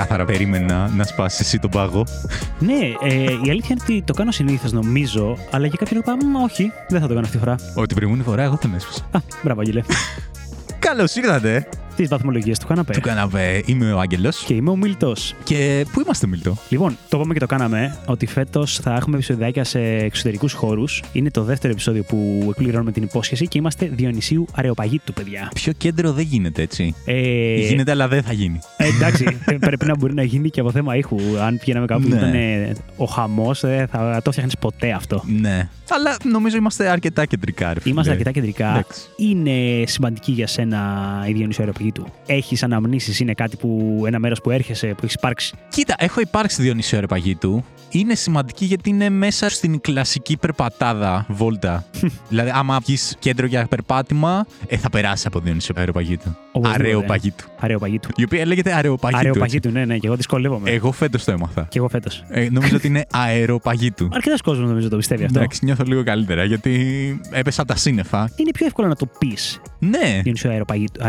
ξεκάθαρα περίμενα να σπάσει εσύ τον πάγο. Ναι, ε, η αλήθεια είναι ότι το κάνω συνήθως νομίζω, αλλά για κάποιο λόγο είπα, «Μ, όχι, δεν θα το κάνω αυτή τη φορά. Ότι την προηγούμενη φορά εγώ τον έσπασα. Α, μπράβο, Αγγελέ. Καλώς ήρθατε. Τι βαθμολογίες του κάναμε. Του κάναμε. Είμαι ο Άγγελος. Και είμαι ο Μιλτό. Και πού είμαστε, Μιλτό. Λοιπόν, το είπαμε και το κάναμε ότι φέτος θα έχουμε επεισοδιάκια σε εξωτερικούς χώρους. Είναι το δεύτερο επεισόδιο που εκπληρώνουμε την υπόσχεση και είμαστε Διονυσίου Αρεοπαγίτου, παιδιά. Πιο κέντρο δεν γίνεται έτσι. Ε, Γίνεται, αλλά δεν θα γίνει. ε, εντάξει, ε, πρέπει να μπορεί να γίνει και από θέμα ήχου. Αν πηγαίναμε κάπου που Ναι. ήταν ε, ο χαμός, θα το φτιάχνεις ποτέ αυτό. Ναι. Αλλά νομίζω είμαστε αρκετά κεντρικά, ρε φίλε. Είμαστε αρκετά κεντρικά. Εντάξει. Είναι σημαντική για σένα η Διονύσιο Αεροπαγίτου. Έχεις αναμνήσεις, είναι κάτι που ένα μέρος που έρχεσαι, που έχεις υπάρξει; Κοίτα, έχω υπάρξει Διονύσιο Αρεπαγίτου. Είναι σημαντική γιατί είναι μέσα στην κλασική περπατάδα βόλτα. δηλαδή, άμα βγεις κέντρο για περπάτημα, ε, θα περάσει από Διονύσιο Αρεπαγίτου. Οπωσδήποτε. Αρεοπαγίτου. Αεροπαγίτου. Η οποία λέγεται Αρεοπαγίτου. έτσι. Αεροπαγίτου, ναι, ναι, και εγώ δυσκολεύομαι. Εγώ φέτος το έμαθα. Και εγώ φέτος. Ε, νομίζω ότι είναι αεροπαγίτου. Αρκετός κόσμος νομίζω το πιστεύει αυτό. Εντάξει, νιώθω λίγο καλύτερα γιατί έπεσα από τα σύννεφα. Είναι πιο εύκολο να το πεις. Ναι, Διονύσιο Αεροπαγίτου.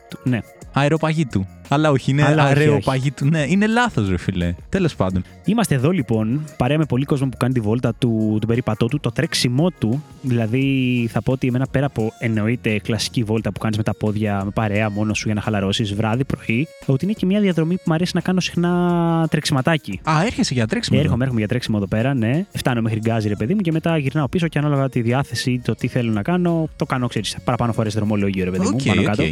Αεροπαγίτου. Ναι. αεροπαγίτου. Αλλά όχι, είναι Αλλά όχι, αρεοπαγίτου. Ναι, είναι λάθος, ρε φίλε. Τέλος πάντων. Είμαστε εδώ λοιπόν, παρέα με πολύ κόσμο που κάνει τη βόλτα του, του περίπατό του, το τρέξιμό του. Δηλαδή, θα πω ότι εμένα πέρα από εννοείται κλασική βόλτα που κάνεις με τα πόδια, με παρέα μόνος σου για να χαλαρώσεις βράδυ, πρωί, ότι είναι και μια διαδρομή που μου αρέσει να κάνω συχνά τρεξιματάκι. Α, έρχεσαι για τρέξιμο. εδώ. Έρχομαι, έρχομαι για τρέξιμο εδώ πέρα, ναι. Φτάνω μέχρι γκάζι, ρε παιδί μου, και μετά γυρνάω πίσω και ανάλογα τη διάθεση, το τι θέλω να κάνω, το κάνω, ξέρεις, παραπάνω φορές δρομολόγιο, ρε παιδί μου, Οκ, πάνω οκ. κάτω.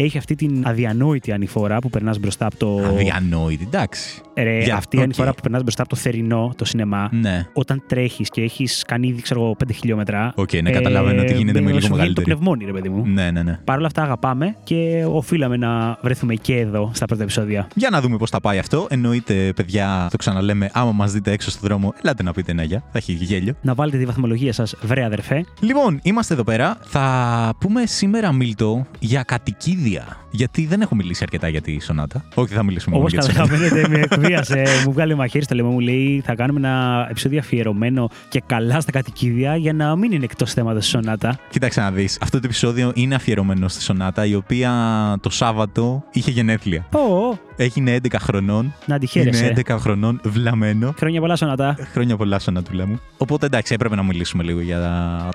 Έχει αυτή την αδιανόητη ανηφορά που περνάς μπροστά από το. Αδιανόητη, εντάξει. Ρε, Για- αυτή η οκ. ανηφορά που περνάς μπροστά από το θερινό, το σινεμά, Ναι. όταν τρέχεις και έχεις κάνει ήδη, ξέρω εγώ, 5 χιλιόμετρα. Οκ, ναι, καταλαβαίνω ότι γίνεται με ε, λίγο σου βγαίνει μεγαλύτερη. το πνευμόνι, ρε παιδί μου. Ναι, ναι, ναι. Παρ' όλα αυτά αγαπάμε και οφείλαμε να βρεθούμε και εδώ στα πρώτα επεισόδια. Για να δούμε πώς θα πάει αυτό. Εννοείται, παιδιά, το ξαναλέμε, άμα μας δείτε έξω στον δρόμο, ελάτε να πείτε ένα γεια. Θα έχει γέλιο. Να βάλετε τη βαθμολογία σας, βρε αδερφέ. Λοιπόν, είμαστε εδώ πέρα. Θα πούμε σήμερα, Μίλτο, για κατοικίδια. Lidia. Γιατί δεν έχω μιλήσει αρκετά για τη Σονάτα. Όχι, θα μιλήσουμε Όπως μόνο για τη Σονάτα. καταλαβαίνετε, με εκβίασε. μου βγάλε μαχαίρι στο λαιμό μου. Λέει θα κάνουμε ένα επεισόδιο αφιερωμένο και καλά στα κατοικίδια για να μην είναι εκτός θέματος Σονάτα. Κοίταξε να δεις. Αυτό το επεισόδιο είναι αφιερωμένο στη Σονάτα, η οποία το Σάββατο είχε γενέθλια. Ω, Έγινε 11 χρονών. να τη χαίρεσαι. Είναι 11 χρονών, βλαμμένο. Χρόνια πολλά, Σονάτα. Χρόνια πολλά, Σονατούλα μου. Οπότε εντάξει, έπρεπε να μιλήσουμε λίγο για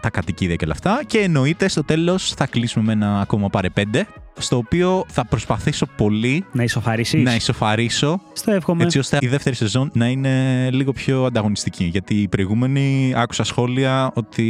τα κατοικίδια και όλα αυτά. Και εννοείται στο τέλος θα κλείσουμε με ένα ακόμα πάρε πέντε. Στο οποίο θα προσπαθήσω πολύ Να ισοφαρίσει. να ισοφαρίσω Στο εύχομαι. έτσι ώστε η δεύτερη σεζόν να είναι λίγο πιο ανταγωνιστική. Γιατί η προηγούμενη άκουσα σχόλια ότι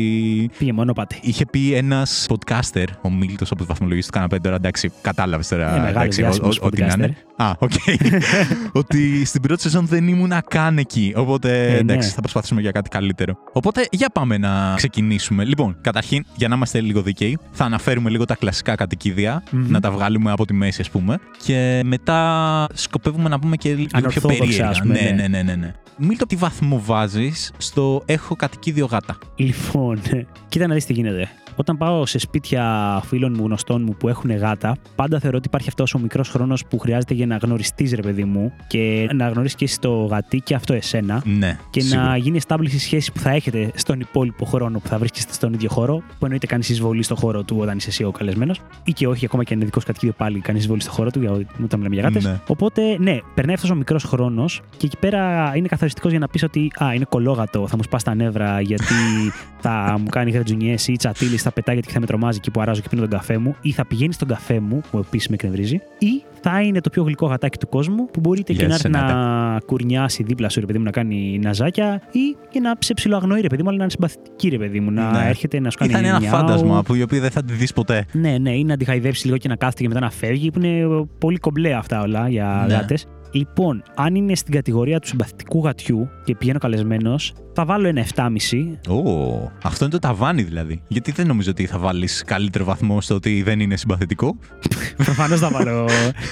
Πήγε μονόπαντη. είχε πει ένας podcaster, ο Μίλτος από τις βαθμολογίες του Καναπέ. Τώρα εντάξει, κατάλαβες τώρα. Είναι μεγάλος εντάξει, διάσημος ό- ό- ό,τι να είναι. Α, οκ. ότι στην πρώτη σεζόν δεν ήμουν καν εκεί. Οπότε Ε, εντάξει, ναι. θα προσπαθήσουμε για κάτι καλύτερο. Οπότε για πάμε να ξεκινήσουμε. Λοιπόν, καταρχήν, για να είμαστε λίγο δίκαιοι, θα αναφέρουμε λίγο τα κλασικά κατοικίδια, Μμμ. να τα βγάλουμε από τη μέση, ας πούμε. Και μετά σκοπεύουμε να πούμε και λίγο πιο Ανορθόδοξα, περίεργα. ας πούμε, ναι, ναι. ναι, ναι, ναι, ναι. Μίλτο, τι βαθμό βάζεις στο έχω κατοικίδιο γάτα. Λοιπόν, κοίτα να δεις τι γίνεται. Όταν πάω σε σπίτια φίλων μου, γνωστών μου που έχουν γάτα, πάντα θεωρώ ότι υπάρχει αυτός ο μικρός χρόνος που χρειάζεται για να γνωριστείς, ρε παιδί μου, και να γνωρίσει και εσύ το γατί και αυτό εσένα. Ναι, Και σίγουρα. να γίνει established η σχέση που θα έχετε στον υπόλοιπο χρόνο που θα βρίσκεστε στον ίδιο χώρο, που εννοείται κάνεις εισβολή στο χώρο του όταν είσαι εσύ ο καλεσμένος, ή και όχι, ακόμα και αν είναι δικός σου κατοικίδιος πάλι κάνει εισβολή στο χώρο του, για όταν μιλάμε για γάτες. Ναι. Οπότε, ναι, περνάει αυτός ο μικρός χρόνος και εκεί πέρα είναι καθοριστικός για να πεις ότι Α, είναι κολόγατο, θα μου σπάσει τα νεύρα γιατί θα μου κάνει γρατζουνιές ή τσατήλη, θα πετάει γιατί θα με τρομάζει εκεί που αράζω και πίνω τον καφέ μου, ή θα πηγαίνει στον καφέ μου, που επίσης με εκνευρίζει, ή θα είναι το πιο γλυκό γατάκι του κόσμου που μπορείτε Γεια και να σας, έρθει Σενάτα. να κουρνιάσει δίπλα σου, ρε παιδί μου, να κάνει ναζάκια ή και να σε ψιλοαγνοεί, ρε παιδί μου, αλλά να είναι συμπαθητική, ρε παιδί μου, να Ναι. έρχεται να σου Ή κάνει θα είναι ένα νιάου. φάντασμα που η οποία δεν θα τη δεις ποτέ. Ναι, ναι, ή να τη χαϊδέψει λίγο και να κάθεται και μετά να φεύγει, που είναι πολύ κομπλέ αυτά όλα για Ναι. γάτες. Λοιπόν, αν είναι στην κατηγορία του συμπαθητικού γατιού και πηγαίνω καλεσμένος, θα βάλω ένα 7,5. Ω, αυτό είναι το ταβάνι δηλαδή. Γιατί δεν νομίζω ότι θα βάλεις καλύτερο βαθμό στο ότι δεν είναι συμπαθητικό; Προφανώς θα βάλω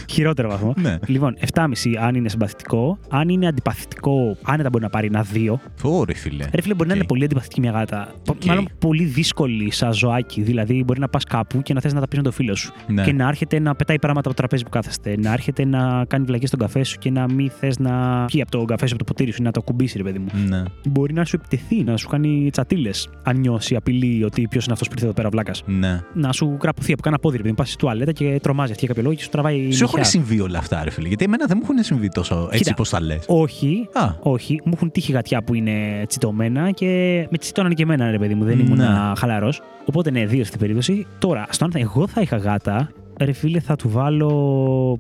χειρότερο βαθμό. Ναι. Λοιπόν, 7,5 αν είναι συμπαθητικό. Αν είναι αντιπαθητικό, άνετα μπορεί να πάρει ένα 2. Ωρε φίλε. Ρε φίλε, μπορεί να Οκ. είναι πολύ αντιπαθητική μια γάτα. Οκ. Μάλλον πολύ δύσκολη σαν ζωάκι. Δηλαδή, μπορεί να πας κάπου και να θες να τα πεις με τον φίλο σου. Ναι. Και να έρχεται να πετάει πράγματα από το τραπέζι που κάθεστε. Να έρχεται να κάνει βλακίες στον καφέ σου και να μην θες να πιει από τον καφέ σου από το ποτήρι σου ή να το ακουμπήσει, ρε παιδί μου. Ναι. Μπορεί μπορεί να σου επιτεθεί, να σου κάνει τσατίλες. Αν νιώσει απειλή ότι ποιος είναι αυτός που ήρθε εδώ πέρα βλάκας. Ναι. Να σου κραπουθεί από κάνα πόδι, επειδή πας στη τουαλέτα και τρομάζει αυτή για κάποιο λόγο και σου τραβάει. Σου έχουν νυχιά. συμβεί όλα αυτά, ρε φίλε. Γιατί εμένα δεν μου έχουν συμβεί τόσο έτσι Κοίτα. πώ τα λες. Όχι, Α, όχι. Μου έχουν τύχει γατιά που είναι τσιτωμένα και με τσιτώνανε και εμένα, ρε παιδί μου. Δεν Ναι. ήμουν χαλαρός. Οπότε ναι, δύο στην περίπτωση. Τώρα, στο αν θα- εγώ θα είχα γάτα, ρε φίλε, θα του βάλω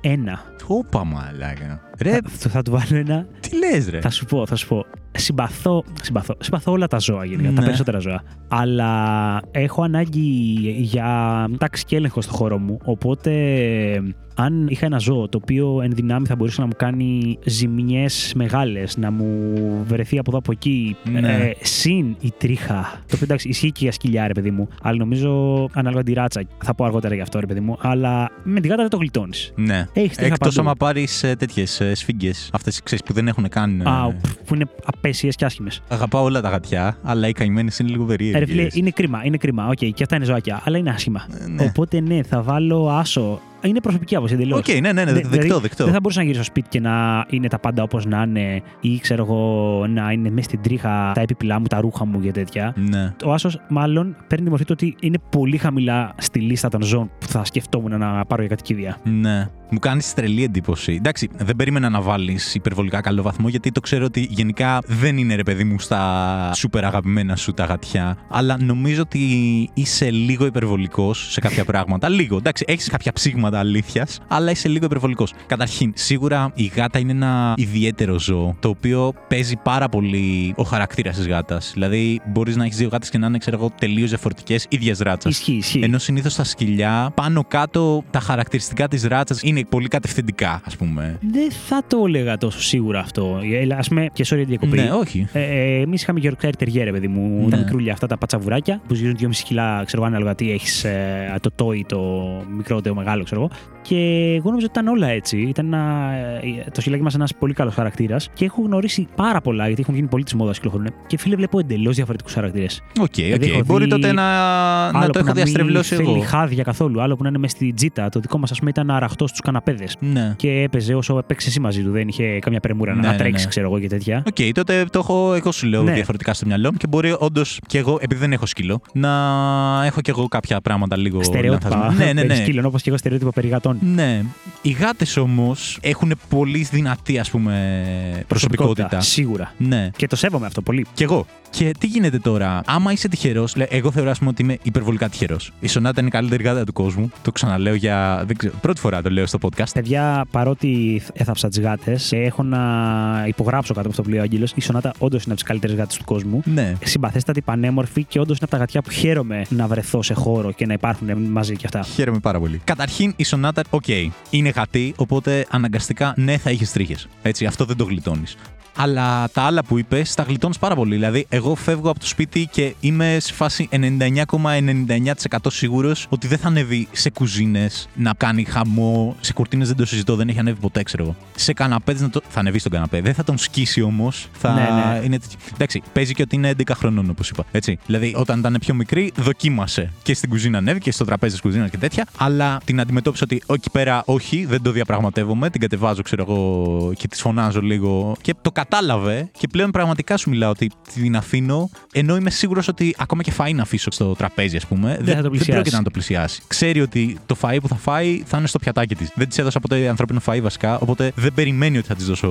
ένα. όπα μαλάκα. Ρε, Θα, θα του βάλω ένα. τι λες, ρε; Θα σου πω, θα σου πω. Συμπαθώ, συμπαθώ, συμπαθώ όλα τα ζώα γενικά, τα Ναι. περισσότερα ζώα. Αλλά έχω ανάγκη για τάξη και έλεγχο στο χώρο μου. Οπότε, αν είχα ένα ζώο το οποίο εν δυνάμει θα μπορούσε να μου κάνει ζημιές μεγάλες, να μου βρεθεί από εδώ από εκεί, Ναι. ε, συν η τρίχα. Το οποίο εντάξει, ισχύει και για σκυλιά, ρε παιδί μου. Αλλά νομίζω ανάλογα τη ράτσα. Θα πω αργότερα γι' αυτό, ρε παιδί μου. Αλλά με την γάτα δεν το γλιτώνεις. Ναι. Έχεις τρίχα Εκτός παντού. άμα πάρεις τέτοιες σφίγγες. Αυτές που δεν έχουν καν. ε, Α, που είναι απαίσιες και άσχημες. Αγαπάω όλα τα γατιά, αλλά οι καημένες είναι λίγο Ε, Ρε φίλε, περίεργε. είναι κρίμα, είναι κρίμα. Οκ, και αυτά είναι ζωάκια, αλλά είναι άσχημα. ναι. Οπότε ναι, θα βάλω άσο. Είναι προσωπική άποψη εντελώς. Οκ, ναι, ναι, ναι, δεκτό, δεκτό. Δεν θα μπορούσα να γυρίσω στο σπίτι και να είναι τα πάντα όπως να είναι, ή ξέρω εγώ, να είναι μέσα στην τρίχα τα έπιπλά μου, τα ρούχα μου και τέτοια. Ναι. Ο άσος, μάλλον, παίρνει τη μορφή του ότι είναι πολύ χαμηλά στη λίστα των ζώων που θα σκεφτόμουν να πάρω για κατοικίδια. Ναι. Μου κάνεις τρελή εντύπωση. Εντάξει, δεν περίμενα να βάλεις υπερβολικά καλό βαθμό, γιατί το ξέρω ότι γενικά δεν είναι ρε παιδί μου στα σούπερ αγαπημένα σου τα γατιά. Αλλά νομίζω ότι είσαι λίγο υπερβολικός σε κάποια πράγματα. Λίγο. Εντάξει, έχεις κάποια ψήγματα αλήθειας, αλλά είσαι λίγο υπερβολικός. Καταρχήν, σίγουρα η γάτα είναι ένα ιδιαίτερο ζώο, το οποίο παίζει πάρα πολύ ο χαρακτήρας της γάτας. Δηλαδή, μπορείς να έχεις δύο γάτες και να είναι, ξέρω εγώ, τελείως διαφορετικές ίδια ράτσας. Ισχύει, ισχύει. Ενώ συνήθως τα σκυλιά, πάνω κάτω, τα χαρακτηριστικά της ράτσας είναι πολύ κατευθυντικά, ας πούμε. Δεν θα το έλεγα τόσο σίγουρα αυτό. Ας πούμε, και sorry για τη διακοπή. Ναι, όχι. Ε, ε, Εμείς είχαμε γιορκσάιρ τεριέρ, παιδί μου. Τα Ναι. μικρούλια αυτά, τα πατσαβουράκια που ζυγίζουν 2,5 κιλά, ξέρω εγώ, ανάλογα τι έχεις, ε, το toy, το μικρό, το μεγάλο, ξέρω εγώ. Και εγώ νόμιζα ότι ήταν όλα έτσι. Ήταν ένα, ε, το σκυλάκι μας ένας πολύ καλός χαρακτήρας. Και έχω γνωρίσει πάρα πολλά, γιατί έχουν γίνει πολύ της μόδας κυκλοφορούν. Και φίλε, βλέπω εντελώς διαφορετικούς χαρακτήρες. Οκ, Δηλαδή, οκ. έχω Μπορεί δει τότε να, να το έχω διαστρεβλώσει Δεν εγώ. θέλει χάδια καθόλου. Άλλο που να είναι μες στην τσίτα. Το δικό μας, ας πούμε, ήταν αραχτός στους καναπέδες. Ναι. Και έπαιζε όσο έπαιζες εσύ μαζί του. Δεν είχε καμιά πρεμούρα Ναι, να ναι, τρέξει, ναι. ξέρω εγώ και τέτοια. Οκ, τότε το έχω, εγώ σου λέω Ναι. διαφορετικά στο μυαλό μου και μπορεί όντως και εγώ, επειδή δεν έχω σκύλο, να έχω και εγώ κάποια πράγματα λίγο Στερεότυπα. λανθασμένα. Ναι, ναι, περί ναι. σκύλων, όπως και εγώ στερεότυπα περί γατών. Ναι. Οι γάτες όμως έχουν πολύ δυνατή, ας πούμε, προσωπικότητα. Σίγουρα. Ναι. Και το σέβομαι αυτό πολύ. Κι εγώ. Και τι γίνεται τώρα, άμα είσαι τυχερός, εγώ θεωρώ ας πούμε, ότι είμαι υπερβολικά τυχερός. Η Σονάτα είναι η καλύτερη γάτα του κόσμου. Το ξαναλέω για. Δεν ξέρω, πρώτη φορά το λέω στο podcast. Παιδιά, παρότι έθαψα τις γάτες, έχω να υπογράψω κάτω από αυτό που λέει ο Άγγελος. Η Σονάτα όντως είναι από τις καλύτερες γάτες του κόσμου. Ναι. Συμπαθέστατη, πανέμορφη και όντως είναι από τα γατιά που χαίρομαι να βρεθώ σε χώρο και να υπάρχουν μαζί κι αυτά. Χαίρομαι πάρα πολύ. Καταρχήν, η Σονάτα, οκ, είναι γατί, οπότε αναγκαστικά ναι, θα είχες τρίχες. Έτσι, αυτό δεν το γλιτώνεις. Αλλά τα άλλα που είπες, τα γλιτώνεις πάρα πολύ. Δηλαδή, εγώ φεύγω από το σπίτι και είμαι σε φάση 99,99% σίγουρος ότι δεν θα ανέβει σε κουζίνες να κάνει χαμό. Σε κουρτίνες δεν το συζητώ, δεν έχει ανέβει ποτέ, ξέρω εγώ. Σε καναπέδες να το... θα ανεβεί στον καναπέ. Δεν θα τον σκίσει όμως. Θα Ναι, ναι. είναι τέτοιο. Εντάξει, παίζει και ότι είναι 11 χρονών, όπως είπα. Έτσι. Δηλαδή, όταν ήταν πιο μικρή, δοκίμασε και στην κουζίνα ανέβηκε και στο τραπέζι της κουζίνας και τέτοια. Αλλά την αντιμετώπισε ότι εκεί πέρα όχι, δεν το διαπραγματεύομαι. Την κατεβάζω, ξέρω εγώ, και τη φωνάζω λίγο. Και το κατάλαβε και πλέον πραγματικά σου μιλάω ότι την αφήνω, ενώ είμαι σίγουρος ότι ακόμα και φαΐ να αφήσω στο τραπέζι, ας πούμε, δεν, θα το δεν πλησιάσει. πρόκειται να το πλησιάσει. Ξέρει ότι το φαΐ που θα φάει θα είναι στο πιατάκι της. Δεν της έδωσα ποτέ ανθρώπινο φαΐ βασικά, οπότε δεν περιμένει ότι θα της δώσω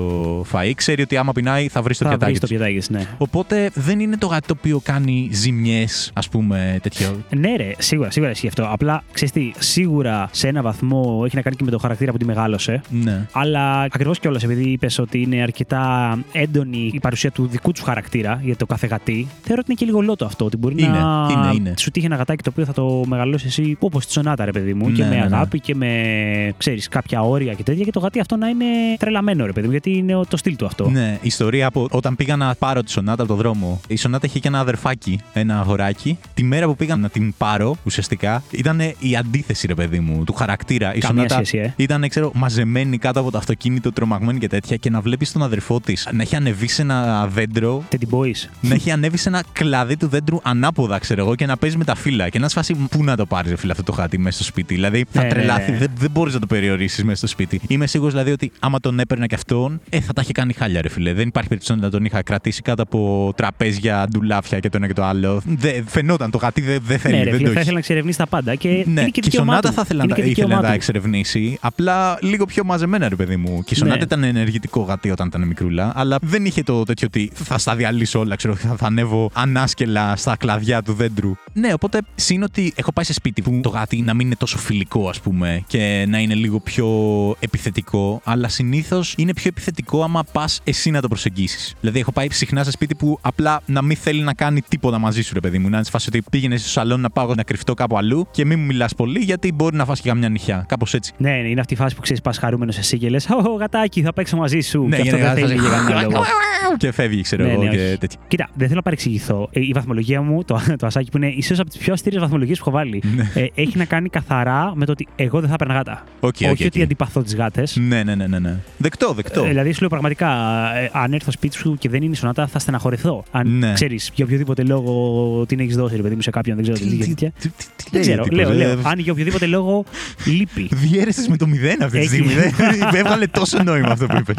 φαΐ. Ξέρει ότι άμα πεινάει θα βρει στο θα βρει πιατάκι το της. πιατάκι της, ναι. Οπότε δεν είναι το γατί το οποίο κάνει ζημιές, ας πούμε, τέτοιο. Ναι, ρε, σίγουρα, σίγουρα ισχύει αυτό. Απλά ξέρεις τι, σίγουρα σε ένα βαθμό έχει να κάνει και με το χαρακτήρα που τη μεγάλωσε. Ναι. Αλλά ακριβώς κιόλας επειδή είπες ότι είναι αρκετά έντονη η παρουσία του δικού τους χαρακτήρα για το κάθε γατί, θεωρώ ότι είναι και λίγο λότο αυτό. Ότι μπορεί Είναι, να είναι, είναι. σου τύχει ένα γατάκι το οποίο θα το μεγαλώσεις εσύ όπως τη σονάτα, ρε παιδί μου, και Ναι, με ναι, ναι. αγάπη και με ξέρεις κάποια όρια και τέτοια. Και το γατί αυτό να είναι τρελαμένο, ρε παιδί μου, γιατί είναι ο- το στυλ του αυτό. Ναι, ιστορία από όταν πήγα να πάρω τη Σονάτα από το δρόμο. Η Σονάτα είχε και ένα αδερφάκι, ένα αγοράκι. Τη μέρα που πήγα να την πάρω, ουσιαστικά, ήταν η αντίθεση, ρε παιδί μου, του χαρακτήρα. Η Καμία Σονάτα σχέση, ε. ήταν, ξέρω, μαζεμένη κάτω από το αυτοκίνητο, τρομαγμένη και τέτοια. Και να βλέπεις τον αδερφό της να έχει ανεβεί σε ένα δέντρο. Teddy Boys. να έχει ανέβει σε ένα κλαδί του δέντρου ανάποδα, ξέρω εγώ, και να παίζει με τα φύλλα. Και να σφάσει πού να το πάρεις, φίλε, αυτό το χάτι μέσα στο σπίτι. Δηλαδή θα Ναι, ναι, τρελάθει, ναι. δεν, δεν μπορείς να το περιορίσεις μέσα στο σπίτι. Είμαι σίγουρος δηλαδή ότι άμα τον έπαιρνα και αυτόν, ε, θα τα είχε κάνει χάλια, ρε φίλε. Δεν υπάρχει περίπτωση να τον είχα κρατήσει κάτω από τραπέζια, ντουλάφια και το ένα και το άλλο. Δεν, φαινόταν το γατί, δεν, δεν θέλει. Ναι, ρε, δεν φίλε, το θα έχει. ήθελα να εξερευνήσει τα πάντα. Και Ναι, είναι και και η δικαίωμά Σονάτα του. θα ήθελα Είναι να, και ήθελε δικαίωμά να τα του. εξερευνήσει. Απλά λίγο πιο μαζεμένα, ρε παιδί μου. Και η Σονάτα Ναι. ήταν ενεργητικό γατί όταν ήταν μικρούλα, αλλά δεν είχε το τέτοιο ότι θα στα διαλύσω όλα, ξέρω, θα, θα ανέβω ανάσκελα στα κλαδιά του δέντρου. Ναι, οπότε συν ότι έχω πάει σε σπίτι που το γάτι να μην είναι τόσο φιλικό, ας πούμε, και να είναι λίγο πιο επιθετικό, αλλά συνήθως είναι πιο επιθετικό άμα πας εσύ να το προσεγγίσεις. Δηλαδή, έχω πάει συχνά σε σπίτι που απλά να μην θέλει να κάνει τίποτα μαζί σου, ρε παιδί μου. Να είναι σε φάση ότι πήγαινες στο σαλόν να πάω να κρυφτώ κάπου αλλού και μην μου μιλάς πολύ, γιατί μπορεί να φας και καμιά νυχιά. Κάπως έτσι. Ναι, ναι, είναι αυτή η φάση που ξέρεις, πας χαρούμενος εσύ και λες: Ω, γατάκι, θα παίξω μαζί σου. Ναι, και αυτό είναι δεν θέλει για κανένα λόγο. Και φεύγει, ξέρω Ναι, εγώ, ναι, και όχι. τέτοια. Κοίτα, δεν θέλω να παρεξηγηθώ. Ε, Η βαθμολογία μου, το, το ασάκι που είναι ίσως από τις πιο αστείες βαθμολογίες που έχω βάλει, Ναι. ε, έχει να κάνει καθαρά με το ότι εγώ δεν θα έπαιρνα γάτα. Οκ, οκ, Όχι οκ. ότι αντιπαθώ τις γάτες. Ναι, ναι, ναι, ναι, ναι. Δεκτό, δεκτό. Ε, δηλαδή, σου λέω πραγματικά, ε, αν έρθω σπίτι σου και δεν είναι η Σονάτα, θα στεναχωρηθώ. Αν Ναι. ξέρεις για οποιοδήποτε λόγο την έχεις δώσει, ρε παιδί μου, σε κάποιον, δεν ξέρω τι Τι- τέτοια. τι- τι- τι Δεν λέει ξέρω, ο λέω, τύπος, λέω. ε, Αν για οποιοδήποτε λόγο λείπει. Διέρεσες με το μηδέν αυτή τη Έχει. στιγμή. δεν- Έβγαλε τόσο νόημα αυτό που είπες.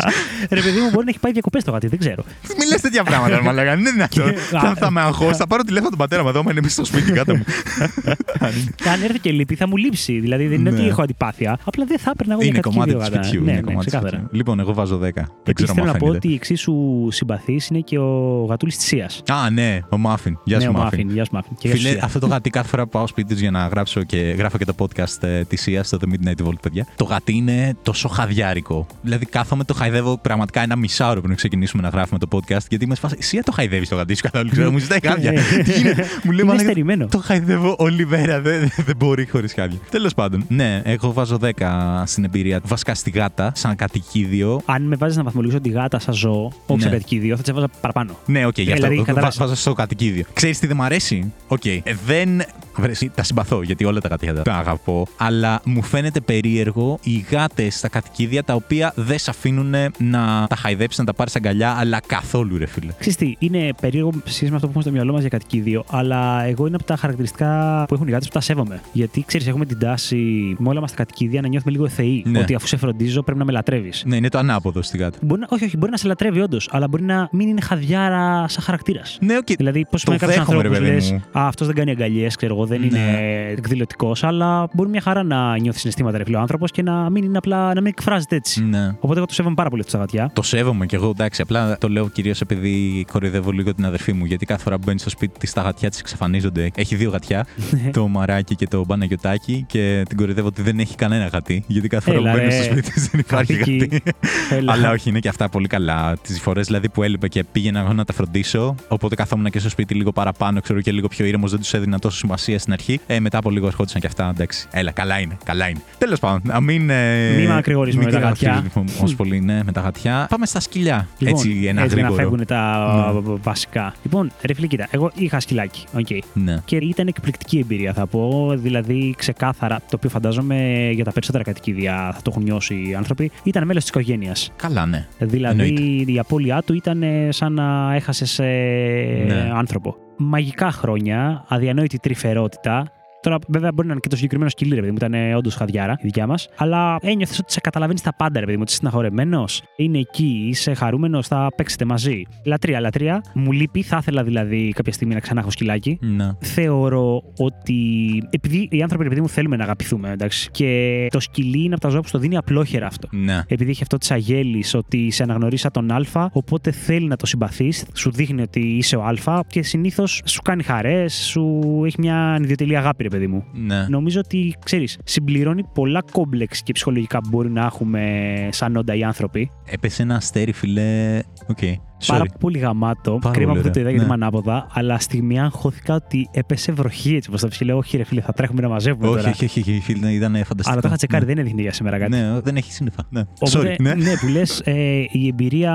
ρε παιδί μου, μπορεί να έχει πάει διακοπές το γάτι, δεν ξέρω. Μην λες τέτοια πράγματα, μα λέγανε. Δεν είναι αυτό. Και- Θα- Θα με αγχώσει. Θα πάρω τηλέφωνο τον πατέρα μου εδώ, άμα είναι μέσα στο σπίτι κάτω μου. Αν έρθει και λείπει, θα μου λείψει. Δηλαδή δεν είναι Ναι. ότι έχω αντιπάθεια. Απλά δεν θα έπαιρνα εγώ για Είναι κάτι κομμάτι δύο του γάτα. σπιτιού. Ναι, είναι ναι, κομμάτι του ξεκάθαρα. σπιτιού. Λοιπόν, εγώ βάζω 10. Δεν Επίσης ξέρω θέλω αν να πω φαίνεται. ότι εξίσου συμπαθής είναι και ο γατούλης της Σίας. Α, ναι, ο Μάφιν. Γεια Ναι, σου, ο Μάφιν. Μάφιν. Γεια σου, Μάφιν. Και γεια σου, Φίλε, Σία. αυτό το γατί κάθε φορά που πάω σπίτι τους για να γράψω και γράφω και το podcast ε, της Sia στο The Midnight Vault, παιδιά. Το γατί είναι τόσο χαδιάρικο. Δηλαδή, κάθομαι το χαϊδεύω πραγματικά ένα μισάωρο πριν ξεκινήσουμε να γράφουμε το podcast. Γιατί με σφάσει. Sia το χαϊδεύεις το γατί σου καθόλου. Ξέρω, μου ζητάει χάδια. Τι γίνεται, μου λέει Είναι «Μαλάκα, στερημένο. Το χαϊδεύω όλη μέρα. Δεν, δεν μπορεί χωρίς χάδια. Τέλος πάντων, ναι, εγώ βάζω 10 στην εμπειρία. Βασικά στη γάτα, σαν κατοικίδιο. Αν με βάζεις να βαθμολογήσω τη γάτα σαν ζώο, όχι σαν Ναι. κατοικίδιο, θα την έβαζα παραπάνω. Ναι, οκ, γι' αυτό Δηλαδή, βα- κατάλαβες. βάζω στο κατοικίδιο. Ξέρεις τι δεν μ' αρέσει; Οκ. Ε, δεν. Βρε, εσύ, τα συμπαθώ γιατί όλα τα κατοικίδια τα αγαπώ. Αλλά μου φαίνεται περίεργο οι γάτες στα κατοικίδια τα οποία δεν σε αφήνουν να τα χαϊδέψεις, να τα πάρεις αγκαλιά, αλλά καθόλου, ρε φίλε. Ξέρεις τι, είναι περίεργο σε σχέση με αυτό που έχουμε στο μυαλό μας για κατοικίδιο, αλλά εγώ είναι από τα χαρακτηριστικά που έχουν οι γάτες που τα σέβομαι. Γιατί ξέρεις, έχουμε την τάση με όλα μας τα κατοικίδια να νιώθουμε λίγο θεοί. Ναι. Ότι αφού σε φροντίζω πρέπει να με λατρεύεις. Ναι, είναι το ανάποδο στη γάτα. Μπορεί να, όχι, όχι, μπορεί να σε λατρεύει όντως, αλλά μπορεί να μην είναι χαδιάρα σαν χαρακτήρας. Ναι, οκ. Δηλαδή, πώς Το με κάποιους δέχομαι, ρε ανθρώπους παιδί λες, μου. Α, αυτός δεν κάνει αγκαλιές, ξέρω εγώ, δεν Ναι. είναι εκδηλωτικός, αλλά μπορεί μια χαρά να νιώθει συναισθήματα, ρε φίλε, ο άνθρωπος και να μην είναι απλά να μην εκφράζεται έτσι. Ναι. Οπότε εγώ το σέβομαι πάρα πολύ αυτό στα γατιά. Το σέβομαι κι εγώ, εντάξει. Απλά το λέω κυρίως επειδή κοροϊδεύω λίγο την αδερφή μου. Γιατί κάθε φορά που μπαίνει στο σπίτι της, τα γατιά της εξαφανίζονται. Έχει δύο γατιά, Ναι. το μαράκι και το μπαναγιοτάκι, και την κοροϊδεύω ότι δεν έχει κανένα γατί. Γιατί κάθε φορά Έλα, που μπαίνω ρε. στο σπίτι της δεν υπάρχει Γατίκι. γατί. Έλα. Αλλά όχι, είναι και αυτά πολύ καλά. Τις φορές δηλαδή που έλειπε και πήγαινα εγώ να τα φροντίσω. Οπότε καθόμουν και στο σπίτι λίγο παραπάνω, ξέρω και λίγο πιο ήρεμος, δεν τους έδινα τόσο σημασία στην αρχή. Ε, μετά από λίγο ερχόντουσαν και αυτά. Εντάξει, έλα, καλά είναι, καλά είναι. Τέλος πάντων, να μην. Ε, Μην μακρηγορήσουμε μην με τα γατιά. μακρηγορήσουμε Όσο πολύ, ναι, με τα γατιά. Πάμε στα σκυλιά. Λοιπόν, έτσι, ένα έτσι να γρήγορο. φεύγουν τα βασικά. Λοιπόν, ρε φίλε, κοίτα, εγώ είχα σκυλάκι. οκ. Ναι. Και ήταν εκπληκτική εμπειρία, θα πω. Δηλαδή, ξεκάθαρα, το οποίο φαντάζομαι για τα περισσότερα κατοικίδια θα το έχουν νιώσει οι άνθρωποι, ήταν μέλος της οικογένειας. Καλά, ναι. Δηλαδή, Εννοείται. η απώλειά του ήταν ε, σαν να έχασες Ναι. άνθρωπο. Μαγικά χρόνια, αδιανόητη τρυφερότητα. Τώρα, βέβαια, μπορεί να είναι και το συγκεκριμένο σκυλί, ρε παιδί μου, ήταν όντως χαδιάρα η δικιά μας. Αλλά ένιωθες ότι σε καταλαβαίνει στα πάντα, ρε παιδί μου. Ότι είσαι στεναχωρεμένος, είναι εκεί, είσαι χαρούμενος, θα παίξετε μαζί. Λατρεία, λατρεία. Μου λείπει, θα ήθελα δηλαδή κάποια στιγμή να ξανά έχω σκυλάκι. Ναι. Θεωρώ ότι επειδή οι άνθρωποι, ρε παιδί μου, θέλουμε να αγαπηθούμε, εντάξει. Και το σκυλί είναι από τα ζώα που στο δίνει απλόχερα αυτό. Ναι. Επειδή έχει αυτό της αγέλης ότι σε αναγνωρίζει σαν τον Α, οπότε θέλει να το συμπαθείς, σου δείχνει ότι είσαι ο Α και συνήθως σου κάνει χαρές, σου έχει μια ανιδιοτελή αγάπη, ρε παιδί μου. Ναι. Νομίζω ότι, ξέρεις, συμπληρώνει πολλά κόμπλεξ και ψυχολογικά που μπορεί να έχουμε σαν όντα οι άνθρωποι. Έπεσε ένα αστέρι, φιλέ. Οκ. Πάρα πολύ γαμάτο. Πάρα Κρίμα πολύ που δεν το είδα ωραία. γιατί είμαι Ναι. ανάποδα. Αλλά στιγμή αγχώθηκα ότι έπεσε βροχή έτσι όπως το ψηλό. Όχι, ρε φίλε, θα τρέχουμε να μαζεύουμε Όχι, τώρα. όχι, όχι, όχι, φίλε, ήταν φανταστικό. Αλλά το είχα τσεκάρει, Ναι. δεν έδειχνε για σήμερα κάτι. Ναι, δεν έχει σύννεφα. Ναι. Οπότε, Sorry, ναι. ναι, που λες, ε, η εμπειρία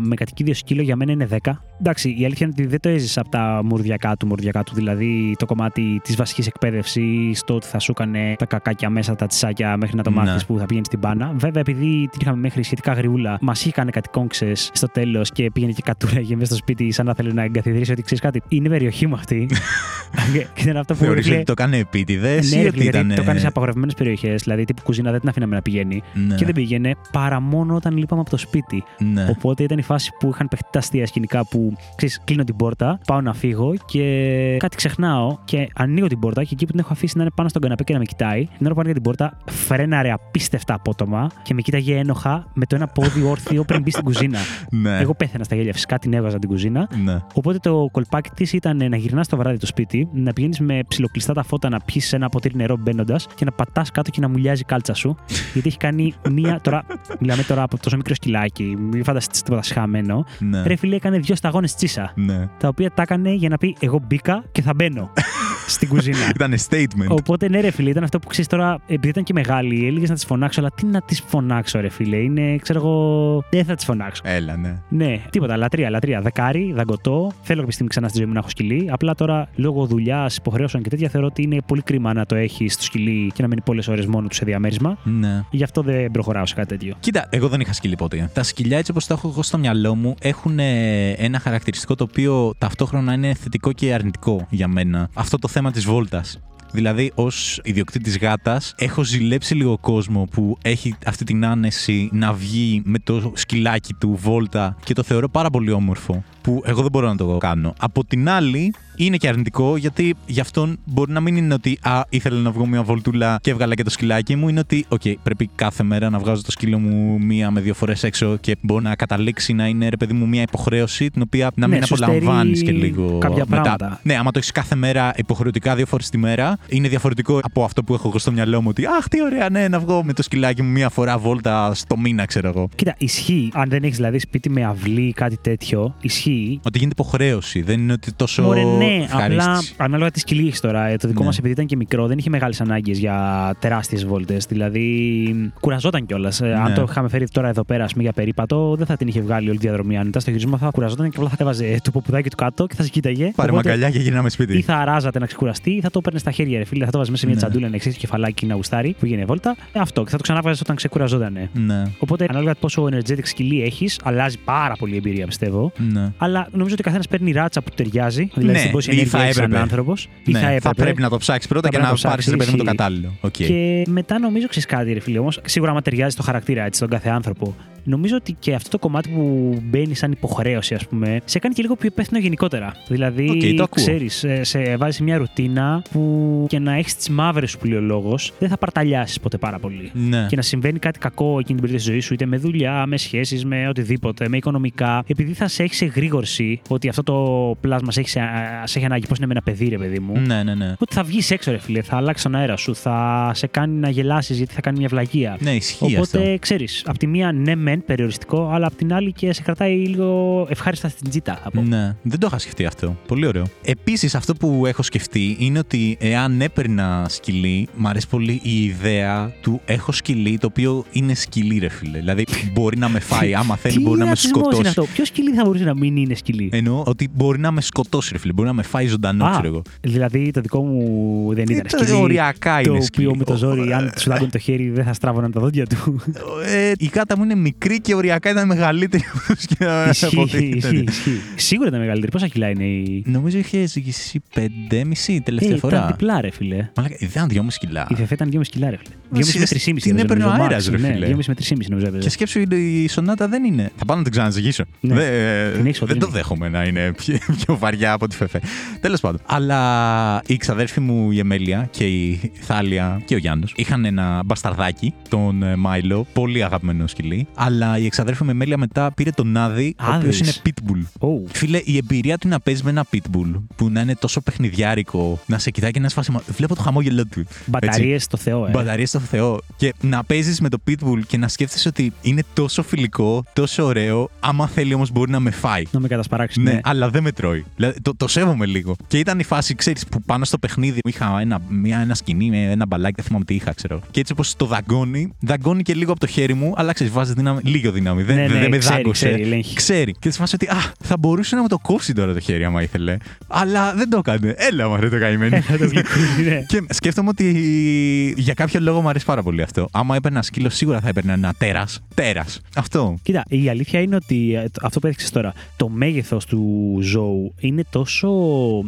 με κατοικίδιο σκύλο για μένα είναι 10. Εντάξει, η αλήθεια είναι ότι δεν το έζησα από τα μουρδιακά του, μουρδιακά του, δηλαδή το κομμάτι της βασικής εκπαίδευσης, το ότι θα σου έκανε τα κακάκια μέσα, τα τσάκια μέχρι να το Ναι. μάθεις που θα πηγαίνεις στην μπάνα. Βέβαια, επειδή την είχαμε μέχρι σχετικά γριούλα, μας είχε κάνει κάτι κόγκσε στο τέλος και πήγαινε και κατούραγε μέσα στο σπίτι, σαν να θέλει να εγκαθιδρύσει ότι ξέρεις κάτι. Είναι η περιοχή μου αυτή. και ήταν αυτό που Θεωρείς ρε φίλε, ότι το έκανε επίτηδες ναι, ή ρε ότι φίλε, γιατί ήταν. το κάνεις σε απαγορευμένες περιοχές. Δηλαδή, τύπου κουζίνα δεν την αφήναμε να πηγαίνει. Ναι, Και δεν πήγαινε παρά μόνο όταν λείπαμε από το σπίτι. ναι. Οπότε ήταν η φάση που είχαν παιχτεί τα αστεία σκηνικά που ξέρεις, κλείνω την πόρτα, πάω να φύγω και κάτι ξεχνάω και ανοίγω την πόρτα και εκεί που την έχω αφήσει να είναι πάνω στον καναπέ και να με κοιτάει. Την ώρα που άνοιγα την πόρτα, φρέναρε απίστευτα απότομα και με κοίταγε ένοχα με το ένα πόδι όρθιο πριν μπει στην κουζίνα. ναι. Εγώ πέθαινα στα γέλια, φυσικά την έβαζα την κουζίνα. Ναι. Οπότε το κολπάκι της ήταν να γυρνά το βράδυ το σπίτι, να πηγαίνεις με ψιλοκλειστά τα φώτα να πιει ένα ποτήρι νερό μπαίνοντας και να πατάς κάτω και να μουλιάζει η κάλτσα σου. γιατί έχει κάνει μία. Τώρα, μιλάμε τώρα από τόσο μικρό σκυλάκι, μην φανταστείτε τίποτα σχαμένο. Ναι. Ρε φίλε, έκανε δύο σταγόνες τσίσα. ναι. Τα οποία τα έκανε για να πει: Εγώ μπήκα και θα μπαίνω στην κουζίνα. Ήταν statement. Οπότε ναι, ρε φίλε, ήταν αυτό που ξέρεις τώρα, επειδή ήταν και μεγάλη, έλεγες να τη φωνάξω, αλλά τι να τη φωνάξω, ρε φίλε. Είναι, ξέρω εγώ, δεν θα τη φωνάξω. Έλα, ναι. Ναι, τίποτα. Λατρεία, λατρεία. Δεκάρι, δαγκωτό. Θέλω κάποια στιγμή ξανά στη ζωή μου να έχω σκυλί. Απλά τώρα λόγω δουλειάς, υποχρεώσεων και τέτοια θεωρώ ότι είναι πολύ κρίμα να το έχεις στο σκυλί και να μείνει πολλές ώρες μόνο του σε διαμέρισμα. Ναι. Γι' αυτό δεν προχωράω σε κάτι τέτοιο. Κοίτα, εγώ δεν είχα σκυλί ποτέ. Τα σκυλιά, έτσι όπως τα έχω εγώ στο μυαλό μου, έχουν ε, ένα χαρακτηριστικό το οποίο ταυτόχρονα είναι θετικό και αρνητικό για μένα. Αυτό το θέμα της βόλτας. Δηλαδή, ως ιδιοκτήτης γάτας, έχω ζηλέψει λίγο κόσμο που έχει αυτή την άνεση να βγει με το σκυλάκι του βόλτα και το θεωρώ πάρα πολύ όμορφο. Που εγώ δεν μπορώ να το κάνω. Από την άλλη, είναι και αρνητικό γιατί γι' αυτόν μπορεί να μην είναι ότι Α, ήθελα να βγω μια βολτούλα και έβγαλα και το σκυλάκι μου. Είναι ότι, οκ, πρέπει κάθε μέρα να βγάζω το σκύλο μου μία με δύο φορές έξω και μπορεί να καταλήξει να είναι ρε παιδί μου μια υποχρέωση την οποία να Ναι, μην σου απολαμβάνεις και στερεί λίγο. κάποια μετά. πράγματα. Ναι, άμα το έχεις κάθε μέρα υποχρεωτικά δύο φορές τη μέρα, είναι διαφορετικό από αυτό που έχω εγώ στο μυαλό μου. Ότι Αχ, τι ωραία, ναι, να βγω με το σκυλάκι μου μία φορά βόλτα στο μήνα, ξέρω εγώ. Κοίτα, ισχύει. Αν δεν έχεις δηλαδή σπίτι με αυλή ή κάτι τέτοιο, ισχύει. Ότι γίνεται υποχρέωση. Δεν είναι ότι τόσο. Μωρέ, ναι, απλά ευχαρίστηση. ανάλογα τις σκυλί έχει τώρα. Ε, Το δικό Ναι. μας, επειδή ήταν και μικρό, δεν είχε μεγάλες ανάγκες για τεράστιες βόλτες. Δηλαδή, κουραζόταν κιόλας. Αν Ναι. το είχαμε φέρει τώρα εδώ πέρα, ας πούμε, για περίπατο, δεν θα την είχε βγάλει όλη τη διαδρομή. Αν ήταν στο γύρισμα, θα κουραζόταν και απλά θα έβαζε το ποπουδάκι του κάτω και θα σε κοίταγε. Πάρε Οπότε, μαγκαλιά και γυρνάμε σπίτι. Ή θα αράζατε να ξεκουραστεί, ή θα το έπαιρνε στα χέρια, ρε φίλε. Θα το βάζεις μέσα σε μια Ναι. τσαντούλα να εξήσει το κεφαλάκι να γουστάρει που γίνει βόλτα. Ε, αυτό. Και θα το ξανάβαζες όταν ξεκουραζότανε. Ναι, Οπότε, ανάλογα πόσο energetic σκυλί έχεις, αλλάζει πάρα πολύ η εμπειρία, πιστεύω. ναι. Αλλά νομίζω ότι ο καθένας παίρνει ράτσα που του ταιριάζει. Δηλαδή Ναι, στην πόση ή ενέργεια θα έχει σαν έπρεπε. άνθρωπος. Ή ναι, θα έπρεπε. πρέπει να το ψάξεις πρώτα Θα και πρέπει να να το πάρεις ψάξεις, ρε παιδί μου το ισχύει. κατάλληλο. Οκ. Και μετά νομίζω ξέρεις κάτι, ρε φίλε. Όμως, σίγουρα άμα ταιριάζει στο χαρακτήρα έτσι, στον κάθε άνθρωπο. Νομίζω ότι και αυτό το κομμάτι που μπαίνει σαν υποχρέωση, ας πούμε, σε κάνει και λίγο πιο υπεύθυνο γενικότερα. Δηλαδή, Οκ, το ακούω. ξέρεις, σε βάζεις μια ρουτίνα που και να έχεις τις μαύρες σου που λέει ο λόγος, δεν θα παρταλιάσεις ποτέ πάρα πολύ. Ναι. Και να συμβαίνει κάτι κακό εκείνη την περίοδο της ζωής σου, είτε με δουλειά, με σχέσεις, με οτιδήποτε, με οικονομικά, επειδή θα σε έχει σε γρήγορση ότι αυτό το πλάσμα σε έχει, σε, σε έχει ανάγκη, πώς είναι με ένα παιδί, ρε παιδί μου. Ναι, ναι, ναι. Ότι θα βγεις έξω, ρε φίλε, θα αλλάξεις τον αέρα σου, θα σε κάνει να γελάσεις γιατί θα κάνει μια βλαγία. Ναι, ισχύει Οπότε αυτό. ξέρεις, απ' τη μία ναι, μεν περιοριστικό, αλλά απ' την άλλη και σε κρατάει λίγο ευχάριστα στην τζίτα. Θα πω. Ναι, δεν το είχα σκεφτεί αυτό. Πολύ ωραίο. Επίσης, αυτό που έχω σκεφτεί είναι ότι εάν έπαιρνα σκυλί, μου αρέσει πολύ η ιδέα του έχω σκυλί το οποίο είναι σκυλί, ρε φίλε. Δηλαδή, μπορεί να με φάει, άμα θέλει, Τι μπορεί να με ρατσισμός είναι σκοτώσει. αυτό; Ποιο σκυλί θα μπορούσε να μην είναι σκυλί; Εννοώ ότι μπορεί να με σκοτώσει, ρε φίλε. Μπορεί να με φάει ζωντανό, Α, ξέρω εγώ. Δηλαδή το δικό μου δεν ήταν Ε, σκυλί. οριακά το είναι σκυλί. οποίο με το ζόρι, Ο- αν σου δάγκωνε το χέρι, δεν θα στράβωναν τα δόντια του. Ε, η κάτα μου είναι μικρή και οριακά ήταν μεγαλύτερη από το σκυλί. από Ισχύει, ό,τι ήταν. ισχύει, ισχύει. Σίγουρα ήταν μεγαλύτερη. Πόσα κιλά είναι η. Νομίζω είχε ζυγίσει 5,5 τελευταία Ε, φορά. Ήταν διπλά, ρε φίλε. Μαλάκα, ήταν 2,5 κιλά. Η Φεφέ ήταν 2,5 κιλά, ρε φίλε. Μα 2,5 με εσύ- 3,5 την νομίζω, έπαιρνε ο νομίζω, αέρας, max. ρε Ναι, φίλε. 2,5 με 3,5 νομίζω Και έπαιζε. σκέψου η σονάτα δεν είναι. Θα πάω να την ξαναζυγίσω. Ναι. Δεν, Την έχεις δεν οδύνη. το δέχομαι να είναι πιο, πιο βαριά από τη Φεφέ. Τέλος πάντων. Αλλά η ξαδέρφη μου η Εμέλια και η Θάλια και ο Γιάννος είχαν ένα μπασταρδάκι, τον ε, Μάιλο, πολύ αγαπημένο σκυλί. Αλλά η εξαδέρφη με μέλια μετά πήρε τον Άδη, ο οποίος Άδης. είναι pitbull. Oh. Φίλε, η εμπειρία του να παίζει με ένα pitbull που να είναι τόσο παιχνιδιάρικο, να σε κοιτάει και να σφάσει. Βλέπω το χαμόγελό του. Μπαταρίες στο Θεό, ε. Μπαταρίες στο Θεό. Και να παίζεις με το pitbull και να σκέφτεσαι ότι είναι τόσο φιλικό, τόσο ωραίο. Άμα θέλει όμως μπορεί να με φάει. Να με κατασπαράξει. Ναι, αλλά δεν με τρώει. Δηλαδή, το, το σέβομαι λίγο. Και ήταν η φάση, ξέρεις, που πάνω στο παιχνίδι είχα ένα, μια, ένα σκηνή με ένα μπαλάκι, δεν θυμάμαι τι είχα, ξέρω. Και έτσι όπω το δαγκώνει, δαγκώνει και λίγο από το χέρι μου, αλλά ξέρεις, βάζει δύναμη, λίγο δύναμη. Δεν, Ναι, δεν, ναι, δεν με ξέρει, δάγκωσε. ξέρει, ελέγχει. Ξέρει. Και έτσι φάση ότι, α, θα μπορούσε να μου το κόψει τώρα το χέρι, άμα ήθελε. Αλλά δεν το έκανε. Έλα, μωρέ το καημένο. Θα το γλυκούλει, ναι. Και σκέφτομαι ότι για κάποιο λόγο μου αρέσει πάρα πολύ αυτό. Άμα έπαιρνα σκύλο, σίγουρα θα έπαιρνα ένα τέρας. Τέρας. Αυτό. Κοίτα, η αλήθεια είναι ότι ε, το- αυτό που έδειξες τώρα, το μέγεθος του ζώου είναι τόσο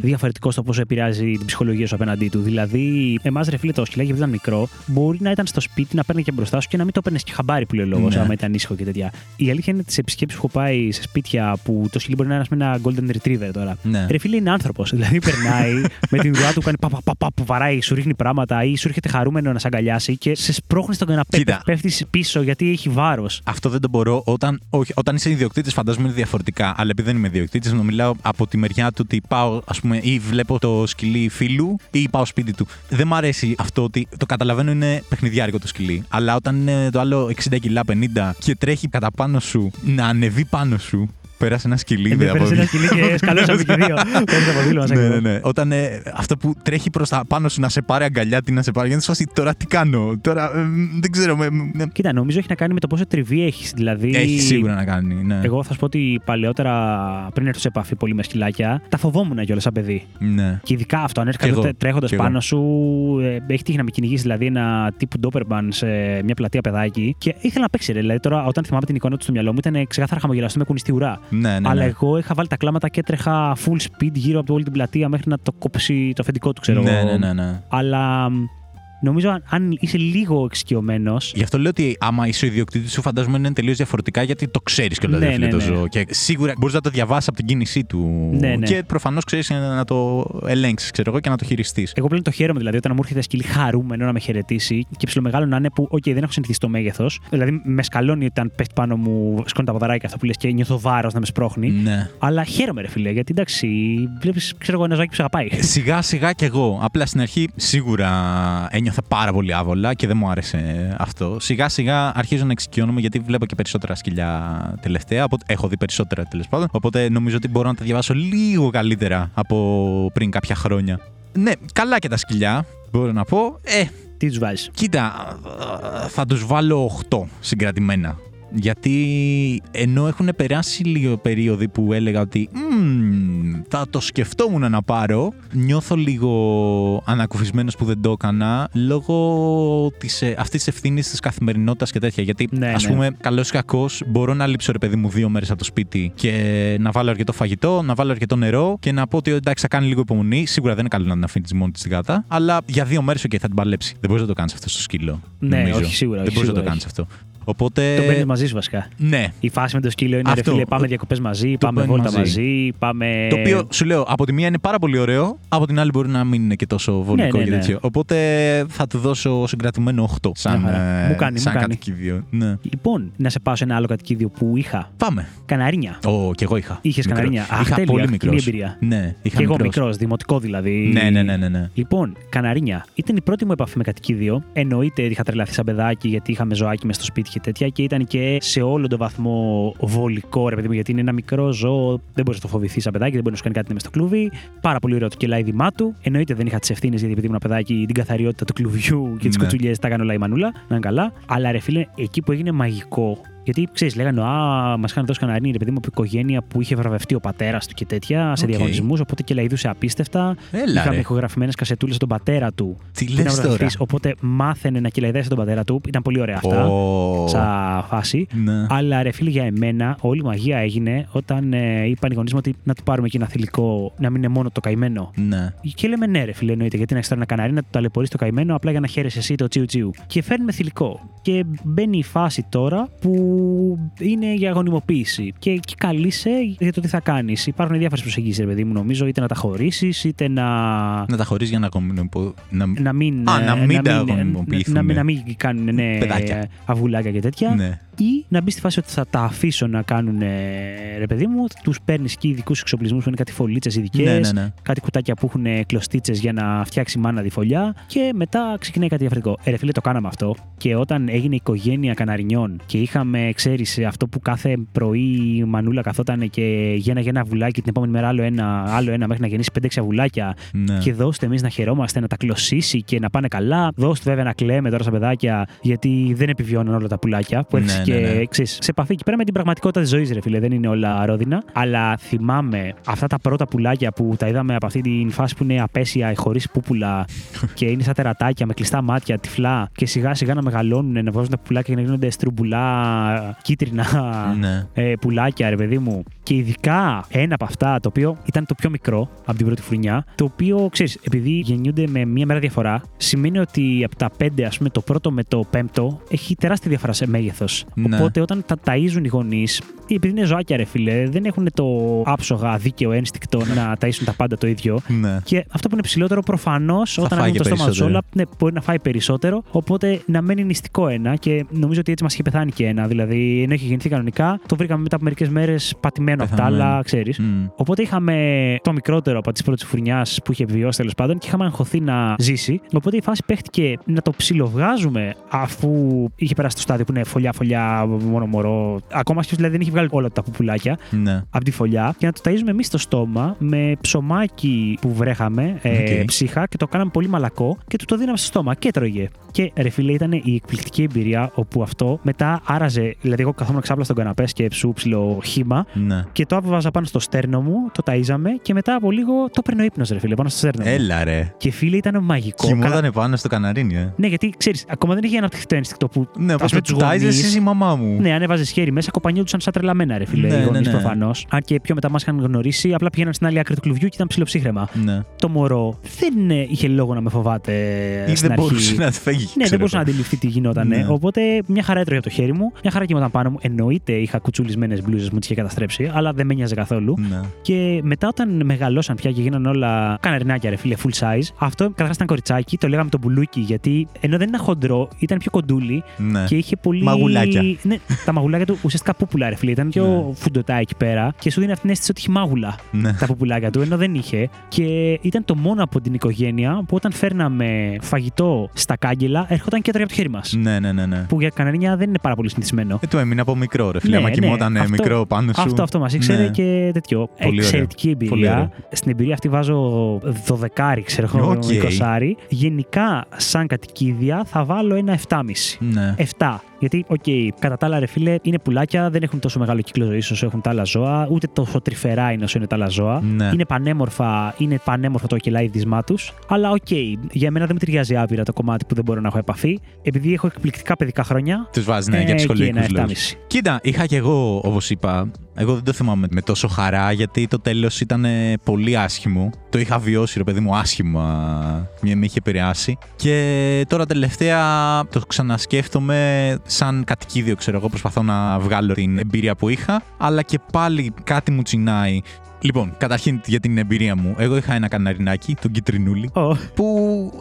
διαφορετικό στο πόσο επηρεάζει την ψυχολογία σου απέναντί του. Δηλαδή, εμάς ρε φίλε, το σκυλάκι που ήταν μικρό, μπορεί να ήταν στο σπίτι να παίρνει και μπροστά σου και να μην το παίρνεις και χαμπάρι που λέει ο λόγος, Ναι. άμα ήταν ήσυχο και τέτοια. Η αλήθεια είναι τι επισκέψεις που έχω πάει σε σπίτια που το σκυλί μπορεί να είναι ας πούμε, ένα golden retriever τώρα. Ναι. Ρε φίλε είναι άνθρωπος. Δηλαδή περνάει με την δουλειά του, κάνει πα, πα, πα, πα, που βαράει, σου ρίχνει πράγματα ή σου έρχεται χαρούμενο να σε αγκαλιάσει και σε σπρώχνει στον καναπέ. Κοίτα. Πέφτεις πίσω γιατί έχει βάρος. Αυτό δεν το μπορώ. Όταν, όχι, όταν είσαι ιδιοκτήτης, φαντάζομαι είναι διαφορετικά. Αλλά επειδή δεν είμαι ιδιοκτήτης, να μιλάω από τη μεριά του ότι πάω, ας πούμε, ή βλέπω το σκυλί φίλου ή πάω σπίτι του. Δεν μ' αρέσει αυτό ότι το καταλαβαίνω είναι παιχνιδιάρικο το σκυλί. Αλλά όταν είναι το άλλο 60 κιλά, 50 και τρέχει κατά πάνω σου να ανεβεί πάνω σου. Πέρασε ένα σκυλί, δεν Πέρασε ένα σκυλί και σκαλώσαμε και δύο. Πέρασε από δίλημα, ναι, ναι, ναι. Όταν ε, αυτό που τρέχει προς τα πάνω σου να σε πάρει αγκαλιά, τι να σε πάρει. Γιατί σου φάση, τώρα τι κάνω; Τώρα ε, δεν ξέρω. με- με- Κοίτα, νομίζω έχει να κάνει με το πόσο τριβή έχεις. Δηλαδή, Έχει σίγουρα να κάνει. Ναι. Εγώ θα σου πω ότι παλαιότερα, πριν έρθω σε επαφή πολύ με σκυλάκια, τα φοβόμουν κιόλας σαν παιδί. ναι. Και ειδικά αυτό, αν Κι έρχεται εγώ. τρέχοντας Κι εγώ. πάνω σου, ε, έχει τύχει να με κυνηγήσει δηλαδή ένα τύπου Doberman σε μια πλατεία παιδάκι. Και ήθελα να παίξει, ρε. Δηλαδή τώρα, όταν θυμάμαι την εικόνα του στο μυαλό μου, ήταν ξεκάθαρα χαμογελαστό με κουνιστή ουρά. Ναι, ναι, Αλλά ναι. εγώ είχα βάλει τα κλάματα και έτρεχα full speed γύρω από όλη την πλατεία μέχρι να το κόψει το αφεντικό του, ξέρω ναι, εγώ. ναι, ναι, ναι. Αλλά μ, νομίζω αν, αν είσαι λίγο εξοικειωμένο. Γι' αυτό λέω ότι άμα είσαι ο ιδιοκτήτης σου, φαντάζομαι είναι τελείως διαφορετικά γιατί το ξέρεις κιόλα Ναι, ναι, ναι, το ναι. ζώο. Και σίγουρα μπορείς να το διαβάσεις από την κίνησή του. Ναι, ναι. Και προφανώς ξέρεις να το ελέγξεις, ξέρω εγώ, και να το χειριστείς. Εγώ πλέον το χαίρομαι δηλαδή όταν μου έρχεται ένα σκυλί χαρούμενο να με χαιρετήσει και ψιλομεγάλο να είναι που, OK, δεν έχω συνηθίσει το μέγεθος. Δηλαδή με σκαλώνει όταν πέφτει πάνω μου, σκόνη τα ποδαράκια αυτό που λες και νιώθω βάρος να με σπρώχνει. Ναι. Αλλά χαίρομαι, ρε φίλε, γιατί εντάξει, βλέπεις, ξέρω εγώ, ένα ζωάκι που σε αγαπάει. Σιγά σιγά κι εγώ. Απλά στην αρχή σίγουρα ένιωθα πάρα πολύ άβολα και δεν μου άρεσε αυτό. Σιγά σιγά αρχίζω να εξοικειώνομαι γιατί βλέπω και περισσότερα σκυλιά τελευταία. Οπότε, έχω δει περισσότερα τέλος πάντων. Οπότε νομίζω ότι μπορώ να τα διαβάσω λίγο καλύτερα από πριν κάποια χρόνια. Ναι, καλά και τα σκυλιά, μπορώ να πω. Ε, Τι τους βάζεις; Κοίτα, θα τους βάλω 8 συγκρατημένα. Γιατί ενώ έχουν περάσει λίγο περίοδοι που έλεγα ότι «Μμμ, θα το σκεφτόμουν να πάρω, νιώθω λίγο ανακουφισμένος που δεν το έκανα λόγω της, ε, αυτής της ευθύνης της καθημερινότητας και τέτοια. Γιατί Ναι, ας ναι. πούμε καλός ή κακός μπορώ να λείψω ρε παιδί μου δύο μέρες από το σπίτι και να βάλω αρκετό φαγητό, να βάλω αρκετό νερό και να πω ότι εντάξει θα κάνει λίγο υπομονή. Σίγουρα δεν είναι καλό να την αφήνεις μόνη της την γάτα, αλλά για δύο μέρες okay, θα την παλέψει. Δεν μπορείς να το κάνεις αυτό στο σκύλο. Ναι, νομίζω. όχι, σίγουρα, Δεν όχι, μπορείς να το σίγουρα κάνεις αυτό. Οπότε. Το παίρνει μαζί σου βασικά. Ναι. Η φάση με το σκύλο είναι ρε Αυτό. φίλε, πάμε διακοπές μαζί, Το πάμε παίρνεις βόλτα μαζί. μαζί, πάμε. Το οποίο σου λέω από τη μία είναι πάρα πολύ ωραίο, από την άλλη μπορεί να μην είναι και τόσο βολικό ναι, και ναι. τέτοιο. Οπότε θα του δώσω συγκρατημένο 8 σαν, Μια χαρά. ε, Μου κάνει, μου σαν κάνει. κατοικίδιο. Ναι. Λοιπόν, να σε πάω σε ένα άλλο κατοικίδιο που είχα. Πάμε. Καναρίνια. Ω, κι εγώ είχα. Είχες Μικρός. καναρίνια. Αχ, Είχα τέλεια, πολύ κοινή μικρός. εμπειρία. Ναι, είχα Και εγώ μικρός. μικρός, δημοτικό δηλαδή. Ναι, ναι, ναι, ναι, ναι. Λοιπόν, καναρίνια. Ήταν η πρώτη μου επαφή με κατοικίδιο. Εννοείται είχα τρελαθεί σαν παιδάκι γιατί είχαμε ζωάκι μες στο σπίτι και τέτοια και ήταν και σε όλο τον βαθμό βολικό, ρε παιδί μου, γιατί είναι ένα μικρό ζώο. Δεν μπορείς να το φοβηθείς σαν παιδάκι, δεν μπορεί να σου κάνει κάτι να είναι στο κλουβί. Πάρα πολύ ωραίο το κελάιδημά του. Εννοείται δεν είχα τις ευθύνες γιατί επειδή ήμουν παιδάκι την καθαριότητα του κλουβιού και τις Ναι. κουτσουλιές τα έκανε όλα η μανούλα. Να είναι καλά. Αλλά ρε φίλε, εκεί που έγινε μαγικό γιατί ξέρεις, λέγανε, Α, μας είχαν δώσει κανένα ρε παιδί μου από οικογένεια που είχε βραβευτεί ο πατέρας του και τέτοια σε Οκ. διαγωνισμούς. Οπότε κελαηδούσε απίστευτα. Έλα, Είχαμε ρε. ηχογραφημένες κασετούλες στον πατέρα του. Τι που λες ήταν τώρα; βραβευτής, Οπότε μάθαινε να κελαηδάει σαν τον πατέρα του. Ήταν πολύ ωραία αυτά. Ω. Σαν φάση. Ναι. Αλλά ρε φίλε, για εμένα, όλη η μαγεία έγινε όταν ε, είπαν οι γονείς μου ότι να του πάρουμε και ένα θηλυκό, να μην είναι μόνο το καημένο. Ναι. Και λέμε ναι, ρε φίλε, εννοείται. Γιατί να έχει τώρα ένα καναρί να του ταλαιπωρείς το καημένο απλά για να χαίρεσαι εσύ το τσιου τσιου. Και φέρνουμε θηλυκό. Και μπαίνει η φάση τώρα που είναι για γονιμοποίηση. Και, και καλείσαι για το τι θα κάνεις. Υπάρχουν διάφορες προσεγγίσεις, ρε παιδί μου, νομίζω, είτε να τα χωρίσεις, είτε να. Να τα χωρί για να κομμουνοποιώ. Να... Να μην, Α, να ε, μην τα μην, γονιμοποιηθούν. να, μην- να μην κάνουν ναι, Παιδάκια. αυγουλάκια και τέτοια. Ναι. Ή να μπεις στη φάση ότι θα τα αφήσω να κάνουν ρε παιδί μου, τους παίρνεις και ειδικούς εξοπλισμούς που είναι κάτι φωλίτσες ειδικές, Ναι, ναι, ναι. κάτι κουτάκια που έχουν κλωστίτσες για να φτιάξει μάνα τη φωλιά και μετά ξεκινάει κάτι διαφορετικό. Ε, ρε φίλε, το κάναμε αυτό και όταν έγινε η οικογένεια Καναρινιών και είχαμε, ξέρεις, αυτό που κάθε πρωί η μανούλα καθόταν και γέναγε ένα βουλάκι, την επόμενη μέρα άλλο ένα, άλλο ένα μέχρι να γεννήσει 5-6 βουλάκια Ναι. και δώστε εμείς να χαιρόμαστε, να τα κλωσίσει και να πάνε καλά. Δώστε βέβαια να κλαίμε τώρα στα παιδάκια, γιατί δεν επιβιώνουν όλα τα πουλάκια. Που Ναι, έρχεσαι ναι, και ναι. ξέρεις, σε επαφή εκεί πέρα με την πραγματικότητα της ζωής, ρε φίλε. Δεν είναι όλα ρόδινα. Αλλά θυμάμαι αυτά τα πρώτα πουλάκια που τα είδαμε από αυτή την φάση που είναι απέσια, χωρίς πούπουλα και είναι σαν τερατάκια με κλειστά μάτια, τυφλά και σιγά σιγά να μεγαλώνουν, να βγάζουν τα πουλάκια και να γίνονται στρουμπουλά, κίτρινα Ναι. ε, πουλάκια, ρε παιδί μου. Και ειδικά ένα από αυτά, το οποίο ήταν το πιο μικρό από την πρώτη φρουνιά, το οποίο ξέρεις, επειδή γεννιούνται με μία μέρα διαφορά, σημαίνει ότι από τα πέντε, ας πούμε, το πρώτο με το πέμπτο έχει τεράστια διαφορά σε μέγεθος. Ναι. Οπότε όταν τα ταΐζουν οι γονείς, επειδή είναι ζωάκια, ρε φίλε, δεν έχουν το άψογα δίκαιο ένστικτο να ταΐσουν τα πάντα το ίδιο. Ναι. Και αυτό που είναι ψηλότερο, προφανώς, όταν φάει ανοίγουν το και στόμα του περισσότερο. όλα, ναι, μπορεί να φάει περισσότερο. Οπότε να μένει νηστικό ένα και νομίζω ότι έτσι μας είχε πεθάνει και ένα. Δηλαδή, ενώ είχε γεννηθεί κανονικά, το βρήκαμε μετά από μερικές μέρες πατημένο από τα Πεθαμένο. άλλα, ξέρεις. Μμ. Οπότε είχαμε το μικρότερο από τις πρώτες φουρνιά που είχε επιβιώσει τέλος πάντων και είχαμε αγχωθεί να ζήσει. Οπότε η φάση παίχτηκε να το ψιλοβγάζουμε αφού είχε περάσει το στάδιο που είναι φωλιά-φωλιά, μόνο μωρό. Ακόμα και δηλαδή δεν είχε βγάλει όλα τα πουπουλάκια Ναι. από τη φωλιά και να το ταΐζουμε εμείς στο στόμα με ψωμάκι που βρέχαμε, ε, Οκ. ψύχα και το κάναμε πολύ μαλακό και του το δίναμε στο στόμα και έτρωγε. Και ρε φίλε, ήταν η εκπληκτική εμπειρία όπου αυτό μετά άραζε. Δηλαδή, εγώ καθόμουν ξάπλα στον καναπέ και ψιλο- ψιλοχύμα Ναι. και το έβαζα πάνω στο στέρνο μου, το ταΐζαμε και μετά από λίγο το 'παιρνε ο ύπνος, ρε φίλε, πάνω στο στέρνο μου. Έλα ρε. Και φίλε, ήταν μαγικό. Καλά- Κοιμότανε πάνω στο καναρίνι, ε. Ναι, γιατί ξέρεις, ακόμα δεν είχε αναπτυχθεί το ένστικτο που. Ναι, ας όπως πούμε, με τους τάιζε γονείς- εσύ η μαμά μου. Ναι, αν έβαζες χέρι μέσα, κοπανιόντουσαν σαν τρελαμένα, ρε φίλε. Ναι, οι ναι, γονείς ναι. προφανώς. Αν και πιο μετά μας είχαν γνωρίσει, απλά πηγαίναν στην άλλη άκρη του κλουβιού και ήταν ψιλοψύχραιμα. Ναι. Το μωρό δεν ε, είχε λόγο να με φοβάται Ή στην δεν αρχή. μπορούσε να τη φύγει. Ναι, δεν ξέρω μπορούσε να εγώ. αντιληφθεί τι γινόταν. Ναι. Οπότε μια χαρά έτρωγε από το χέρι μου, μια χαρά κοιμόταν πάνω μου. Εννοείται είχα κουτσουλισμένες μπλούζες μου, τις είχε καταστρέψει, αλλά δεν με νοιάζε καθόλου. Ναι. Και μετά όταν μεγαλώσαν πια και γίνανε όλα καναρινάκια, ρε φίλε, full size, αυτό καταρχάς ήταν κοριτσάκι, το λέγαμε το μπουλούκι, γιατί ενώ δεν ήταν χοντρό, ήταν πιο κοντούλι Ναι. και είχε πολύ. Μαγουλάκια. Ναι, τα μαγουλάκια του ουσιαστικά πούπουλα, ρε φίλε. Ήταν πιο Ναι. φουντοτά εκεί πέρα και σου δίνει αυτήν την αίσθηση ότι έχει μάγουλα Ναι. τα πουπουλάκια του, ενώ δεν είχε. Και ήταν το μόνο από την οικογένεια που όταν φέρναμε φαγητό στα κάγκελα, έρχονταν και έτρωγε από το χέρι μας. Ναι, ναι, ναι, ναι. Που για καναρίνια δεν είναι πάρα πολύ συνηθισμένο. Ε, του έμεινε από μικρό, ρε φίλε. Ναι, Μα ναι, κοιμόταν αυτό- μικρό πάνω σου. Αυτό, αυτό μας ήξερε Ναι. και τέτοιο. Πολύ ωραίο. Εξαιρετική Πολύ εμπειρία. ωραίο. Στην εμπειρία αυτή βάζω 12, ξέρω εγώ, Οκ. 20. Γενικά, σαν κατοικίδια, θα βάλω ένα 7,5. Ναι. 7. Γιατί, οκ, κατά τα άλλα, ρε φίλε, είναι πουλάκια, δεν έχουν τόσο μεγάλο κύκλο ζωής όσο έχουν τα άλλα ζώα, ούτε τόσο τρυφερά είναι όσο είναι τα άλλα ζώα. Ναι. Είναι πανέμορφα, είναι πανέμορφο το κελάηδισμά τους. Αλλά, οκ, για μένα δεν με ταιριάζει άπειρα το κομμάτι που δεν μπορώ να έχω επαφή. Επειδή έχω εκπληκτικά παιδικά χρόνια. Τους βάζεις, ναι, ε, για εκεί ψυχολογικού ένα λόγου. 7,5. Κοίτα, είχα κι εγώ, όπως είπα, εγώ δεν το θυμάμαι με τόσο χαρά, γιατί το τέλος ήταν ε, πολύ άσχημο. Το είχα βιώσει, ρε παιδί μου, άσχημα. Με, με είχε επηρεάσει. Και τώρα τελευταία το ξανασκέφτομαι σαν κατοικίδιο, ξέρω εγώ. Προσπαθώ να βγάλω την εμπειρία που είχα, αλλά και πάλι κάτι μου τσινάει. Λοιπόν, καταρχήν για την εμπειρία μου. Εγώ είχα ένα καναρινάκι, τον Κιτρινούλη, Ω, που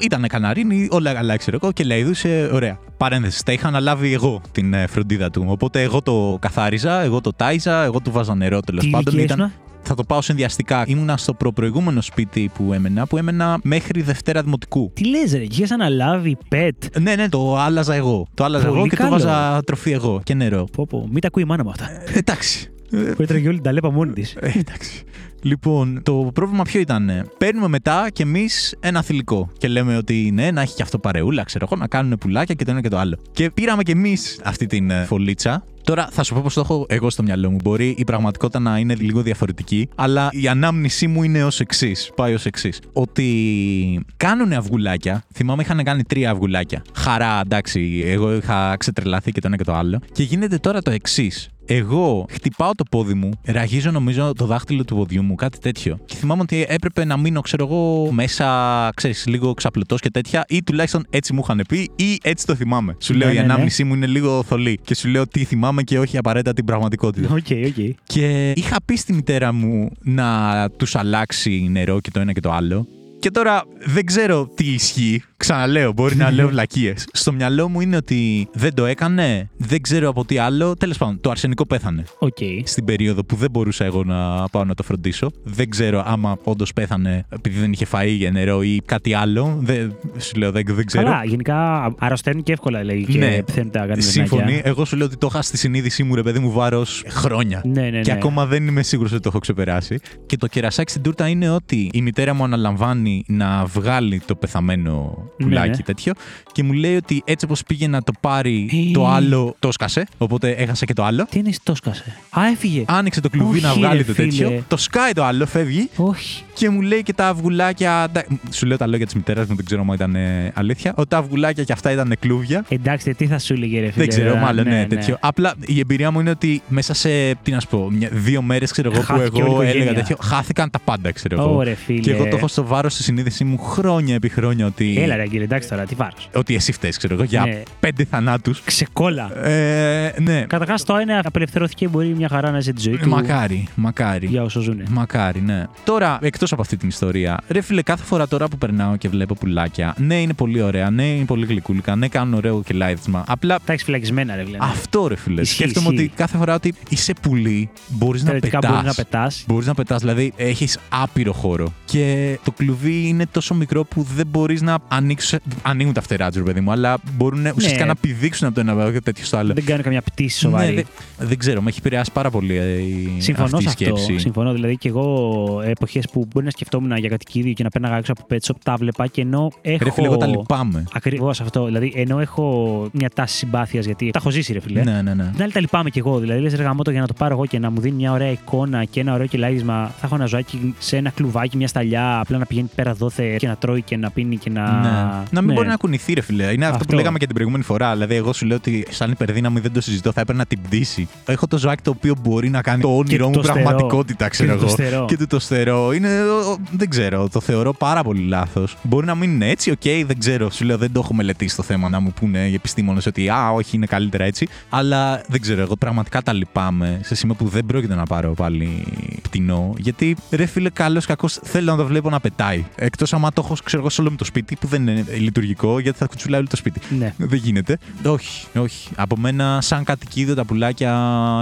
ήταν καναρίνι, όλα καλά ξέρω εγώ και λαϊδούσε ωραία. Παρένθεση, τα είχα αναλάβει εγώ την ε, φροντίδα του. Οπότε εγώ το καθάριζα, εγώ το τάιζα, εγώ του βάζα νερό τέλος τι πάντων. ηλικία ήσουν; θα το πάω συνδυαστικά. Ήμουνα στο προπροηγούμενο σπίτι που έμενα, που έμενα μέχρι Δευτέρα Δημοτικού. Τι λες ρε, είχες αναλάβει pet; Ναι, ναι, το άλλαζα εγώ. Το άλλαζα Πολύ εγώ και καλό. του βάζα τροφή εγώ και νερό. Πω, πω, μην τα ακούει η μάνα μου αυτά. Ε, εντάξει. Ε, Που έτρωγε όλη την ταλέπα μόνη της. Ε, εντάξει. Λοιπόν, το πρόβλημα ποιο ήταν. Παίρνουμε μετά κι εμείς ένα θηλυκό. Και λέμε ότι ναι, να έχει και αυτό παρεούλα, ξέρω εγώ, να κάνουν πουλάκια και το ένα και το άλλο. Και πήραμε κι εμείς αυτή την ε, φωλίτσα. Τώρα θα σου πω πώ το έχω εγώ στο μυαλό μου. Μπορεί η πραγματικότητα να είναι λίγο διαφορετική, αλλά η ανάμνησή μου είναι ως εξής. Πάει ως εξής. Ότι κάνουν αυγουλάκια. Θυμάμαι είχαν κάνει τρία αυγουλάκια. Χαρά, εντάξει, εγώ είχα ξετρελαθεί και το ένα και το άλλο. Και γίνεται τώρα το εξής. Εγώ χτυπάω το πόδι μου, ραγίζω νομίζω το δάχτυλο του ποδιού μου, κάτι τέτοιο. Και θυμάμαι ότι έπρεπε να μείνω, ξέρω εγώ, μέσα, ξέρεις, λίγο ξαπλωτός και τέτοια, ή τουλάχιστον έτσι μου είχαν πει, ή έτσι το θυμάμαι. Σου Ναι, λέω, η ναι, ναι. ανάμνησή μου είναι λίγο θολή. Και σου λέω τι θυμάμαι και όχι απαραίτητα την πραγματικότητα. OK, OK. Και είχα πει στη μητέρα μου να τους αλλάξει νερό και το ένα και το άλλο. Και τώρα δεν ξέρω τι ισχύει. Ξαναλέω, μπορεί να λέω βλακίες. Στο μυαλό μου είναι ότι δεν το έκανε, δεν ξέρω από τι άλλο. Τέλος πάντων, το αρσενικό πέθανε. Οκ. Στην περίοδο που δεν μπορούσα εγώ να πάω να το φροντίσω. Δεν ξέρω άμα όντως πέθανε επειδή δεν είχε φαΐ ή νερό ή κάτι άλλο. Δεν, σου λέω, δεν, δεν ξέρω. Καλά, γενικά αρρωσταίνουν και εύκολα λέει και Ναι. πεθαίνουν τα γαντζενάκια. Σύμφωνοι. Εγώ σου λέω ότι το είχα στη συνείδησή μου, ρε παιδί μου, βάρος χρόνια. Ναι, ναι, ναι. Και ακόμα δεν είμαι σίγουρος ότι το έχω ξεπεράσει. Και το κερασάκι στην τούρτα είναι ότι η μητέρα μου αναλαμβάνει να βγάλει το πεθαμένο πουλάκι ναι. τέτοιο και μου λέει ότι έτσι όπως πήγε να το πάρει Ε. το άλλο, το σκάσε. Οπότε έχασε και το άλλο. Τι είναι το σκάσε; Α, έφυγε. Άνοιξε το κλουβί Όχι, να βγάλει ρε το τέτοιο. φίλε. Το σκάει το άλλο, φεύγει Όχι. Και μου λέει και τα αυγουλάκια. τα- Σου λέω τα λόγια της μητέρας μου, δεν ξέρω αν ήταν ε, αλήθεια. Ότι τα αυγουλάκια και αυτά ήταν κλούβια. Εντάξει, τι θα σου έλεγε, ρε φίλε. Δεν ξέρω, τώρα. μάλλον ναι, τέτοιο. Απλά η εμπειρία μου είναι ότι μέσα σε, τι να σου πω, μια, δύο μέρες ξέρω εγώ που Χάθηκε όλη η εγώ έλεγα οικογένεια. τέτοιο, χάθηκαν τα πάντα, ξέρω εγώ. Ωρε φίλε. Και εγώ το έχω στο βάρος στη συνείδησή μου χρόνια επί χρόνια ότι, Έλα, ρε κύριε, εντάξει τώρα, τι βάρος. ότι εσύ φταίεις, ξέρω εγώ, για Ναι. πέντε θανάτους. Ξεκόλα. Ε, ναι, Καταρχάς, το ένα απελευθερώθηκε μπορεί μια χαρά να ζει τη ζωή του. μακάρι, μακάρι. Για όσο ζουνε. Μακάρι, ναι. Τώρα, εκτός από αυτή την ιστορία, ρε φίλε, κάθε φορά τώρα που περνάω και βλέπω πουλάκια, ναι, είναι πολύ ωραία, ναι, είναι πολύ γλυκούλικα, ναι, κάνουν ωραίο και λάιδισμα. Απλά Τα έχεις φυλακισμένα, ρε φίλε. αυτό ρε φίλε. Ισχύει, Σκέφτομαι ισχύει. ότι κάθε φορά ότι είσαι πουλί, μπορείς να Θεωρητικά πετάς. μπορείς να πετάς. Μπορείς να πετάς, δηλαδή έχεις άπειρο χώρο. Και το κλουβί είναι τόσο μικρό που δεν μπορείς να ανοίξεις. Ανοίγουν τα φτερά τους, ρε παιδί μου, αλλά μπορούν ουσιαστικά να πηδήξουν από το ένα και τέτοιο στο άλλο. Δεν κάνουν καμιά πτήση σοβαρή. Ναι, δεν, δεν ξέρω, με έχει επηρεάσει πάρα πολύ ε, η, Συμφωνώ αυτή η σε αυτό. σκέψη. Συμφωνώ. Δηλαδή και εγώ εποχές που μπορεί να σκεφτόμουν για κατοικίδιο και να πέρναγα έξω από pet shop, τα 'βλεπα και ενώ έχω. Ρε φίλε, εγώ τα λυπάμαι. Ακριβώς αυτό. Δηλαδή, ενώ έχω μια τάση συμπάθειας γιατί τα έχω ζήσει, ρε φίλε. Ναι, ναι, ναι. Την άλλη τα λυπάμαι κι εγώ. Δηλαδή, λες ρε γαμώτο για να το πάρω εγώ και να μου δίνει μια ωραία εικόνα και ένα ωραίο κελάηδισμα. Θα έχω ένα ζωάκι σε ένα κλουβάκι, μια σταλιά, απλά να πηγαίνει πέρα δώθε και να τρώει και να πίνει και να. Ναι. Να μην Ναι. μπορεί να κουνηθεί, ρε φίλε. Είναι αυτό, Αυτό. που λέγαμε και την προηγούμενη φορά. Δηλαδή, εγώ σου λέω ότι σαν υπερδύναμη δεν το συζητώ, θα έπαιρνα την πτήση. Έχω το ζωάκι το οποίο μπορεί να κάνει το όνειρό μου το στερώ. πραγματικότητα, ξέρω Και το εγώ. στερώ. Και του το στερώ. Είναι. Ο- ο- Δεν ξέρω, το θεωρώ πάρα πολύ λάθος. Μπορεί να μην είναι έτσι, οκ, δεν ξέρω. Σου λέω, δεν το έχω μελετήσει το θέμα να μου πούνε οι επιστήμονες ότι Α, όχι, είναι καλύτερα έτσι. Αλλά δεν ξέρω, εγώ πραγματικά τα λυπάμαι σε σημείο που δεν πρόκειται να πάρω πάλι πτηνό. Γιατί ρε φίλε, καλός κακός θέλω να το βλέπω να πετάει. Εκτός άμα το έχω, ξέρω εγώ, σε όλο μου το σπίτι, που δεν είναι λειτουργικό, γιατί θα κουτσουλάει όλο το σπίτι. Ναι. Δεν γίνεται. Όχι, όχι. Από μένα, σαν κατοικίδιο, τα πουλάκια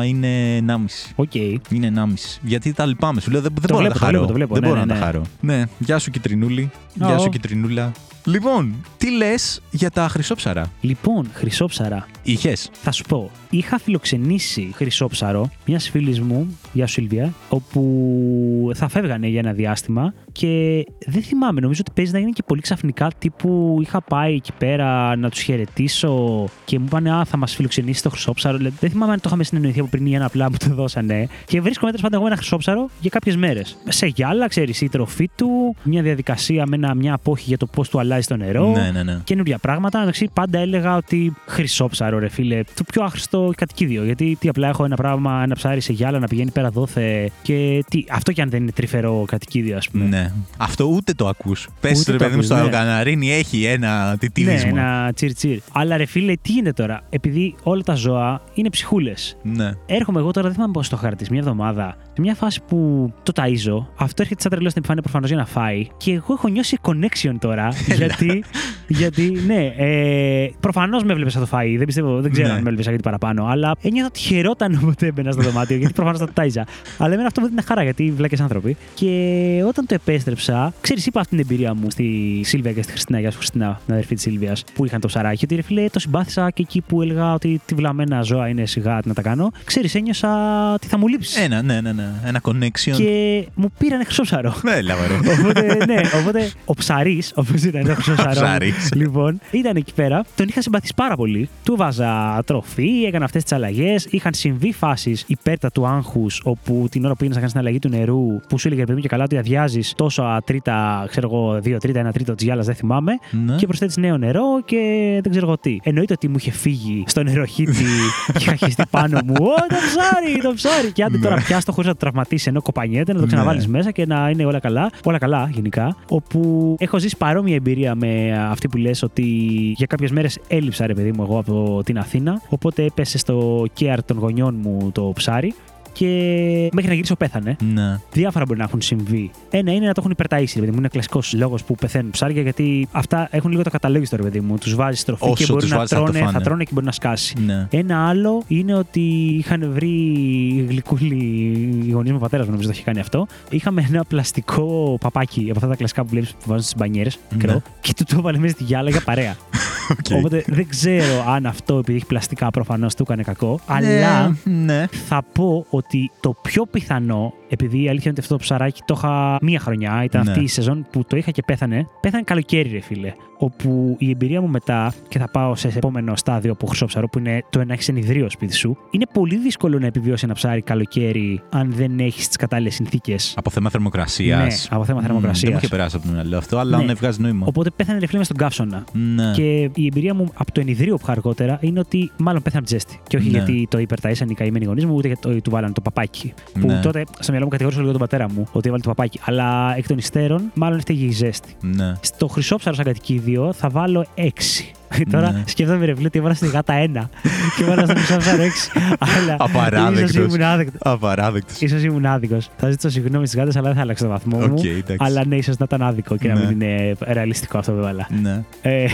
είναι 1,5. Οκ. Είναι 1,5. Γιατί τα λυπάμαι. Σου λέω δεν, δεν Το μπορώ βλέπω, να το τα χαρώ. βλέπω, το βλέπω. Δεν Ναι, μπορώ ναι, να τα ναι. χαρώ. Ναι, γεια σου Κιτρινούλη. Γεια Ω. σου Κιτρινούλα. Λοιπόν, τι λες για τα χρυσόψαρα; Λοιπόν, χρυσόψαρα. Είχες. Θα σου πω, είχα φιλοξενήσει χρυσόψαρο μιας φίλης μου, γεια σου Σίλβια, όπου θα φεύγανε για ένα διάστημα και δεν θυμάμαι, νομίζω ότι παίζει να είναι και πολύ ξαφνικά τύπου είχα πάει εκεί πέρα να τους χαιρετήσω και μου είπανε Α, θα μας φιλοξενήσει το χρυσόψαρο. Δηλαδή, δεν θυμάμαι αν το είχαμε συνεννοηθεί από πριν ή αν απλά μου το δώσανε. Και βρίσκομαι τέλος πάντων εγώ ένα χρυσόψαρο για κάποιες μέρες. Σε γυάλα, ξέρεις, η τροφή του, μια διαδικασία με ένα, μια απόχη για το πώς του αλλάζει το νερό Ναι, ναι, ναι. καινούργια πράγματα. Εντάξει, πάντα έλεγα ότι χρυσόψαρο, ρε φίλε. Το πιο άχρηστο κατοικίδιο. Γιατί τι απλά έχω ένα πράγμα, ένα ψάρι σε γυάλα να πηγαίνει πέρα δόθε. Και τι, αυτό κι αν δεν είναι τρυφερό κατοικίδιο, ας πούμε. Ναι. Αυτό ούτε το ακούς. Πες Ούτε ρε το παιδί μου ακούς, στο ναι. αεροκαναρίνι έχει ένα Ναι, τιτίδισμα. ένα τσιρ τσιρ. Αλλά ρε φίλε, τι είναι τώρα; Επειδή όλα τα ζώα είναι ψυχούλες. Ναι. Έρχομαι εγώ τώρα, δεν θυμάμαι πώ το χάρτη, μια εβδομάδα, σε μια φάση που το ταΐζω. Αυτό έρχεται σαν τρελό στην επιφάνεια προφανώς για να φάει. Και εγώ έχω νιώσει connection τώρα. γιατί, γιατί, ναι, ε, προφανώς με έβλεπες να το φάει. Δεν πιστεύω, δεν ξέρω Ναι. αν με έβλεπες γιατί παραπάνω. Αλλά ένιωθα ότι χαιρόταν όποτε έμπαινα στο δωμάτιο, γιατί προφανώς το τάιζα. Αλλά εμένα αυτό μου έδινε χαρά, γιατί βλάκες άνθρωποι. Και όταν το επέστρεψα, ξέρεις, είπα αυτή την εμπειρία μου στη Σίλβια και στη Χριστίνα, γεια σου Χριστίνα, την αδερφή της Σίλβιας, που είχαν το ψαράκι. Ότι ρε φίλε, το συμπάθησα και εκεί που έλεγα ότι τι βλαμμένα ζώα είναι σιγά τι να τα κάνω. Ξέρεις, ένιωσα ότι θα μου λείψεις. Ένα, ναι, ναι, ναι. Ένα connection. Και μου πήρανε χρυσόψαρο. Έλα, ρε. οπότε, ναι, οπότε ο ψαρής, όπω ήταν το χρυσόψαρο. ψαρής. λοιπόν, ήταν εκεί πέρα. Τον είχα συμπαθήσει πάρα πολύ. Του βάζα τροφή, έκανα αυτές τις αλλαγές. Είχαν συμβεί φάσεις υπέρτα του άγχους, όπου την ώρα που πήγαινες να κάνεις την αλλαγή του νερού, που σου έλεγε ρε παιδί μου και καλά ότι αδειάζεις τόσο τρίτα, ξέρω εγώ, δύο τρίτα, ένα τρίτο της γυάλας, δεν θυμάμαι. Ναι. Και προσθέτεις νέο νερό και δεν ξέρω εγώ τι. Εννοείται ότι μου είχε φύγει στο νεροχύτη και είχα χεστεί πάνω μου. Ω, το ψάρι, το ψάρι. Και άντε τώρα πιάστο χωρίς να το τραυματίσει ενώ κοπανιέται, να το Ναι. ξαναβάλεις μέσα και να είναι όλα καλά. Όλα καλά γενικά. Όπου έχω ζήσει παρόμοια εμπειρία με αυτή που λες ότι για κάποιες μέρες έλειψα ρε παιδί μου εγώ από την Αθήνα. Οπότε έπεσε στο care των γονιών μου το ψάρι. Και μέχρι να γυρίσω πέθανε. Ναι. Διάφορα μπορεί να έχουν συμβεί. Ένα είναι να το έχουν υπερταήσει, ρε παιδί μου. Είναι κλασικός λόγος που πεθαίνουν ψάρια γιατί αυτά έχουν λίγο το καταλόγιστο, ρε παιδί μου. Τους βάζει τροφή Όσο και μπορεί τους να βάζεις θα το τρώνε, θα, φάνε. τρώνε και μπορεί να σκάσει. Ναι. Ένα άλλο είναι ότι είχαν βρει γλυκούλη οι γονείς μου, ο πατέρας μου νομίζω το είχε κάνει αυτό. Είχαμε ένα πλαστικό παπάκι από αυτά τα κλασικά που βλέπεις που βάζουν στις μπανιέρες, μικρό, Ναι. και του το έβαλε μέσα στη γυάλα για παρέα. Οκ. Οπότε δεν ξέρω αν αυτό επειδή έχει πλαστικά προφανώς του έκανε κακό. Αλλά Ναι, ναι. θα πω ότι το πιο πιθανό, επειδή η αλήθεια είναι ότι αυτό το ψαράκι το είχα μία χρονιά, ήταν Ναι. αυτή η σεζόν που το είχα και πέθανε. Πέθανε καλοκαίρι, ρε φίλε. Όπου η εμπειρία μου μετά, και θα πάω σε επόμενο στάδιο από χρυσόψαρο, που είναι το να έχεις ενυδρείο σπίτι σου, είναι πολύ δύσκολο να επιβιώσει ένα ψάρι καλοκαίρι αν δεν έχεις τις κατάλληλες συνθήκες. Από θέμα θερμοκρασίας. Ναι, από θέμα θερμοκρασίας. Δεν μου είχε περάσει από το μυαλό αυτό, αλλά Ναι. ναι. βγάζει νόημα. Οπότε πέθανε ρε φίλε μες στον καύσωνα. Ναι. Και η εμπειρία μου από το ενυδρείο που είχα αργότερα είναι ότι μάλλον πέθανε από τη ζέστη. Και όχι Ναι. γιατί το υπερταΐσαν οι καημένοι γονείς μου, ούτε γιατί το, του βάλανε το παπάκι. Που Ναι. τότε στο μυαλό μου κατηγορούσα λίγο τον πατέρα μου ότι έβαλε το παπάκι. Αλλά εκ των υστέρων, μάλλον έφταιγε η ζέστη. Ναι. Στο χρυσόψαρο σαν κατοικίδιο θα βάλω 6. Τώρα Ναι. σκέφτομαι ρε φίλε ότι έβαλα στη γάτα 1 και έβαλα στο χρυσόψαρο 6. Αλλά Απαράδεκτος. ίσως ήμουν άδεκτος. Απαράδεκτος. Ίσως ήμουν άδικος. Θα ζητήσω συγγνώμη στις γάτες, αλλά δεν θα άλλαζα το βαθμό μου. Οκ, εντάξει. Αλλά ναι, ίσως να ήταν άδικο και να Ναι. μην είναι ρεαλιστικό αυτό που έβαλα. Ναι. Ε,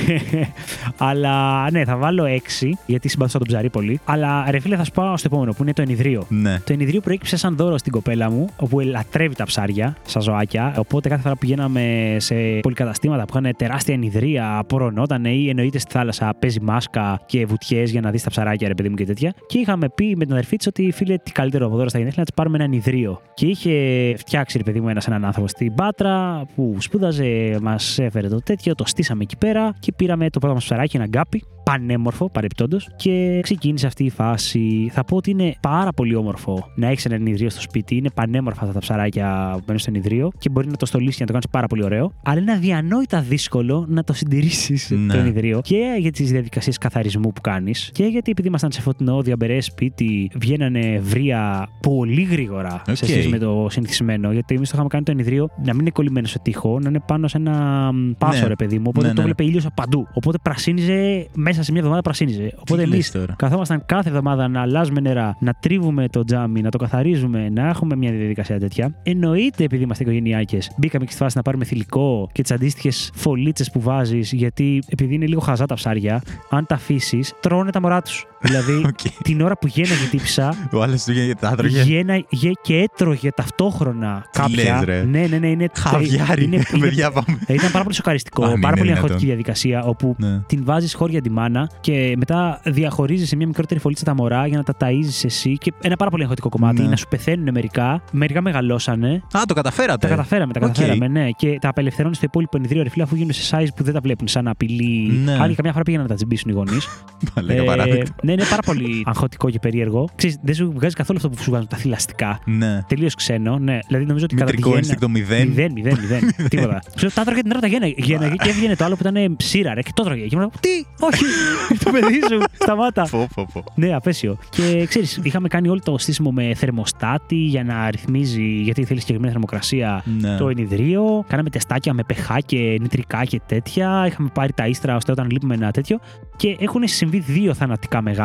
αλλά ναι, θα βάλω 6 γιατί συμπαθούσα τον ψαρί πολύ. Αλλά ρε φίλε, θα σου πάω στο επόμενο που είναι το ενιδρίο. Ναι. Το ενιδρίο προέκυψε σαν δώρο στην κοπέλα μου, όπου λατρεύει τα ψάρια, σαν ζωάκια. Οπότε κάθε φορά που πηγαίναμε σε πολυκαταστήματα που είχαν τεράστια ενιδρία, απορρονόταν ή εννοείται στη θάλασσα παίζει μάσκα και βουτιές για να δεις τα ψαράκια, ρε παιδί μου και τέτοια. Και είχαμε πει με την αδερφή της ότι φίλε, τι καλύτερο από δώρο στα γενέθλια να της πάρουμε ένα ενιδρίο. Και είχε φτιάξει, ρε παιδί μου, ένας έναν άνθρωπο στην Πάτρα που σπούδαζε, μας έφερε το τέτοιο, το στήσαμε εκεί πέρα και πήραμε το πρώτο μας ψαράκι, ένα γκάπι, πανέμορφο παρεπτόντως. Και ξεκίνησε αυτή η φάση. Θα πω ότι είναι πάρα πολύ όμορφο να έχεις ένα ενιδρίο στο σπίτι. Είναι πανέμορφα αυτά τα ψαράκια που μπαίνουν στο ενιδρίο και μπορεί να το στολίσεις και να το κάνεις πάρα πολύ ωραίο. Αλλά είναι αδιανόητα δύσκολο να το συντηρήσεις Ναι. το ενυδρείο και για τις διαδικασίες καθαρισμού που κάνεις και γιατί επειδή ήμασταν σε φωτεινό, διαμπερέ σπίτι, βγαίνανε βρύα πολύ γρήγορα σε Οκ. σχέση με το συνηθισμένο. Γιατί εμείς το είχαμε κάνει το ενυδρείο να μην είναι κολλημένο σε τοίχο, να είναι πάνω σε ένα μ, πάσο, Ναι. ρε παιδί μου. Οπότε Ναι, το ναι. βλέπει ήλιος από παντού. Οπότε πρασίνιζε μέσα σε μια εβδομάδα πρασίνιζε. Οπότε εμείς λες τώρα; καθόμασταν κάθε εβδομάδα να αλλάζουμε νερά, να τρίβουμε το τζάμι, να το καθαρίζουμε, να έχουμε μια διαδικασία τέτοια. Εννοείται επειδή είμαστε οικογενειάκηδες, μπήκαμε και στη φάση να πάρουμε θηλυκό και τις αντίστοιχες φωλίτσες που βάζεις, γιατί επειδή είναι λίγο χαζά τα ψάρια, αν τα αφήσεις, τρώνε τα μωρά τους. Δηλαδή Οκ. την ώρα που γέναγε η τύπισσα, Ο άλλος του για τα άτρωγε. γέναγε και έτρωγε ταυτόχρονα Τι κάποια. λες, ρε. Ναι, ναι, ναι. Είναι, Χαβιάρι. είναι- είναι- Παιδιά, πάμε. ε, Ήταν πάρα πολύ σοκαριστικό. Αν είναι πάρα πολύ δυνατόν. αγχωτική διαδικασία όπου Ναι. την βάζεις χώρια τη μάνα και μετά διαχωρίζεις σε μια μικρότερη φωλίτσα τα μωρά για να τα ταΐζεις εσύ. Και ένα πάρα πολύ αγχωτικό κομμάτι. Ναι. Να σου πεθαίνουν μερικά. Μερικά μεγαλώσανε. Α, το καταφέρατε. Τα καταφέραμε, τα Οκ. καταφέραμε, ναι. Και τα απελευθερώνεις στο υπόλοιπο ενυδρείο ρε φίλε αφού γίνουν σε size που δεν τα βλέπουν σαν απειλή. Ναι. Άλλοι καμιά φορά πήγαιναν να τα τσιμπήσουν οι γονείς. Μαλάκα, απαράδεκτο. Ναι, είναι πάρα πολύ αγχωτικό και περίεργο. Ξέρεις, δεν σου βγάζει καθόλου αυτό που σου βγάζουν τα θηλαστικά. Ναι. Τελείως ξένο, ναι. Δηλαδή νομίζω ότι κατά τη Μητρικό γέννα- ένστικτο μηδέν. Μηδέν, μηδέν, μηδέν. Τίποτα. Σου λέω, τα έτρωγε την ώρα τα γένναγε. Γένναγε και έβγαινε το άλλο που ήταν ψήρα, ρε, και το έτρωγε. Και μου Τι, όχι, το παιδί σου, σταμάτα. Πω, πω, πω. Ναι, απέσιο. Και ξέρεις, είχαμε κάνει όλο το στήσιμο με θερμοστάτη για να ρυθμίζει, γιατί θέλει συγκεκριμένη θερμοκρασία Ναι. το ενιδρίο. Κάναμε τεστάκια με πεχά και νητρικά και τέτοια. Είχαμε πάρει τα ίστρα ώστε όταν λείπουμε ένα τέτοιο. Και έχουν συμβεί δύο θανατικά μεγάλα.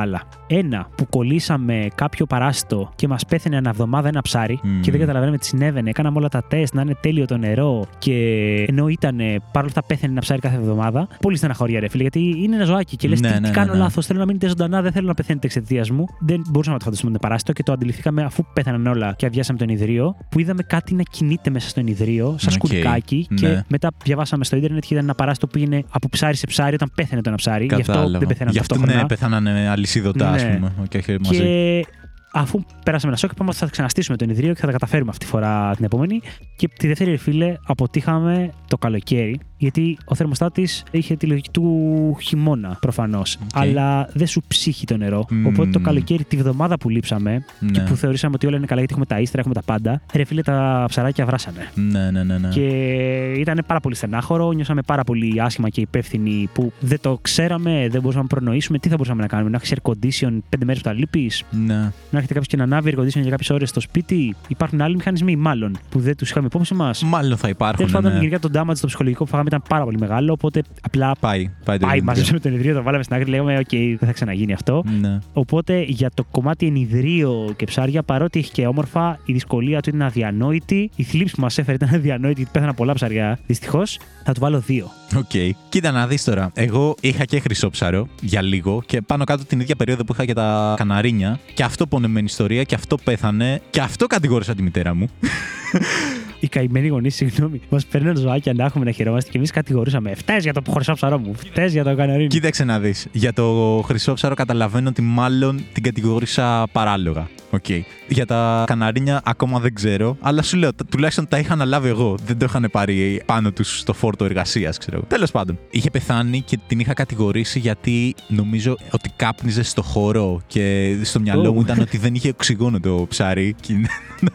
Ένα που κολλήσαμε κάποιο παράστο και μας πέθανε ένα εβδομάδα ένα ψάρι Μμμ. και δεν καταλαβαίναμε τι συνέβαινε. Κάναμε όλα τα τεστ να είναι τέλειο το νερό και ενώ ήταν παρόλα αυτά πέθανε ένα ψάρι κάθε εβδομάδα. Πολύ στεναχωρία, ρε φίλε, γιατί είναι ένα ζωάκι και λες Ναι, τι, ναι, τι ναι, κάνω ναι. λάθος. Θέλω να μείνετε ζωντανά, δεν θέλω να πεθαίνετε εξαιτίας μου. Δεν μπορούσαμε να το φανταστούμε ότι είναι παράσιτο και το αντιληφθήκαμε αφού πέθαναν όλα και αδειάσαμε το ενυδρείο, που είδαμε κάτι να κινείται μέσα στο ενυδρείο, σαν Οκ, σκουληκάκι. ναι. Και μετά διαβάσαμε στο Ίντερνετ και ήταν ένα παράσιτο που είναι από ψάρι σε ψάρι όταν πέθανε το ένα ψάρι. Γι' αυτό Κατάλαβα. δεν πεθαίναν Γι' αυτό ταυτόχρονα. ναι, πεθάνανε αλυσιδωτά, Ναι. ας πούμε. Και όχι μαζί. Και αφού περάσαμε ένα σοκ, είπαμε ότι θα ξαναστήσουμε το ενυδρείο και θα τα καταφέρουμε αυτή τη φορά την επόμενη. Και τη δεύτερη ρε φίλε αποτύχαμε το καλοκαίρι, γιατί ο θερμοστάτης είχε τη λογική του χειμώνα προφανώς. Αλλά δεν σου ψύχει το νερό. Μμμ. Οπότε το καλοκαίρι, τη βδομάδα που λείψαμε και Ναι. που θεωρήσαμε ότι όλα είναι καλά γιατί έχουμε τα φίλτρα, έχουμε τα πάντα, ρε φίλε τα ψαράκια βράσανε. Ναι, ναι, ναι. ναι. Και ήταν πάρα πολύ στενάχωρο, νιώσαμε πάρα πολύ άσχημα και υπεύθυνοι που δεν το ξέραμε, δεν μπορούσαμε να προνοήσουμε. Τι θα μπορούσαμε να κάνουμε, να έχεις air condition πέντε μέρες που θα λείπεις, Ναι. να έρχεται κάποιος και να ανάβει air condition για κάποιες ώρες στο σπίτι. Υπάρχουν άλλοι μηχανισμοί, μάλλον, που δεν τους είχαμε υπόψη μας. Μάλλον θα Τέλος υπάρχουν. πάντων, ναι. γενικά το damage το ψυχολογικό που φάγαμε κάναμε ήταν πάρα πολύ μεγάλο, οπότε απλά Πάει, πάει το πάει, ενυδρείο. μαζέψαμε το ενυδρείο, το βάλαμε στην άκρη, λέγαμε, οκ, δεν θα ξαναγίνει αυτό. Ναι. Οπότε για το κομμάτι ενυδρείο και ψάρια, παρότι έχει και όμορφα, η δυσκολία του είναι αδιανόητη. Η θλίψη που μας έφερε ήταν αδιανόητη, γιατί πέθαναν πολλά ψάρια. Δυστυχώς θα του βάλω δύο. Οκ. Κοίτα να δεις τώρα. Εγώ είχα και χρυσόψαρο για λίγο και πάνω κάτω την ίδια περίοδο που είχα και τα καναρίνια. Και αυτό πονεμένη ιστορία και αυτό πέθανε. Και αυτό κατηγόρησα τη μητέρα μου. Οι καημένοι γονείς, συγγνώμη, μας παίρνουν ζωάκια να έχουμε να χαιρόμαστε και εμείς κατηγορούσαμε. Φταίει για το χρυσόψαρο μου, φταίει για το καναρίνι. Κοίταξε να δεις. Για το χρυσόψαρο καταλαβαίνω ότι μάλλον την κατηγόρησα παράλογα. Οκ. Για τα καναρίνια ακόμα δεν ξέρω. Αλλά σου λέω, τα- τουλάχιστον τα είχα αναλάβει εγώ. Δεν το είχαν πάρει πάνω τους στο φόρτο εργασίας, ξέρω. Τέλος πάντων. Είχε πεθάνει και την είχα κατηγορήσει γιατί νομίζω ότι κάπνιζε στο χώρο και στο μυαλό Ω. μου ήταν ότι δεν είχε οξυγόνο το ψάρι. Και-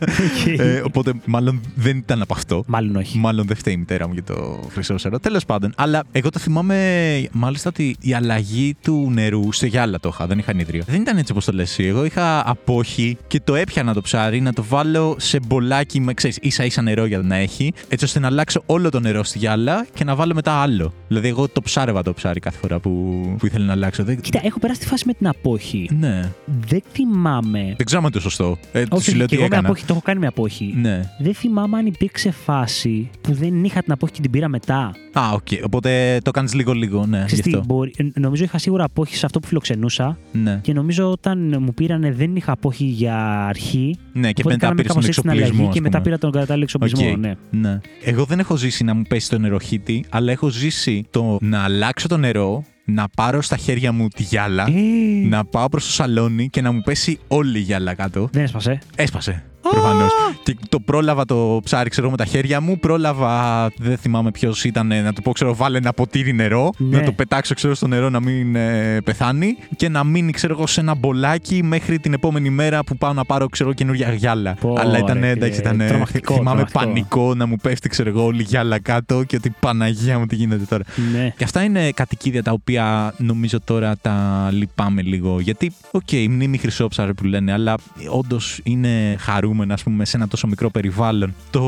Οκ. ε, οπότε μάλλον δεν ήταν από αυτό. Μάλλον όχι. Μάλλον δεν φταίει η μητέρα μου για το χρυσόψαρο. Τέλος πάντων. Αλλά εγώ το θυμάμαι μάλιστα ότι η αλλαγή του νερού σε γυάλα το είχα. Δεν είχα ενυδρείο. Δεν ήταν έτσι όπως το λες. εσύ. Εγώ είχα απόχη και το έπιανα το ψάρι να το βάλω σε μπολάκι με ξέρεις ίσα ίσα νερό για να έχει. Έτσι ώστε να αλλάξω όλο το νερό στη γυάλα και να βάλω μετά άλλο. Δηλαδή εγώ το ψάρευα το ψάρι κάθε φορά που, που ήθελα να αλλάξω. Δεν... Κοίτα, έχω περάσει τη φάση με την απόχη. Ναι. Δεν θυμάμαι. Δεν ξέρω αν είναι το σωστό. Ε, Όχι, σου λέω και τι εγώ με έκανα. απόχη, το έχω κάνει με απόχη. Ναι. Δεν θυμάμαι αν υπήρξε φάση που δεν είχα την απόχη και την πήρα μετά. Α, οκ. Οπότε το κάνεις λίγο-λίγο. Ναι, Ξέρεις γι' τι, αυτό. μπορεί, ε, νομίζω είχα σίγουρα απόχη σε αυτό που φιλοξενούσα Ναι. και νομίζω όταν μου πήρανε δεν είχα απόχη για αρχή. ναι, και οπότε μετά κάναμε πήρες τον κάπως έτσι την αλλαγή εξοπλισμό. ας και μετά πούμε. πήρα τον κατάλληλο εξοπλισμό. Οκ. Ναι. Ναι. Εγώ δεν έχω ζήσει να μου πέσει το νεροχύτη, αλλά έχω ζήσει το να αλλάξω το νερό, να πάρω στα χέρια μου τη γυάλα, Ε, να πάω προς το σαλόνι και να μου πέσει όλη η γυάλα κάτω. Δεν έσπασε. Έσπασε. Προφανώς. Και το πρόλαβα το ψάρι, ξέρω με τα χέρια μου. Πρόλαβα, δεν θυμάμαι ποιος ήταν, να του πω, ξέρω, βάλε ένα ποτήρι νερό. Ναι. Να το πετάξω, ξέρω, στο νερό να μην ε, πεθάνει. Και να μείνει, ξέρω εγώ, σε ένα μπολάκι μέχρι την επόμενη μέρα που πάω να πάρω, ξέρω, καινούργια γυάλα. Πω, Αλλά ήταν, ρε, εντάξει, φίλε, ήταν. τρομακτικό, θυμάμαι τρομακτικό. πανικό να μου πέφτει, ξέρω εγώ, όλη η γυάλα κάτω και ότι Παναγία μου τι γίνεται τώρα. Ναι. Και αυτά είναι κατοικίδια τα οποία νομίζω τώρα τα λυπάμαι λίγο. Γιατί, οκ, η μνήμη χρυσόψαρου που λένε, αλλά όντως είναι χαρούμενα, ας πούμε, σε ένα τόσο μικρό περιβάλλον. Το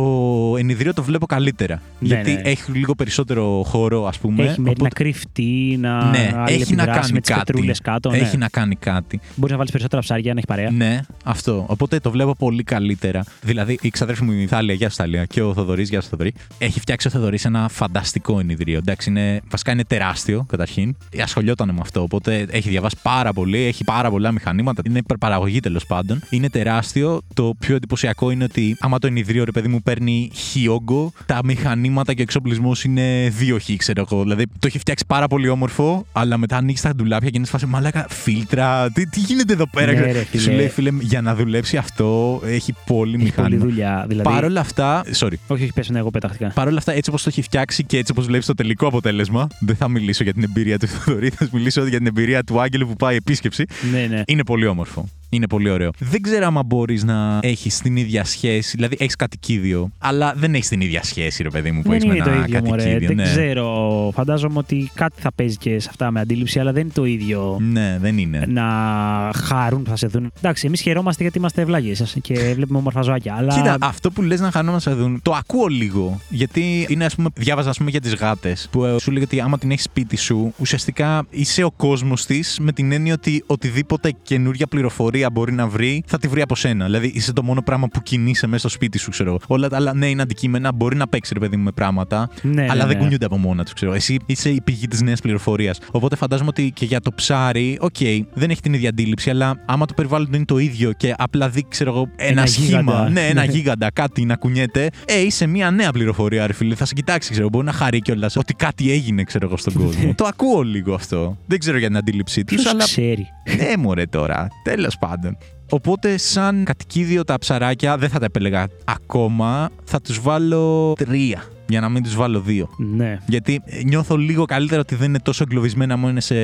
ενυδρείο το βλέπω καλύτερα. Ναι, γιατί ναι. έχει λίγο περισσότερο χώρο, ας πούμε. Έχει μέρη να οπότε- κρυφτεί, να ναι, έχει να κάνει με τις κάτι. πετρούλες κάτω. Έχει ναι. να κάνει κάτι. Μπορείς να βάλεις περισσότερα ψάρια να έχει παρέα. Ναι, αυτό. Οπότε το βλέπω πολύ καλύτερα. Δηλαδή, η ξαδέρφη μου η Θάλια, γεια σου Θάλια, και ο Θοδωρής, γεια σου Θοδωρή, έχει φτιάξει ο Θοδωρής ένα φανταστικό ενυδρείο. Εντάξει, είναι, βασικά είναι τεράστιο καταρχήν. Ασχολιόταν με αυτό. Οπότε έχει διαβάσει πάρα πολύ, έχει πάρα πολλά μηχανήματα. Είναι υπερπαραγωγή τέλος πάντων. Είναι τεράστιο. Το πιο εντυπωσιακό είναι ότι άμα το ενιδρίο, ρε παιδί μου, παίρνει χιόγκο, τα μηχανήματα και ο εξοπλισμός είναι δύο χ, ξέρω εγώ. Δηλαδή το έχει φτιάξει πάρα πολύ όμορφο, αλλά μετά ανοίξεις τα ντουλάπια και είναι σε φάση μαλάκα φίλτρα. Τι, τι γίνεται εδώ πέρα, Ναι, ξέρω. ρε, Και σου φίλε. λέει, φίλε, για να δουλέψει αυτό έχει πολύ Έχει πολλή μηχάνημα. δουλειά. Δηλαδή, Παρ' όλα αυτά, sorry. Όχι, όχι, πες, ναι, εγώ πετάχτηκα. Παρ' όλα αυτά, έτσι όπως το έχει φτιάξει και έτσι όπως βλέπεις το τελικό αποτέλεσμα, δεν θα μιλήσω για την εμπειρία του Θοδωρή, θα μιλήσω για την εμπειρία του Άγγελου που πάει επίσκεψη. Ναι, ναι. Είναι πολύ όμορφο. Είναι πολύ ωραίο. Δεν ξέρω άμα μπορείς να έχεις την ίδια σχέση. Δηλαδή, έχεις κατοικίδιο, αλλά δεν έχεις την ίδια σχέση, ρε παιδί μου, που Δεν έχεις με είναι το ένα ίδιο, μωρέ. κατοικίδιο. Δεν ναι. ξέρω. Φαντάζομαι ότι κάτι θα παίζει και σε αυτά με αντίληψη, αλλά δεν είναι το ίδιο ναι, δεν είναι. να χαρούν που θα σε δουν. Εντάξει, εμείς χαιρόμαστε γιατί είμαστε ευλάγιε και βλέπουμε όμορφα ζωάκια. Αλλά Κοίτα, αυτό που λες να χανόμαστε να δουν, το ακούω λίγο. Γιατί είναι, ας πούμε, διάβαζα ας πούμε, για τις γάτες, που ε, σου λέει ότι άμα την έχεις σπίτι σου, ουσιαστικά είσαι ο κόσμος της με την έννοια ότι οτιδήποτε καινούρια πληροφορία μπορεί να βρει, θα τη βρει από σένα. Δηλαδή είσαι το μόνο πράγμα που κινείσαι μέσα στο σπίτι σου, ξέρω. εγώ. Όλα τα άλλα, ναι, είναι αντικείμενα, μπορεί να παίξει, ρε παιδί μου, με πράγματα, Ναι, αλλά ναι, δεν ναι. κουνιούνται από μόνα τους, ξέρω. Εσύ είσαι η πηγή της νέας πληροφορίας. Οπότε φαντάζομαι ότι και για το ψάρι, οκ, δεν έχει την ίδια αντίληψη, αλλά άμα το περιβάλλον του είναι το ίδιο και απλά δει, ξέρω εγώ, ένα, Ένα σχήμα, γίγαντα. ναι, ένα Ναι. γίγαντα, κάτι να κουνιέται, ε, είσαι μια νέα πληροφορία, ρε φίλε. Θα σε κοιτάξει, ξέρω. Μπορεί να χαρεί κιόλας ότι κάτι έγινε, ξέρω εγώ, στον κόσμο. το ακούω λίγο αυτό. Δεν ξέρω για την αντίληψή τους, Ποιος αλλά. ξέρει; Ναι, μωρέ τώρα. Τέλος πάντων. Οπότε, σαν κατοικίδιο τα ψαράκια, δεν θα τα επέλεγα ακόμα. Θα τους βάλω τρία. Για να μην τους βάλω δύο. Ναι. Γιατί ε, νιώθω λίγο καλύτερα ότι δεν είναι τόσο εγκλωβισμένα μόνο σε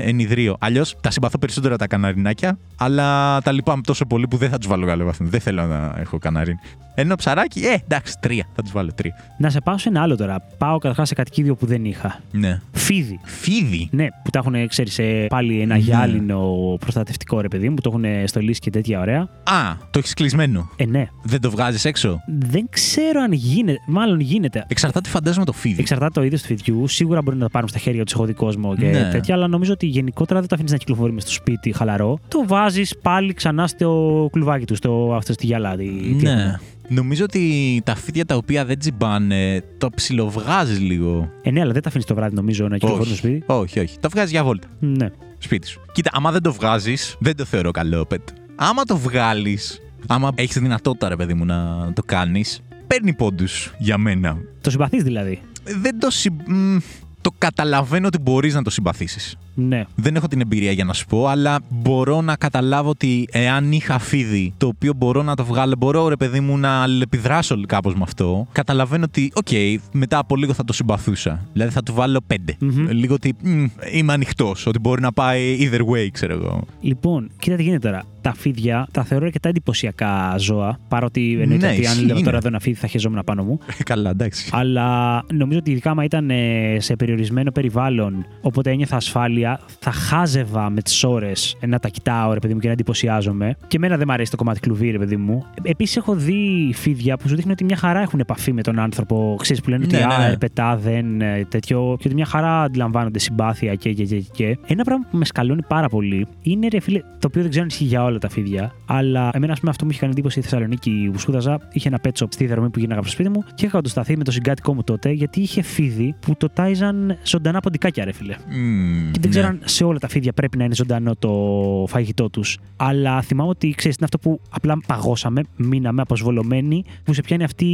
ενιδρίο. Αλλιώς τα συμπαθώ περισσότερα τα καναρινάκια, αλλά τα λυπάμαι τόσο πολύ που δεν θα τους βάλω καλό βαθμό. Δεν θέλω να έχω καναρίνι. Ενώ ψαράκι, ε, εντάξει, τρία. Θα τους βάλω τρία. Να σε πάω σε ένα άλλο τώρα. Πάω καταρχάς σε κατοικίδιο που δεν είχα. Ναι. Φίδι. Φίδι; Ναι, που τα έχουν, ξέρεις, πάλι ένα Ναι. γυάλινο προστατευτικό ρε παιδί μου, που το έχουν στολίσει και τέτοια ωραία. Α, το έχεις κλεισμένο. Ε, ναι. Δεν το βγάζεις έξω; Δεν ξέρω αν γίνεται. Μάλλον γίνεται. Κοίτα, Εξαρτάται, φαντάζομαι, το φίδι. Εξαρτάται το είδος του φιδιού. Σίγουρα μπορεί να το πάρουν στα χέρια του, έχω δει κόσμο και Ναι. τέτοια, αλλά νομίζω ότι γενικότερα δεν το αφήνεις να κυκλοφορεί μες στο σπίτι χαλαρό. Το βάζεις πάλι ξανά στο κλουβάκι του, στο, αυτό στη γυαλά. τι- τι Ναι. έχουμε. Νομίζω ότι τα φίδια τα οποία δεν τσιμπάνε, το ψιλοβγάζεις λίγο. Ε, ναι, αλλά δεν τα αφήνεις το βράδυ, νομίζω, να κυκλοφορεί στο σπίτι. όχι, όχι. Το βγάζει για βόλτα. Ναι. Σπίτι σου. Κοίτα, άμα δεν το βγάζεις, δεν το θεωρώ καλό pet. Άμα το βγάλεις, άμα έχεις δυνατότητα, ρε παιδί μου, να το κάνεις, παίρνει πόντους για μένα. Το συμπαθείς δηλαδή; Δεν το συ... μ, Το καταλαβαίνω ότι μπορείς να το συμπαθήσεις. Ναι. Δεν έχω την εμπειρία για να σου πω, αλλά μπορώ να καταλάβω ότι εάν είχα φίδι το οποίο μπορώ να το βγάλω, μπορώ ρε παιδί μου να αλληλεπιδράσω κάπως με αυτό. Καταλαβαίνω ότι, οκ, μετά από λίγο θα το συμπαθούσα. Δηλαδή θα του βάλω πέντε. Μμμ. Λίγο ότι μ, είμαι ανοιχτός, ότι μπορεί να πάει either way, ξέρω εγώ. Λοιπόν, κοίτα τι γίνεται τώρα. Τα φίδια τα θεωρώ αρκετά εντυπωσιακά ζώα. Παρότι εννοείται Ναι, ότι αν ισχύει, λέω τώρα είναι. εδώ ένα φίδι θα χεζόμουν πάνω μου. Καλά, εντάξει. Αλλά νομίζω ότι ειδικά άμα ήταν ε, σε περιορισμένο περιβάλλον, οπότε ένιωθα ασφάλεια, θα χάζευα με τις ώρες να τα κοιτάω, ρε παιδί μου, και να εντυπωσιάζομαι. Και εμένα δεν μου αρέσει το κομμάτι κλουβί, ρε παιδί μου. Επίσης, έχω δει φίδια που σου δείχνουν ότι μια χαρά έχουν επαφή με τον άνθρωπο. Ξέρεις που λένε Ναι, ότι ναι, α, ναι. ε, πετά, δεν ε, τέτοιο. Και ότι μια χαρά αντιλαμβάνονται συμπάθεια και, και, και, και. Ένα πράγμα που με σκαλώνει πάρα πολύ είναι, ρε φίλε, το οποίο δεν ξέρω αν ισχύει για όλα τα φίδια, αλλά εμένα, ας πούμε, αυτό μου είχε κάνει εντύπωση στη Θεσσαλονίκη που σπούδαζα. Είχε ένα pet shop στη διαδρομή που γίναγα από το σπίτι μου και είχα κοντοσταθεί με το συγκάτοικό μου τότε γιατί είχε φίδι που το τάιζαν ζωντανά ποντικάκια, ρε φίλε. Μμ, Και δεν ναι. Ξέρω αν σε όλα τα φίδια πρέπει να είναι ζωντανό το φαγητό τους. Αλλά θυμάμαι ότι ξέρεις, είναι αυτό που απλά παγώσαμε, μείναμε αποσβολωμένοι, που σε πιάνει αυτή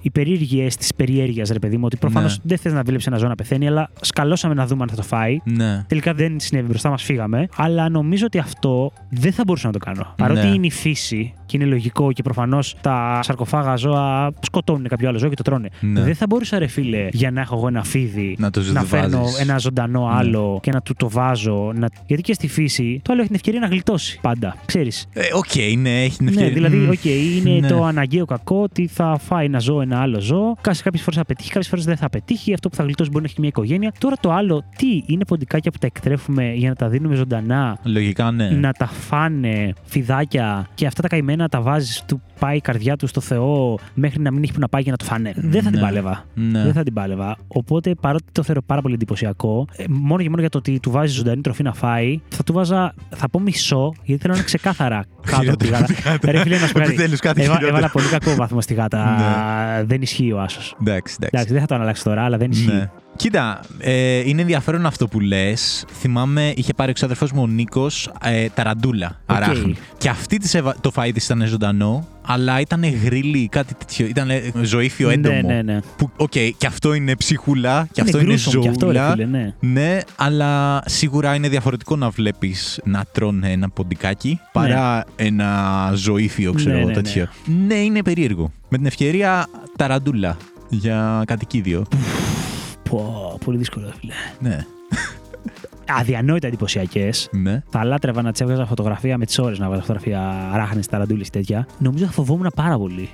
η περίεργη αίσθηση περιέργειας, ρε παιδί μου. Ότι προφανώς Ναι. δεν θες να βλέπεις ένα ζώο να πεθαίνει, αλλά σκαλώσαμε να δούμε αν θα το φάει. Ναι. Τελικά δεν συνέβη μπροστά μας, φύγαμε. Αλλά νομίζω ότι αυτό δεν θα μπορούσα να το κάνω. Παρότι Ναι. είναι η φύση και είναι λογικό και προφανώς τα σαρκοφάγα ζώα σκοτώνουν κάποιο άλλο ζώο και το τρώνε. Ναι. Δεν θα μπορούσα, ρε φίλε, για να έχω εγώ ένα φίδι Να το να φέρνω βάζεις. ένα ζωντανό Ναι. άλλο και να του το βάζω. Να... Γιατί και στη φύση το άλλο έχει την ευκαιρία να γλιτώσει πάντα. Ξέρεις. Ε, Οκ, ναι, έχει την Ναι, ευκαιρία. δηλαδή, Μμ, οκ, είναι ναι. το αναγκαίο κακό ότι θα φάει ένα ζώο ένα άλλο ζώο. Κάποιες φορές θα πετύχει, κάποιες φορές δεν θα πετύχει. Αυτό που θα γλιτώσει μπορεί να έχει μια οικογένεια. Τώρα το άλλο, τι είναι ποντικάκια που τα εκτρέφουμε για να τα δίνουμε ζωντανά. Λογικά, ναι. Να τα φάνε φιδάκια και αυτά τα καημένα τα βάζεις, του πάει η καρδιά του στο 200 μέχρι να μην έχει που να πάει και να το φάνε. Δεν θα την Ναι. πάλευα. Ναι. Δεν θα την πάλευα. Οπότε παρότι το θεωρώ πάρα πολύ εντυπωσιακό, ε, μόνο και μόνο για το ότι του βάζει ζωντανή τροφή να φάει, θα του έβαζα, θα πω μισό, γιατί θέλω να είναι ξεκάθαρα κάτω από τη γάτα. Ρε φίλε, να σου πω κάτι. Επιτέλους κάτι Έβα- χειρότερο. Έβαλα πολύ κακό βαθμό στη γάτα. Ναι. Δεν ισχύει ο άσος. Εντάξει, εντάξει. Εντάξει, δεν θα το αλλάξει τώρα, αλλά δεν ισχύει. Ναι. Κοίτα, ε, είναι ενδιαφέρον αυτό που λες. Θυμάμαι, είχε πάρει ο ξάδερφός μου ο Νίκος ε, ταραντούλα. Οκ. Αράχνη. Και αυτή της έβα- το φαΐ της ήταν ζωντανό, αλλά ήταν γρύλοι, κάτι τέτοιο. Ήταν ζωύφιο έντομο. Ναι, ναι, ναι. Που, οκ, και αυτό είναι ψυχούλα, και αυτό είναι gruesome ζωούλα. κι αυτό, ρε φίλε, ναι. Ναι, αλλά σίγουρα είναι διαφορετικό να βλέπεις να τρώνε ένα ποντικάκι παρά ένα ζωύφιο, ξέρω Ναι, εγώ ναι, ναι. τέτοιο. Ναι, είναι περίεργο. Με την ευκαιρία, ταραντούλα για κατοικίδιο. Πω, πολύ δύσκολο, ρε φίλε. ναι, Αδιανόητα εντυπωσιακές. ναι. Θα λάτρευα να τις έβγαζα φωτογραφία με τις ώρες να βγάζω φωτογραφία αράχνες, ταραντούλες και τέτοια. Νομίζω θα φοβόμουν πάρα πολύ.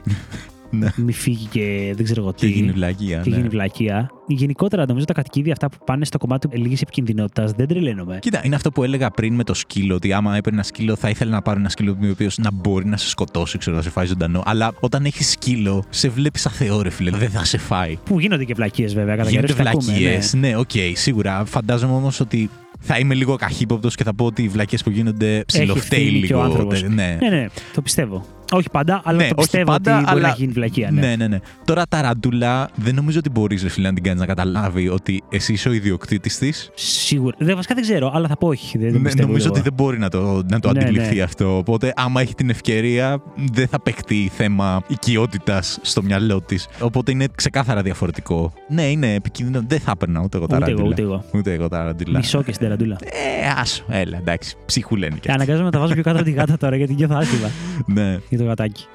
Ναι. Μη φύγει και δεν ξέρω εγώ Και τι. γίνει βλακεία. και ναι. γίνει βλακεία. Γενικότερα, νομίζω τα κατοικίδια αυτά που πάνε στο κομμάτι λίγης επικινδυνότητας δεν τρελαίνομαι. Κοίτα, είναι αυτό που έλεγα πριν με το σκύλο. Ότι άμα έπαιρνε ένα σκύλο, θα ήθελα να πάρω ένα σκύλο ο οποίος να μπορεί να σε σκοτώσει, ξέρω, να σε φάει ζωντανό. Αλλά όταν έχεις σκύλο, σε βλέπεις σαν θεό, ρε φίλε. Δεν θα σε φάει. Που γίνονται και βλακείες βέβαια, κατά Γίνονται καιρούς τα ακούμε, βλακείες. ναι. Ναι, οκ, σίγουρα. Φαντάζομαι όμως ότι θα είμαι λίγο καχύποπτος και θα πω ότι οι βλακίες που γίνονται ψηλοφταίει ευθύνη και ο λίγο. άνθρωπος. Ναι. Ναι, ναι, το πιστεύω. Όχι πάντα, αλλά Ναι, το όχι πιστεύω πάντα, ότι μπορεί αλλά- να γίνει βλακεία. Ναι. Ναι, ναι, ναι. Τώρα ταραντούλα δεν νομίζω ότι μπορείς να την κάνεις να καταλάβει ότι εσύ είσαι ο ιδιοκτήτης της. Σίγουρα. Δεν, βασικά δεν ξέρω, αλλά θα πω όχι. Δεν, δεν Ναι, πιστεύω νομίζω εγώ. ότι δεν μπορεί να το, να το Ναι, αντιληφθεί ναι. αυτό. Οπότε, άμα έχει την ευκαιρία, δεν θα παιχτεί θέμα οικειότητας στο μυαλό της. Οπότε είναι ξεκάθαρα διαφορετικό. Ναι, είναι επικίνδυνο. Δεν θα έπαιρνα ούτε εγώ Ούτε εγώ, ταραντούλα. ούτε εγώ. Ούτε εγώ ταραντούλα. Μισό και στην ταραντούλα. Ε, άσο, έλα, εντάξει. Ψυχού λένε και Και αναγκάζομαι να τα βάζω πιο κάτω από τη γάτα τώρα γιατί νιώθω άσχημα Ναι. Για το γατάκι.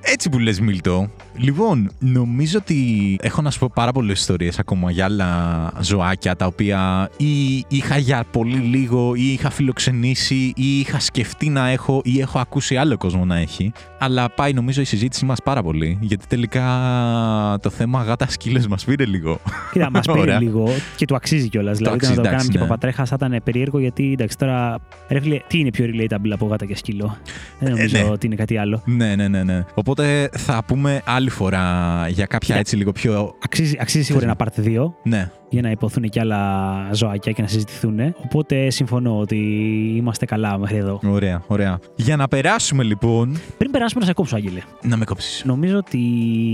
Έτσι που λες Μίλτο. Λοιπόν, νομίζω ότι έχω να σου πω πάρα πολλές ιστορίες ακόμα για άλλα ζωάκια τα οποία ή είχα για πολύ λίγο ή είχα φιλοξενήσει ή είχα σκεφτεί να έχω ή έχω ακούσει άλλο κόσμο να έχει. Αλλά πάει νομίζω η συζήτησή μας πάρα πολύ γιατί τελικά το θέμα γάτα σκύλες μας πήρε λίγο. Κοίτα, μας πήρε Ωραία. λίγο και του αξίζει κιόλας. Δηλαδή, αξίζει, να το εντάξει, κάναμε και ναι. παπατρέχας θα ήταν περίεργο γιατί εντάξει τώρα. Ρε φίλε, τι είναι πιο relatable από γάτα και σκύλο. Δεν νομίζω ναι. ότι είναι κάτι άλλο. ναι, ναι, ναι, ναι. Οπότε Οπότε θα πούμε άλλη φορά για κάποια Ναι. έτσι λίγο πιο. Αξίζει, αξίζει σίγουρα Θες ένα part 2 Ναι, για να υποθούν και άλλα ζωάκια και να συζητηθούν. Οπότε συμφωνώ ότι είμαστε καλά μέχρι εδώ. ωραία, ωραία. Για να περάσουμε λοιπόν. Πριν περάσουμε να σε κόψω, Άγγελε. Να με κόψεις. Νομίζω ότι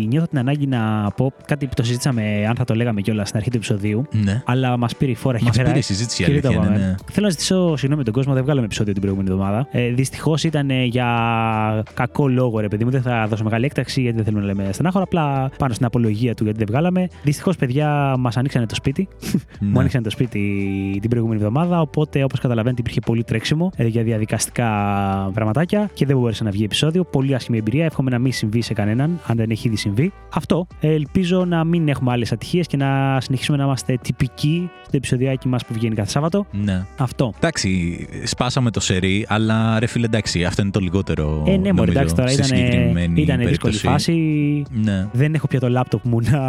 νιώθω την ανάγκη να πω κάτι που το συζήτησαμε, αν θα το λέγαμε κιόλας στην αρχή του επεισοδίου. Ναι. Αλλά μας πήρε η φόρα Μας εκεί πέρα. πήρε η συζήτηση η Και δεν το αλήθεια. είναι, είπαμε. ναι. Θέλω να ζητήσω συγγνώμη τον κόσμο, δεν βγάλαμε επεισόδιο την προηγούμενη εβδομάδα. Ε, Δυστυχώς ήταν ε, για κακό λόγο, ρε παιδί μου. Δεν θα δώσω μεγάλη έκταξη γιατί δεν θέλουμε να λέμε στενάχωρα. Απλά πάνω στην απολογία του γιατί δεν βγάλαμε. Δυστυχώς, παιδιά, μας ανοίξανε το σπίτι. Μου Ναι. ανοίξανε το σπίτι την προηγούμενη εβδομάδα. Οπότε, όπως καταλαβαίνετε, υπήρχε πολύ τρέξιμο ε, για διαδικαστικά πραγματάκια και δεν μπόρεσε να βγει επεισόδιο. Πολύ άσχημη εμπειρία. Εύχομαι να μην συμβεί σε κανέναν, αν δεν έχει ήδη συμβεί. Αυτό. Ε, ελπίζω να μην έχουμε άλλες ατυχίες και να συνεχίσουμε να είμαστε τυπικοί στο επεισοδιάκι μας που βγαίνει κάθε Σάββατο. Ναι. Αυτό. Εντάξει, σπάσαμε το σερί, αλλά ρε φίλε, εντάξει, αυτό είναι το λιγότερο. Ε, ναι, μωρέ, νομίζω, εντάξει, τώρα στη ήταν, συγκεκριμένη ήταν δύσκολη περίπτωση. φάση. Ναι. Δεν έχω πια το λάπτοπ μου να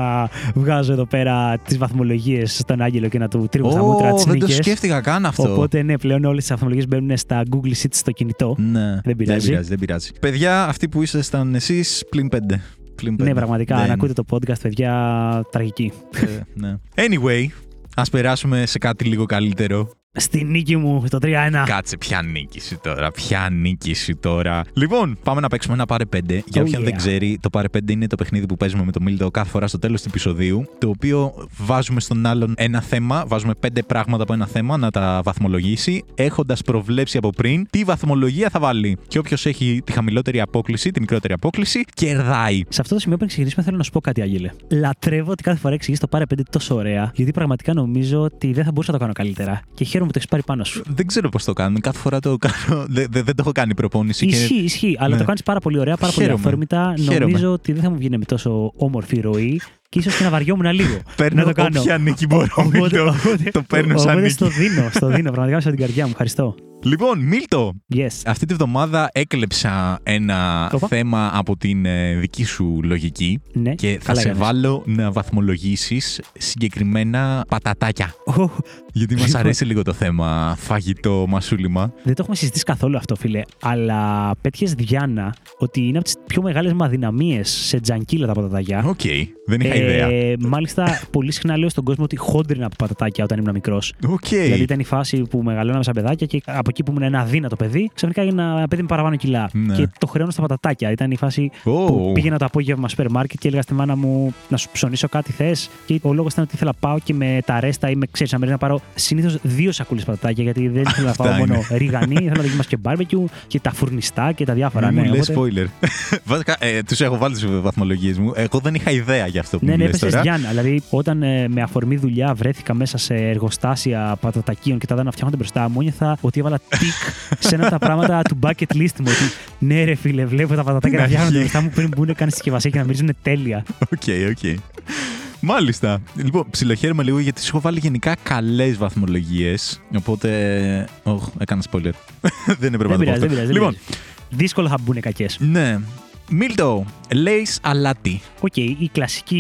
βγάζω εδώ πέρα τις βαθμολογίες στον Άγγελο και να του τρίβω τα μούτρα Ω, τις δεν το νίκε. σκέφτηκα καν αυτό. Οπότε ναι, πλέον όλες τις βαθμολογίες μπαίνουν στα Google Sheets στο κινητό. Ναι, Δεν πειράζει. Δεν πειράζει, δεν πειράζει. Παιδιά, αυτοί που ήσασταν εσείς, πλην πέντε. Πλην πέντε. Ναι, πραγματικά. Δεν- Να ακούτε το podcast, παιδιά, τραγική. ε, ναι. Anyway, ας περάσουμε σε κάτι λίγο καλύτερο. Στη νίκη μου, το 3-1. Κάτσε, ποια νίκηση τώρα, ποια νίκηση τώρα. Λοιπόν, πάμε να παίξουμε ένα πάρε 5. Για Oh, όποιον yeah. δεν ξέρει, το πάρε 5 είναι το παιχνίδι που παίζουμε με το Μίλτο κάθε φορά στο τέλος του επεισοδίου. Το οποίο βάζουμε στον άλλον ένα θέμα, βάζουμε 5 πράγματα από ένα θέμα να τα βαθμολογήσει, έχοντας προβλέψει από πριν τι βαθμολογία θα βάλει. Και όποιος έχει τη χαμηλότερη απόκληση, τη μικρότερη απόκληση, κερδάει. Σε αυτό το σημείο πριν ξεκινήσουμε, θέλω να σου πω κάτι, Άγγελε. Λατρεύω ότι κάθε φορά εξηγείς το πάρε 5 τόσο ωραία, γιατί πραγματικά νομίζω ότι δεν θα μπορούσα να το κάνω καλύτερα. Και χαίρομαι που το έχεις πάρει πάνω σου. Δεν ξέρω πώς το κάνουμε. Κάθε φορά το κάνω. Δεν, δεν, δεν το έχω κάνει προπόνηση. και- Ισχύει, ισχύει. Αλλά Ναι. το κάνεις πάρα πολύ ωραία, πάρα πολύ Χαίρομαι. αφόρμητα. Χαίρομαι. Νομίζω ότι δεν θα μου βγει με τόσο όμορφη ροή και ίσως και να βαριόμουν λίγο. Παίρνω να το κάνω. όποια νίκη μπορώ. Οπότε- Μίλτο. οπότε- το παίρνω σαν οπότε νίκη. στο δίνω, στο δίνω. Πραγματικά μέσα από την καρδιά μου. Ευχαριστώ. Λοιπόν, Μίλτο, Yes. αυτή τη βδομάδα έκλεψα ένα Όπα. θέμα από την ε, δική σου λογική Ναι, και θα καλά σε έκανες. βάλω να βαθμολογήσεις συγκεκριμένα πατατάκια. Ω, Γιατί μας Λοιπόν. αρέσει λίγο το θέμα φαγητό, μασούλημα. Δεν το έχουμε συζητήσει καθόλου αυτό, φίλε. Αλλά πέτυχες διάνα ότι είναι από τις πιο μεγάλες μου αδυναμίες σε junk-ίλα τα πατατάκια. Οκ, δεν είχα ιδέα. Ε, μάλιστα, πολύ συχνά λέω στον κόσμο ότι χόντρυνα από πατατάκια όταν ήμουν μικρός. Οκ. Δηλαδή ήταν η φάση που μεγαλώναμε σαν παιδάκια και από εκεί που ήμουν ένα αδύνατο παιδί, ξαφνικά έγινα ένα παιδί με παραπάνω κιλά. Ναι. Και το χρεώνω στα πατατάκια. Ήταν η φάση Ω. που πήγαινα το απόγευμα στο σούπερ μάρκετ και έλεγα στη μάνα μου να σου ψωνίσω κάτι θες; Και ο λόγος ήταν ότι ήθελα να πάω και με τα ρέστα ή με ξέρεις να πάρω συνήθως δύο σακούλες πατατάκια γιατί δεν ήθελα να Αυτά πάω μόνο είναι. ρίγανη, ήθελα να δοκιμάσω και μπάρμπεκιου και τα φουρνιστά και τα διάφορα. Μην ναι, μου λες οπότε- spoiler. Βασικά, ε, τους έχω βάλει στις βαθμολογίες μου. Εγώ δεν είχα ιδέα για αυτό που Ναι, μου ναι, λες έπεσε τώρα. διάνα. Δηλαδή, όταν ε, με αφορμή δουλειά βρέθηκα μέσα σε εργοστάσια πατατακίων και τα 'δα να φτιάχνονται μπροστά μου, ένιωθα ότι έβαλα τικ σε ένα από τα πράγματα του bucket list μου. Ότι ναι, ρε φίλε, βλέπω τα πατατάκια να Να φτιάχνονται έχει. μπροστά μου πριν μπουν καν στη συσκευασία και να μυρίζουν τέλεια. OK, OK. Μάλιστα. Λοιπόν, ψιλοχαίρομαι λίγο γιατί σου έχω βάλει γενικά καλές βαθμολογίες. Οπότε. Οχ, έκανα spoiler. δεν έπρεπε να δεν το πω. πειράζει, αυτό. δεν πειράζει. Λοιπόν, Δύσκολα θα μπουν κακές. ναι. Μίλτο, Lay's αλάτι. Οκ, η κλασική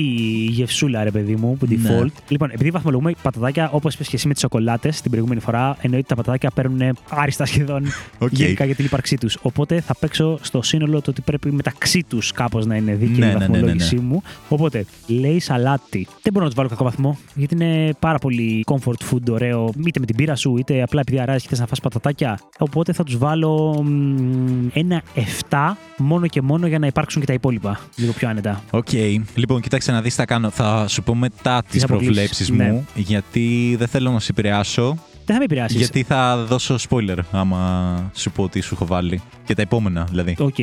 γευσούλα, ρε παιδί μου, που Ναι. default. Λοιπόν, επειδή βαθμολογούμε πατατάκια, όπως είπες και εσύ με τις σοκολάτες την προηγούμενη φορά, εννοείται τα πατατάκια παίρνουν άριστα σχεδόν Οκ. γενικά για την ύπαρξή τους. Οπότε θα παίξω στο σύνολο το ότι πρέπει μεταξύ τους κάπως να είναι δίκαιη Ναι, η ναι, ναι, ναι, βαθμολόγησή μου. Οπότε, Lay's αλάτι. Δεν μπορώ να τους βάλω κακό βαθμό, γιατί είναι πάρα πολύ comfort food, ωραίο, είτε με την μπύρα σου, είτε απλά επειδή αράζει και θες να φας πατατάκια. Οπότε θα τους βάλω μ, ένα 7 μόνο και μόνο για να υπάρξουν και τα υπόλοιπα. Λίγο πιο άνετα. Οκ. Λοιπόν, κοίταξε να δεις τι θα κάνω. Θα σου πω μετά τι Τις αποκλείσεις. προβλέψεις Ναι. μου. Γιατί δεν θέλω να σε επηρεάσω. Δεν θα με επηρεάσεις. Γιατί θα δώσω spoiler άμα σου πω τι σου έχω βάλει. Και τα επόμενα δηλαδή. Οκ.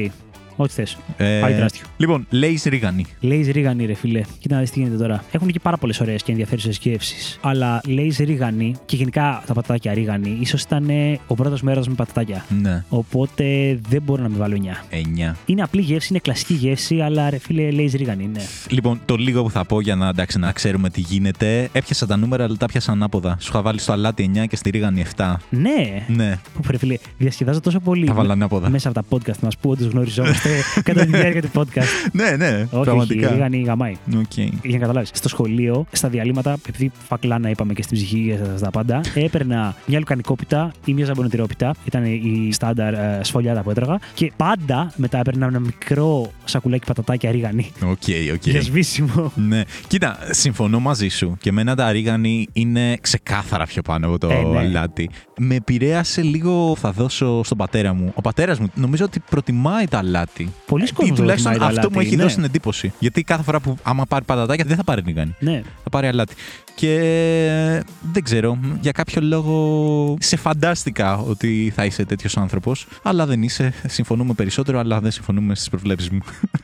Ό,τι θες. Ε, Πάει τεράστιο. λοιπόν, Lay's ρίγανη. Lay's ρίγανη, ρε φίλε. Κοίτα να δεις τι γίνεται τώρα. Έχουν και πάρα πολλές ωραίες και ενδιαφέρουσες γεύσεις. Αλλά Lay's ρίγανη και γενικά τα πατατάκια ρίγανη, ίσως ήταν ε, ο πρώτος μου έρως με πατατάκια. Ναι. Οπότε δεν μπορώ να με βάλω 9. 9. Είναι απλή γεύση, είναι κλασική γεύση, αλλά ρε φίλε, Lay's ρίγανη, ναι. Λοιπόν, το λίγο που θα πω για να, εντάξει, να ξέρουμε τι γίνεται. Έπιασα τα νούμερα, αλλά τα πιάσα ανάποδα. Σου είχα βάλει στο αλάτι 9 και στη ρίγανη 7. Ναι, Ναι, που ρε φίλε, διασκεδάζω τόσο πολύ τα βάλα ανάποδα. μέσα από τα podcast μας που όντως γνωριζόμαστε κατά τη διάρκεια του podcast. ναι, ναι, όχι, όχι, πραγματικά. ρίγανη γαμάει. Οκ. Για να καταλάβεις, στο σχολείο, στα διαλείμματα, επειδή φακλάνα είπαμε και στην ψυχή και στα πάντα, έπαιρνα μια λουκανικόπιτα ή μια ζαμπονοτηρόπιτα. Ήταν η στάνταρ ε, σφολιάτα που έτρωγα. Και πάντα μετά έπαιρνα ένα μικρό σακουλάκι πατατάκια ρίγανη. Οκ, οκ. Για σβήσιμο. Ναι. Κοίτα, συμφωνώ μαζί σου. Και εμένα τα ρίγανη είναι ξεκάθαρα πιο πάνω από το Ε, ναι. αλάτι. Με επηρέασε λίγο, θα δώσω στον πατέρα μου. Ο πατέρας μου νομίζω ότι προτιμάει τα αλάτι. Πολλοί Ε, κόσμος τουλάχιστον προτιμάει το αυτό μου αλάτι, έχει ναι. δώσει την εντύπωση. Γιατί κάθε φορά που άμα πάρει πατατάκια δεν θα πάρει ρίγανη. Ναι. Θα πάρει αλάτι. Και ε, δεν ξέρω, για κάποιο λόγο σε φαντάστηκα ότι θα είσαι τέτοιος άνθρωπος, αλλά δεν είσαι. Συμφωνούμε περισσότερο, αλλά δεν συμφωνούμε στις προβλέψεις μου.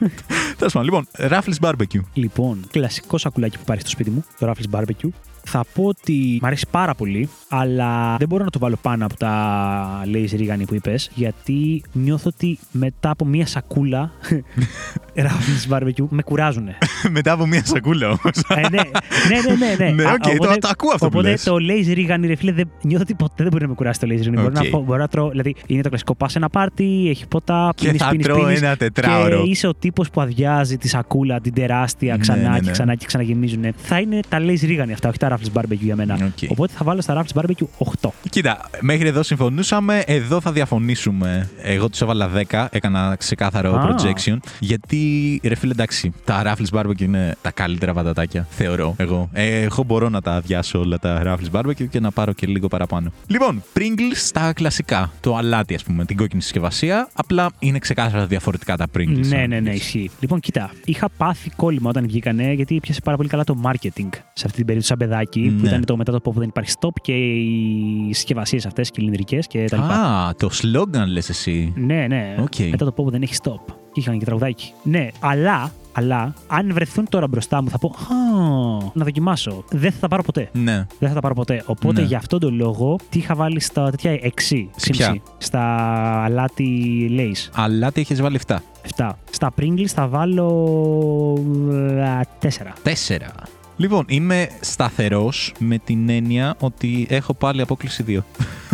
Τέλος πάντων, λοιπόν, Ruffles Barbecue. Λοιπόν, κλασικό σακουλάκι που υπάρχει στο σπίτι μου, το Ruffles Barbecue. Θα πω ότι μου αρέσει πάρα πολύ, αλλά δεν μπορώ να το βάλω πάνω από τα Lay's ρίγανη που είπες, γιατί νιώθω ότι μετά από μία σακούλα Ruffles Barbecue με κουράζουνε. Μετά από μία σακούλα όμως. ε, ναι, ναι, ναι, ναι. ναι. Ναι, Α, οκ, το- το ακούω αυτό που οπότε λες. το Lay's ρίγανη, ρε φίλε, δεν, νιώθω ότι ποτέ δεν μπορεί να με κουράσει το Lay's ρίγανη. Μπορώ, να, Οκ. φω- μπορώ να τρώω, δηλαδή είναι το κλασικό, πας σε ένα πάρτι, έχει ποτά, Και πίνεις, θα πίνεις, τρώω πίνεις, ένα τετράωρο. Και είσαι ο τύπος που αδειάζει τη σακούλα, την τεράστια, Ναι, ξανά ναι, και ναι. ξανά και ξαναγεμίζουν. Θα είναι τα Lay's ρίγανη αυτά, όχι τα Ruffles Barbecue για μένα. Οκ. Οπότε θα βάλω στα Ruffles Barbecue 8. Κοίτα, μέχρι εδώ συμφωνούσαμε. Εδώ θα διαφωνήσουμε. Εγώ τους έβαλα 10, έκανα ξεκάθαρο Α. projection. Γιατί, ρε φίλε, εντάξει, τα Ruffles Barbecue είναι τα καλύτερα πατατάκια. Θεωρώ εγώ. Ε, εγώ μπορώ να τα αδειάσω όλα τα Ruffles Barbecue και να πάρω και λίγο παραπάνω. Λοιπόν, Pringles στα κλασικά. Το αλάτι, ας πούμε, την κόκκινη συσκευασία. Απλά είναι ξεκάθαρα διαφορετικά τα Pringles. Ναι, αν ναι, ναι, δεις. ισχύει. Λοιπόν, κοίτα, είχα πάθει κόλλημα όταν βγήκανε γιατί πιάσε πάρα πολύ καλά το marketing σε αυτή την περίοδο σαν παιδάκι που Ναι. ήταν το μετά το που δεν υπάρχει stop και οι συσκευασίες αυτές κυλινδρικές και τα λοιπά. Α, το slogan λες εσύ. Ναι, ναι. Οκ. Μετά το πω που δεν έχει stop. Και είχαν και τραγουδάκι. Ναι, αλλά, αλλά αν βρεθούν τώρα μπροστά μου θα πω «Α, να δοκιμάσω. Δεν θα τα πάρω ποτέ. Ναι. Δεν θα τα πάρω ποτέ. Οπότε Ναι. γι' αυτόν τον λόγο τι είχα βάλει στα τέτοια 6. Σε ποια; Στα αλάτι Lays. Αλάτι έχεις βάλει 7. 7. Στα Pringles θα βάλω 4. Τέσσερα. Λοιπόν, είμαι σταθερός με την έννοια ότι έχω πάλι απόκληση 2.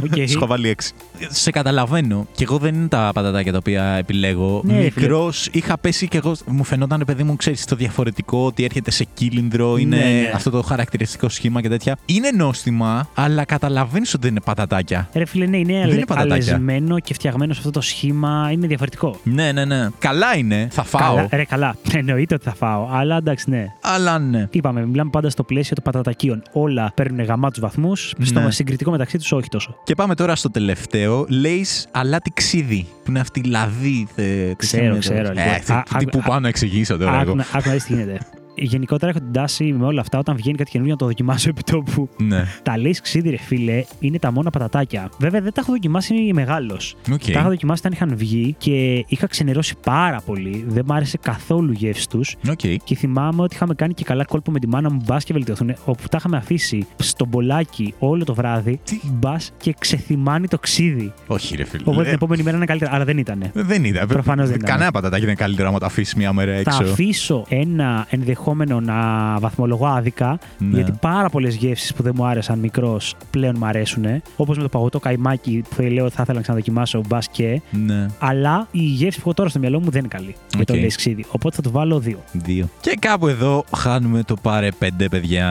Okay. Σου είχα βάλει 6. Σε καταλαβαίνω. Και εγώ δεν είναι τα πατατάκια τα οποία επιλέγω. Ναι, ρε φίλε. Μικρός είχα πέσει και εγώ. Μου φαινόταν, παιδί μου, ξέρεις το διαφορετικό ότι έρχεται σε κύλινδρο. Είναι Ναι, ναι. αυτό το χαρακτηριστικό σχήμα και τέτοια. Είναι νόστιμα, αλλά καταλαβαίνεις ότι δεν είναι πατατάκια. Ρε φίλε, ναι, είναι, Δεν αλε- είναι πατατάκια. αλεσμένο και φτιαγμένο σε αυτό το σχήμα. Είναι διαφορετικό. Ναι, ναι, ναι. Καλά είναι. Θα φάω. Καλά, ρε, καλά. Εννοείται ότι θα φάω. Αλλά εντάξει, ναι. Αλλά ναι. Είπαμε, μιλάμε πάντα στο πλαίσιο των πατατακίων. Όλα παίρνουν γαμάτου βαθμούς. Στο Ναι. συγκριτικό μεταξύ τους, όχι τόσο. Και πάμε τώρα στο τελευταίο. Λέει αλάτι ξύδι. Που είναι αυτή η λαδί. θε- Ξέρω, θε- ξέρω, Ε, λοιπόν. τι- Α, τι α, που α, πάω να εξηγήσω τώρα εγώ. Άκου να άκου να δεις τι γίνεται. Γενικότερα έχω την τάση με όλα αυτά όταν βγαίνει κάτι καινούργιο να το δοκιμάσω επί τόπου. Ναι. Τα Lay's ξύδι, ρε φίλε, είναι τα μόνα πατατάκια. Βέβαια δεν τα έχω δοκιμάσει μεγάλος. Οκ. Τα είχα δοκιμάσει όταν είχαν βγει και είχα ξενερώσει πάρα πολύ. Δεν μ' άρεσε καθόλου η γεύση τους. Οκ. Και θυμάμαι ότι είχαμε κάνει και καλά κόλπο με τη μάνα μου μπας και βελτιωθούν. Όπου τα είχαμε αφήσει στο μπολάκι όλο το βράδυ. Τι; Μπας και ξεθυμάνει το ξύδι. Όχι, ρε φίλε. Οπότε Ε, την επόμενη μέρα είναι καλύτερα. Αλλά δεν ήταν. Δεν ήταν. Προφανώς δεν ήταν. Κανένα πατατάκι δεν είναι καλύτερο άμα το αφήσεις μια μέρα Θα έξω. αφήσω ένα ενδεχόμενο να βαθμολογώ άδικα, Ναι. γιατί πάρα πολλές γεύσεις που δεν μου άρεσαν μικρός πλέον μου αρέσουν. Όπως με το παγωτό καϊμάκι που λέω ότι θα ήθελα να ξαναδοκιμάσω, μπας και. Ναι. Αλλά η γεύση που έχω τώρα στο μυαλό μου δεν είναι καλή. Για το Οκ. Lay's ξύδι. Οπότε θα το βάλω δύο. Δύο. Και κάπου εδώ χάνουμε το πάρε πέντε, παιδιά.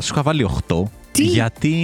Σου είχα βάλει 8. Τι; Γιατί.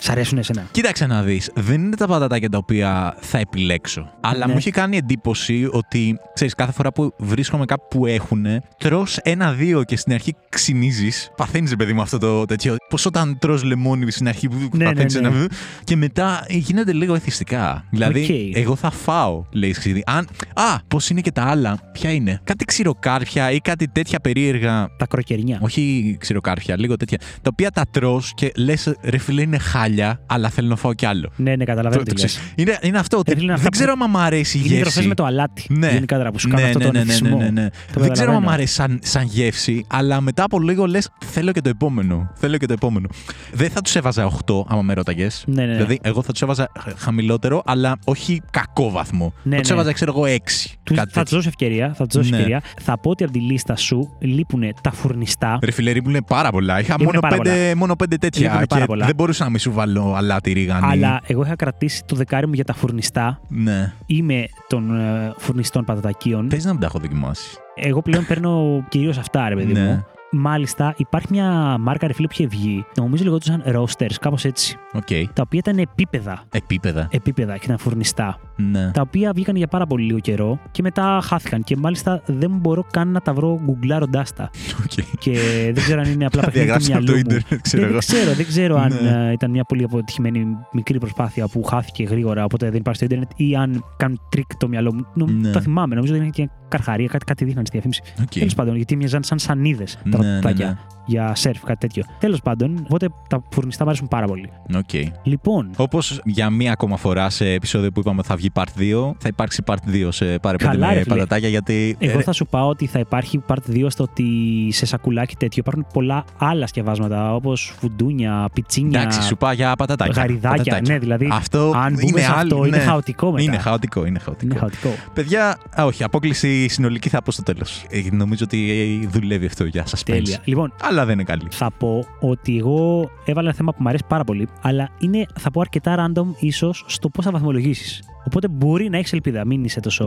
Σ' αρέσουν εσένα; Κοίταξε να δεις, δεν είναι τα πατατάκια τα οποία θα επιλέξω. Αλλά Ναι. μου έχει κάνει εντύπωση ότι, ξέρεις, κάθε φορά που βρίσκομαι κάπου που έχουν, τρώ ένα-δύο και στην αρχή ξυνίζεις. Παθαίνεις, παιδί μου, αυτό το τέτοιο. Πώς όταν τρώ λεμόνι στην αρχή που Ναι, ναι, παθαίνεις ναι. ένα. Και μετά γίνονται λίγο εθιστικά. Δηλαδή, Οκ. εγώ θα φάω, Lay's ξύδι. Αν... Α, πώς είναι και τα άλλα; Ποια είναι; Κάτι ξηροκάρφια ή κάτι τέτοια περίεργα. Τα κροκερνιά. Όχι ξηροκάρφια, λίγο τέτοια. Τα οποία τα τρώ και λες, ρε φίλε, είναι χάλια, αλλά θέλω να φάω κι άλλο. Ναι, ναι, καταλαβαίνω Το- τι το λες. ξέρεις. είναι, είναι αυτό ότι Ρε φίλε, είναι δεν αυτά ξέρω που- αν μ' αρέσει η Είναι γεύση. τροφές με το αλάτι. Ναι. Γενικά τώρα που σου κάνουν ναι, αυτό ναι, τον ναι, ναι, εθισμό. ναι, ναι. Το Δεν ξέρω αν μ' καταλαβαίνω. αρέσει σαν, σαν γεύση, αλλά μετά από λίγο λες, θέλω και το επόμενο. Θέλω και το επόμενο. Δεν θα τους έβαζα 8, άμα με ρώταγες. Ναι, ναι, ναι. Δηλαδή, εγώ θα τους έβαζα χαμηλότερο, αλλά όχι κακό βαθμό. Ναι, θα τους ναι. έβαζα, ξέρω εγώ, 6. Τους- κάτι θα τους τέτοιο. δώσω ευκαιρία. Θα τους δώσω Ναι. ευκαιρία. Θα πω ότι από τη λίστα σου λείπουν τα φουρνιστά. Ρε φιλέρι μου είναι πάρα πολλά. Είχα Ήμουν μόνο πάρα πέντε, μόνο πέντε τέτοια. Λείπουν υπάρχουν πάρα και πολλά. δεν μπορούσα να μην σου βάλω αλάτι ρίγανη. Αλλά εγώ είχα κρατήσει το δεκάρι μου για τα φουρνιστά. Ναι. Είμαι των ε, φουρνιστών πατατακίων. Πες να μην τα έχω δοκιμάσεις. Εγώ πλέον παίρνω κυρίως αυτά, ρε παιδί Ναι. μου. Μάλιστα, υπάρχει μια μάρκα ρε φίλε που είχε βγει. Νομίζω λεγόντουσαν Roasters, κάπως έτσι. Οκ. Τα οποία ήταν επίπεδα. Επίπεδα. Επίπεδα και ήταν φουρνιστά. Ναι. Τα οποία βγήκαν για πάρα πολύ λίγο καιρό και μετά χάθηκαν. Και μάλιστα δεν μπορώ καν να τα βρω γκουγκλάροντάς τα. Οκ. και δεν ξέρω αν είναι απλά Τα παιχνίδι του διαγράψει από το μυαλού μου. ίντερνετ, ξέρω δεν, εγώ. ξέρω, δεν ξέρω αν Ναι. ε, ήταν μια πολύ αποτυχημένη μικρή προσπάθεια που χάθηκε γρήγορα, οπότε δεν υπάρχει στο Ιντερνετ ή αν κάνουν τρίκ το μυαλό μου. Νο, Ναι. Το θυμάμαι, νομίζω ότι ήταν και καρχαρία, κάτι, κάτι δείχναν στη διαφήμιση. Οκ. Τέλος πάντων, γιατί μοιάζαν σαν σανίδες τα Ναι, ναι, πατατάκια ναι. για σερφ, κάτι τέτοιο. Τέλος πάντων, οπότε τα φουρνιστά μου αρέσουν πάρα πολύ. Οκ. Λοιπόν, Όπως για μία ακόμα φορά σε επεισόδιο που είπαμε ότι θα βγει part 2, θα υπάρξει part 2 σε πάρε πέντε Καλά, ρε με φίλε. πατατάκια γιατί. εγώ ρε, θα σου πάω ότι θα υπάρχει part 2 στο ότι σε σακουλάκι τέτοιο υπάρχουν πολλά άλλα σκευάσματα όπως φουντούνια, πιτσίνια, Εντάξει, σου πάω για πατατάκια. γαριδάκια. Πατατάκια. Ναι, δηλαδή. Αυτό αν μπούμε είναι σε αυτό, άλλο- είναι ναι. χαοτικό μετά. Είναι χαοτικό, είναι χαοτικό. Είναι χαοτικό. Παιδιά, α, όχι, απόκλιση συνολική θα πω στο τέλος. νομίζω ότι ε, δουλεύει αυτό για suspense. Τέλεια. Λοιπόν, Αλλά δεν είναι καλή. θα πω ότι εγώ έβαλα ένα θέμα που μου αρέσει πάρα πολύ, αλλά είναι, θα πω, αρκετά random ίσως στο πώς θα βαθμολογήσεις. Οπότε μπορεί να έχεις ελπίδα, μην είσαι τόσο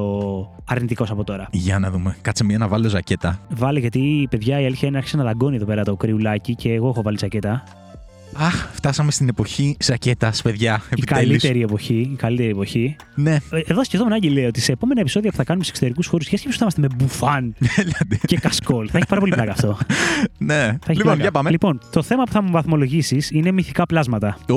αρνητικός από τώρα. Για να δούμε. Κάτσε μία να βάλω ζακέτα. Βάλε γιατί, παιδιά, η αλήθεια είναι άρχισε να δαγκώνει εδώ πέρα το κρυουλάκι και εγώ έχω βάλει ζακέτα. Αχ, φτάσαμε στην εποχή ζακέτας, παιδιά. Η Επιτέλους. καλύτερη εποχή. Η καλύτερη εποχή. Ναι, Ε, Εδώ σκεφτόμουν, Άγγι, λέει ότι σε επόμενα επεισόδια που θα κάνουμε σε εξωτερικούς χώρους, για σκέψου θα είμαστε με μπουφάν έλατε. και κασκόλ. θα έχει πάρα πολύ πλάκα αυτό. ναι. Θα έχει Λοιπόν, πλάκα. για πάμε. Λοιπόν, το θέμα που θα μου βαθμολογήσεις είναι μυθικά πλάσματα. Ω,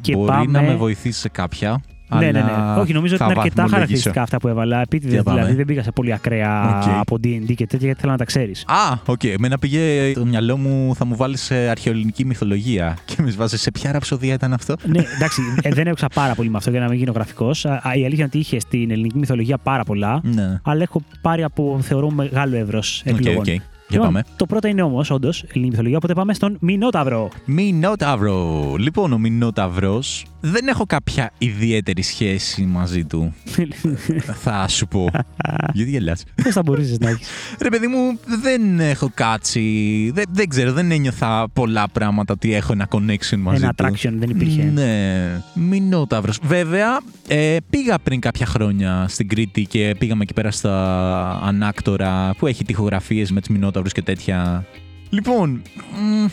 Και μπορεί πάμε- να με βοηθήσει σε κάποια. Ναι, ναι, αλλά ναι. Όχι, νομίζω ότι θα είναι αρκετά βαθμολογήσω. χαρακτηριστικά αυτά που έβαλα. Επίτηδες Για πάμε. δηλαδή δεν πήγα σε πολύ ακραία Οκ. από D&D και τέτοια γιατί θέλω να τα ξέρεις. Α, οκ. Εμένα πήγε το μυαλό μου, θα μου βάλεις αρχαιοελληνική μυθολογία. Και με βάζεις σε ποια ραψοδία ήταν αυτό; ναι, εντάξει, ε, δεν έπαιξα πάρα πολύ με αυτό για να μην γίνω γραφικός. Η αλήθεια είναι ότι είχε στην ελληνική μυθολογία πάρα πολλά. Ναι. Αλλά έχω πάρει από θεωρώ μεγάλο εύρος Οκ, επιλογών. οκ. Για Λοιπόν, πάμε. Το πρώτο είναι όμως, όντως, ελληνική μυθολογία, οπότε πάμε στον Μινόταυρο. Μινόταυρο. Λοιπόν, ο Μινόταυρος δεν έχω κάποια ιδιαίτερη σχέση μαζί του. θα σου πω. Γιατί γελάς; Πώς θα μπορούσε να έχεις; Ρε παιδί μου, δεν έχω κάτσει. Δεν, δεν ξέρω, δεν ένιωθα πολλά πράγματα ότι έχω ένα connection μαζί Ένα του. attraction δεν υπήρχε. Ναι, Μινόταυρος. Βέβαια, ε, πήγα πριν κάποια χρόνια στην Κρήτη και πήγαμε εκεί πέρα στα ανάκτορα που έχει τοιχογραφίες με τις Μινόταυρους και τέτοια. Λοιπόν, μ,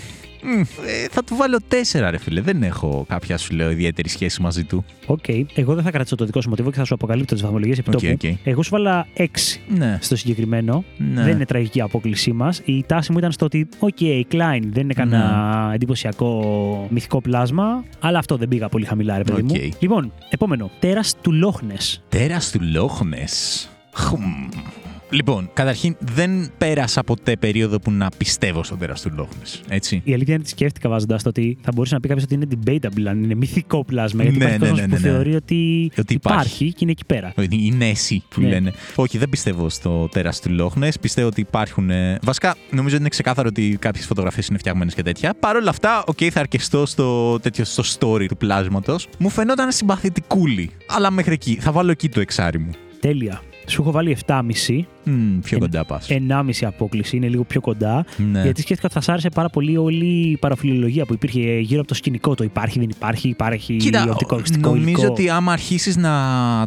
μ, ε, θα του βάλω τέσσερα ρε φίλε. Δεν έχω κάποια σου λέω ιδιαίτερη σχέση μαζί του. Οκ. Εγώ δεν θα κρατήσω το δικό σου μοτίβο και θα σου αποκαλύπτω τις βαθμολογίες επί Οκ, τόπου. οκ. Εγώ σου βάλα 6 Ναι. στο συγκεκριμένο. ναι. Δεν είναι τραγική η απόκλισή μας. Η τάση μου ήταν στο ότι, OK, klein δεν είναι κανένα Ναι. εντυπωσιακό μυθικό πλάσμα, αλλά αυτό δεν πήγα πολύ χαμηλά, ρε παιδί Οκ. μου. Λοιπόν, επόμενο. Τέρας του Λόχνες. Τέρας του Λόχνες. Χμ. Λοιπόν, καταρχήν δεν πέρασα ποτέ περίοδο που να πιστεύω στο τέρας του Λοχ Νες. Έτσι. Η αλήθεια είναι ότι σκέφτηκα βάζοντας το ότι θα μπορούσε να πει κάποιος ότι είναι debatable, αν είναι μυθικό πλάσμα. Γιατί Ναι, υπάρχει ναι, κόσμος ναι, που ναι, ναι. θεωρεί ότι, Ότι υπάρχει. και είναι εκεί πέρα. Η Νέση που Ναι. λένε. Όχι, δεν πιστεύω στο τέρας του Λοχ Νες. Πιστεύω ότι υπάρχουν. ε, Βασικά, νομίζω ότι είναι ξεκάθαρο ότι κάποιες φωτογραφίες είναι φτιαγμένες και τέτοια. Παρ' όλα αυτά, οκ, θα αρκεστώ στο, τέτοιο, στο story του πλάσματος. Μου φαινόταν συμπαθητικούλη. Αλλά μέχρι εκεί. Θα βάλω εκεί το εξάρι μου. Τέλεια. Σου έχω βάλει 7,5. Μμ, πιο Ε, κοντά πας. 1,5 απόκληση, είναι λίγο πιο κοντά. ναι. Γιατί σκέφτηκα ότι θα σ' άρεσε πάρα πολύ όλη η παραφιλολογία που υπήρχε γύρω από το σκηνικό. Το υπάρχει, δεν υπάρχει, υπάρχει Κοίτα, οπτικό, ακουστικό νομίζω υλικό. ότι άμα αρχίσεις να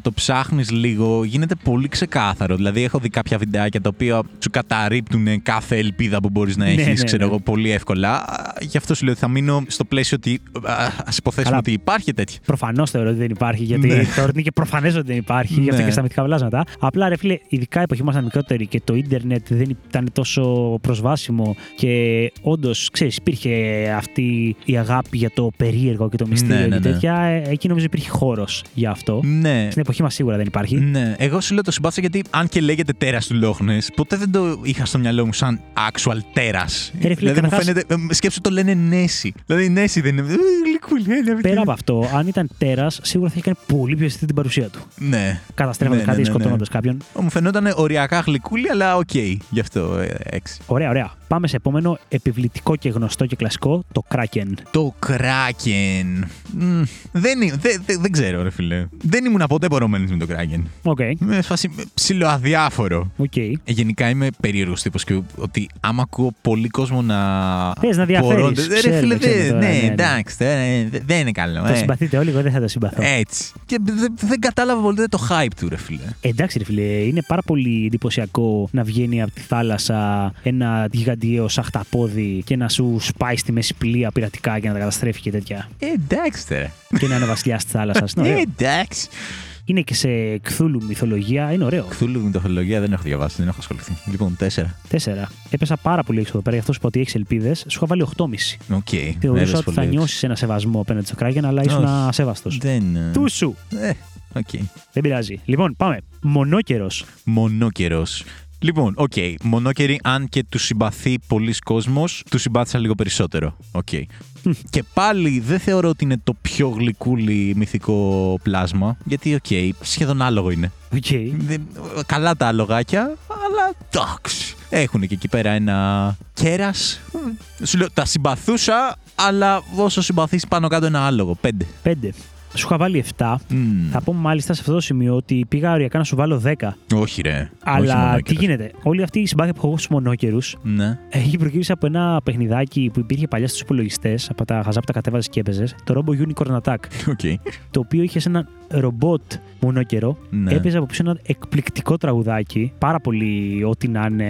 το ψάχνεις λίγο, γίνεται πολύ ξεκάθαρο. Δηλαδή, έχω δει κάποια βιντεάκια τα οποία σου καταρρύπτουν κάθε ελπίδα που μπορείς να Ναι, έχεις, ναι, ξέρω ναι. εγώ, πολύ εύκολα. Α, Γι' αυτό σου λέω ότι θα μείνω στο πλαίσιο ότι α υποθέσουμε Καλά. ότι υπάρχει τέτοια. Προφανώς θεωρώ ότι δεν υπάρχει, γιατί Ναι. θεωρώ ότι είναι και προφανές ότι δεν υπάρχει, γι' αυτό Ναι. και στα μυθικά βλάσματα. Απλά ρε φίλε, ειδικά η εποχή που ήμασταν μικρότεροι και το ίντερνετ δεν ήταν τόσο προσβάσιμο και όντως, ξέρεις, υπήρχε αυτή η αγάπη για το περίεργο και το μυστήριο Ναι, ναι, και ναι. τέτοια. ε, Εκεί νομίζω υπήρχε χώρος για αυτό. Ναι. Στην εποχή μας σίγουρα δεν υπάρχει. Ναι, εγώ σου λέω το συμπάθησα γιατί αν και λέγεται τέρας του Λόχνε, ποτέ δεν το είχα στο μυαλό μου σαν actual τέρας. Ε, ρε φίλε, δηλαδή μου καταρχάς- φαίνεται. ε, Σκέψου το λένε Νέση. Δηλαδή Νέση δεν είναι. ε, Γλυκούλη, έλα, Πέρα από αυτό, αν ήταν τέρας, σίγουρα θα είχε κάνει πολύ πιο αισθητή την παρουσία του. Ναι. Καταστρέφοντας Ναι, κάτι ναι, ή ναι, ναι. σκοτώνοντας κάποιον. Μου φαινόταν οριακά γλυκούλη, αλλά οκ. Γι' αυτό ε, έξι. Ωραία, ωραία. Πάμε σε επόμενο επιβλητικό και γνωστό και κλασικό, το Kraken. Το Kraken. Μμ, δεν, είναι- δεν, δεν, δεν ξέρω, ρε φίλε. Δεν ήμουν ποτέ πορωμένος με το Kraken. OK, Είμαι φάση ψιλοαδιάφορο. οκ. Ε, Γενικά είμαι περίεργος τύπος και ότι άμα ακούω πολύ κόσμο να. Θες να διαφέρεις, πορώνται- Ε, Ρε ξέρουμε, φίλε, ξέρουμε δεν- τώρα, ναι, ναι, ναι. εντάξει, δεν δεν είναι καλό. Το ε. συμπαθείτε όλοι, εγώ δεν θα το συμπαθώ. Έτσι. Και δεν, δεν κατάλαβα πολύ το hype του, ρε φίλε. Εντάξει, ρε φίλε, είναι πάρα πολύ εντυπωσιακό να βγαίνει από τη θάλασσα ένα γιγαντιαίο σαχταπόδι και να σου σπάει στη μέση πλοία πειρατικά και να τα καταστρέφει και τέτοια. Ε, εντάξει τώρα. και να είναι βασιλιάς της θάλασσας. Είναι, Ε, ωραίο. εντάξει. είναι και σε κθούλου μυθολογία, είναι ωραίο. Κθούλου μυθολογία δεν έχω διαβάσει, δεν έχω ασχοληθεί. Λοιπόν, τέσσερα. Τέσσερα. Έπεσα πάρα πολύ έξω εδώ πέρα, γι' αυτό σου είπα ότι έχεις ελπίδες. Σου είχα βάλει 8,5. Οκ. Θεωρούσα Έδωσε ότι θα πολύ. νιώσεις ένα σεβασμό απέναντι στο Kraken, αλλά ήσουν Όχι. ασέβαστος. Δεν. ε, Του σου! Ε, οκ. Δεν πειράζει. Λοιπόν, πάμε. Μονόκερος. Μονόκερος. Λοιπόν, οκ. Μονόκεροι, αν και τους συμπαθεί πολύς κόσμος, τους συμπάθησα λίγο περισσότερο. Οκ. και πάλι δεν θεωρώ ότι είναι το πιο γλυκούλι μυθικό πλάσμα, γιατί, οκ, σχεδόν άλογο είναι. Οκ. Δεν- καλά τα αλογάκια, αλλά εντάξει. Έχουν και εκεί πέρα ένα κέρας. Σου λέω, τα συμπαθούσα, αλλά όσο συμπαθείς πάνω κάτω ένα άλογο. Πέντε. Πέντε. Σου είχα βάλει 7. Μμμ. Θα πω μάλιστα σε αυτό το σημείο ότι πήγα οριακά να σου βάλω 10. Όχι, ρε. Όχι Αλλά μονόκερος. τι γίνεται. Όλη αυτή η συμπάθεια που έχω στους μονόκερους Ναι. έχει προκύψει από ένα παιχνιδάκι που υπήρχε παλιά στους υπολογιστές, από τα χαζά που τα κατέβαζες και έπαιζες, το Robot Unicorn Attack. OK. Το οποίο είχε σε ένα ρομπότ μονόκερο. Ναι. Έπαιζε από πίσω ένα εκπληκτικό τραγουδάκι. Πάρα πολύ ό,τι να είναι,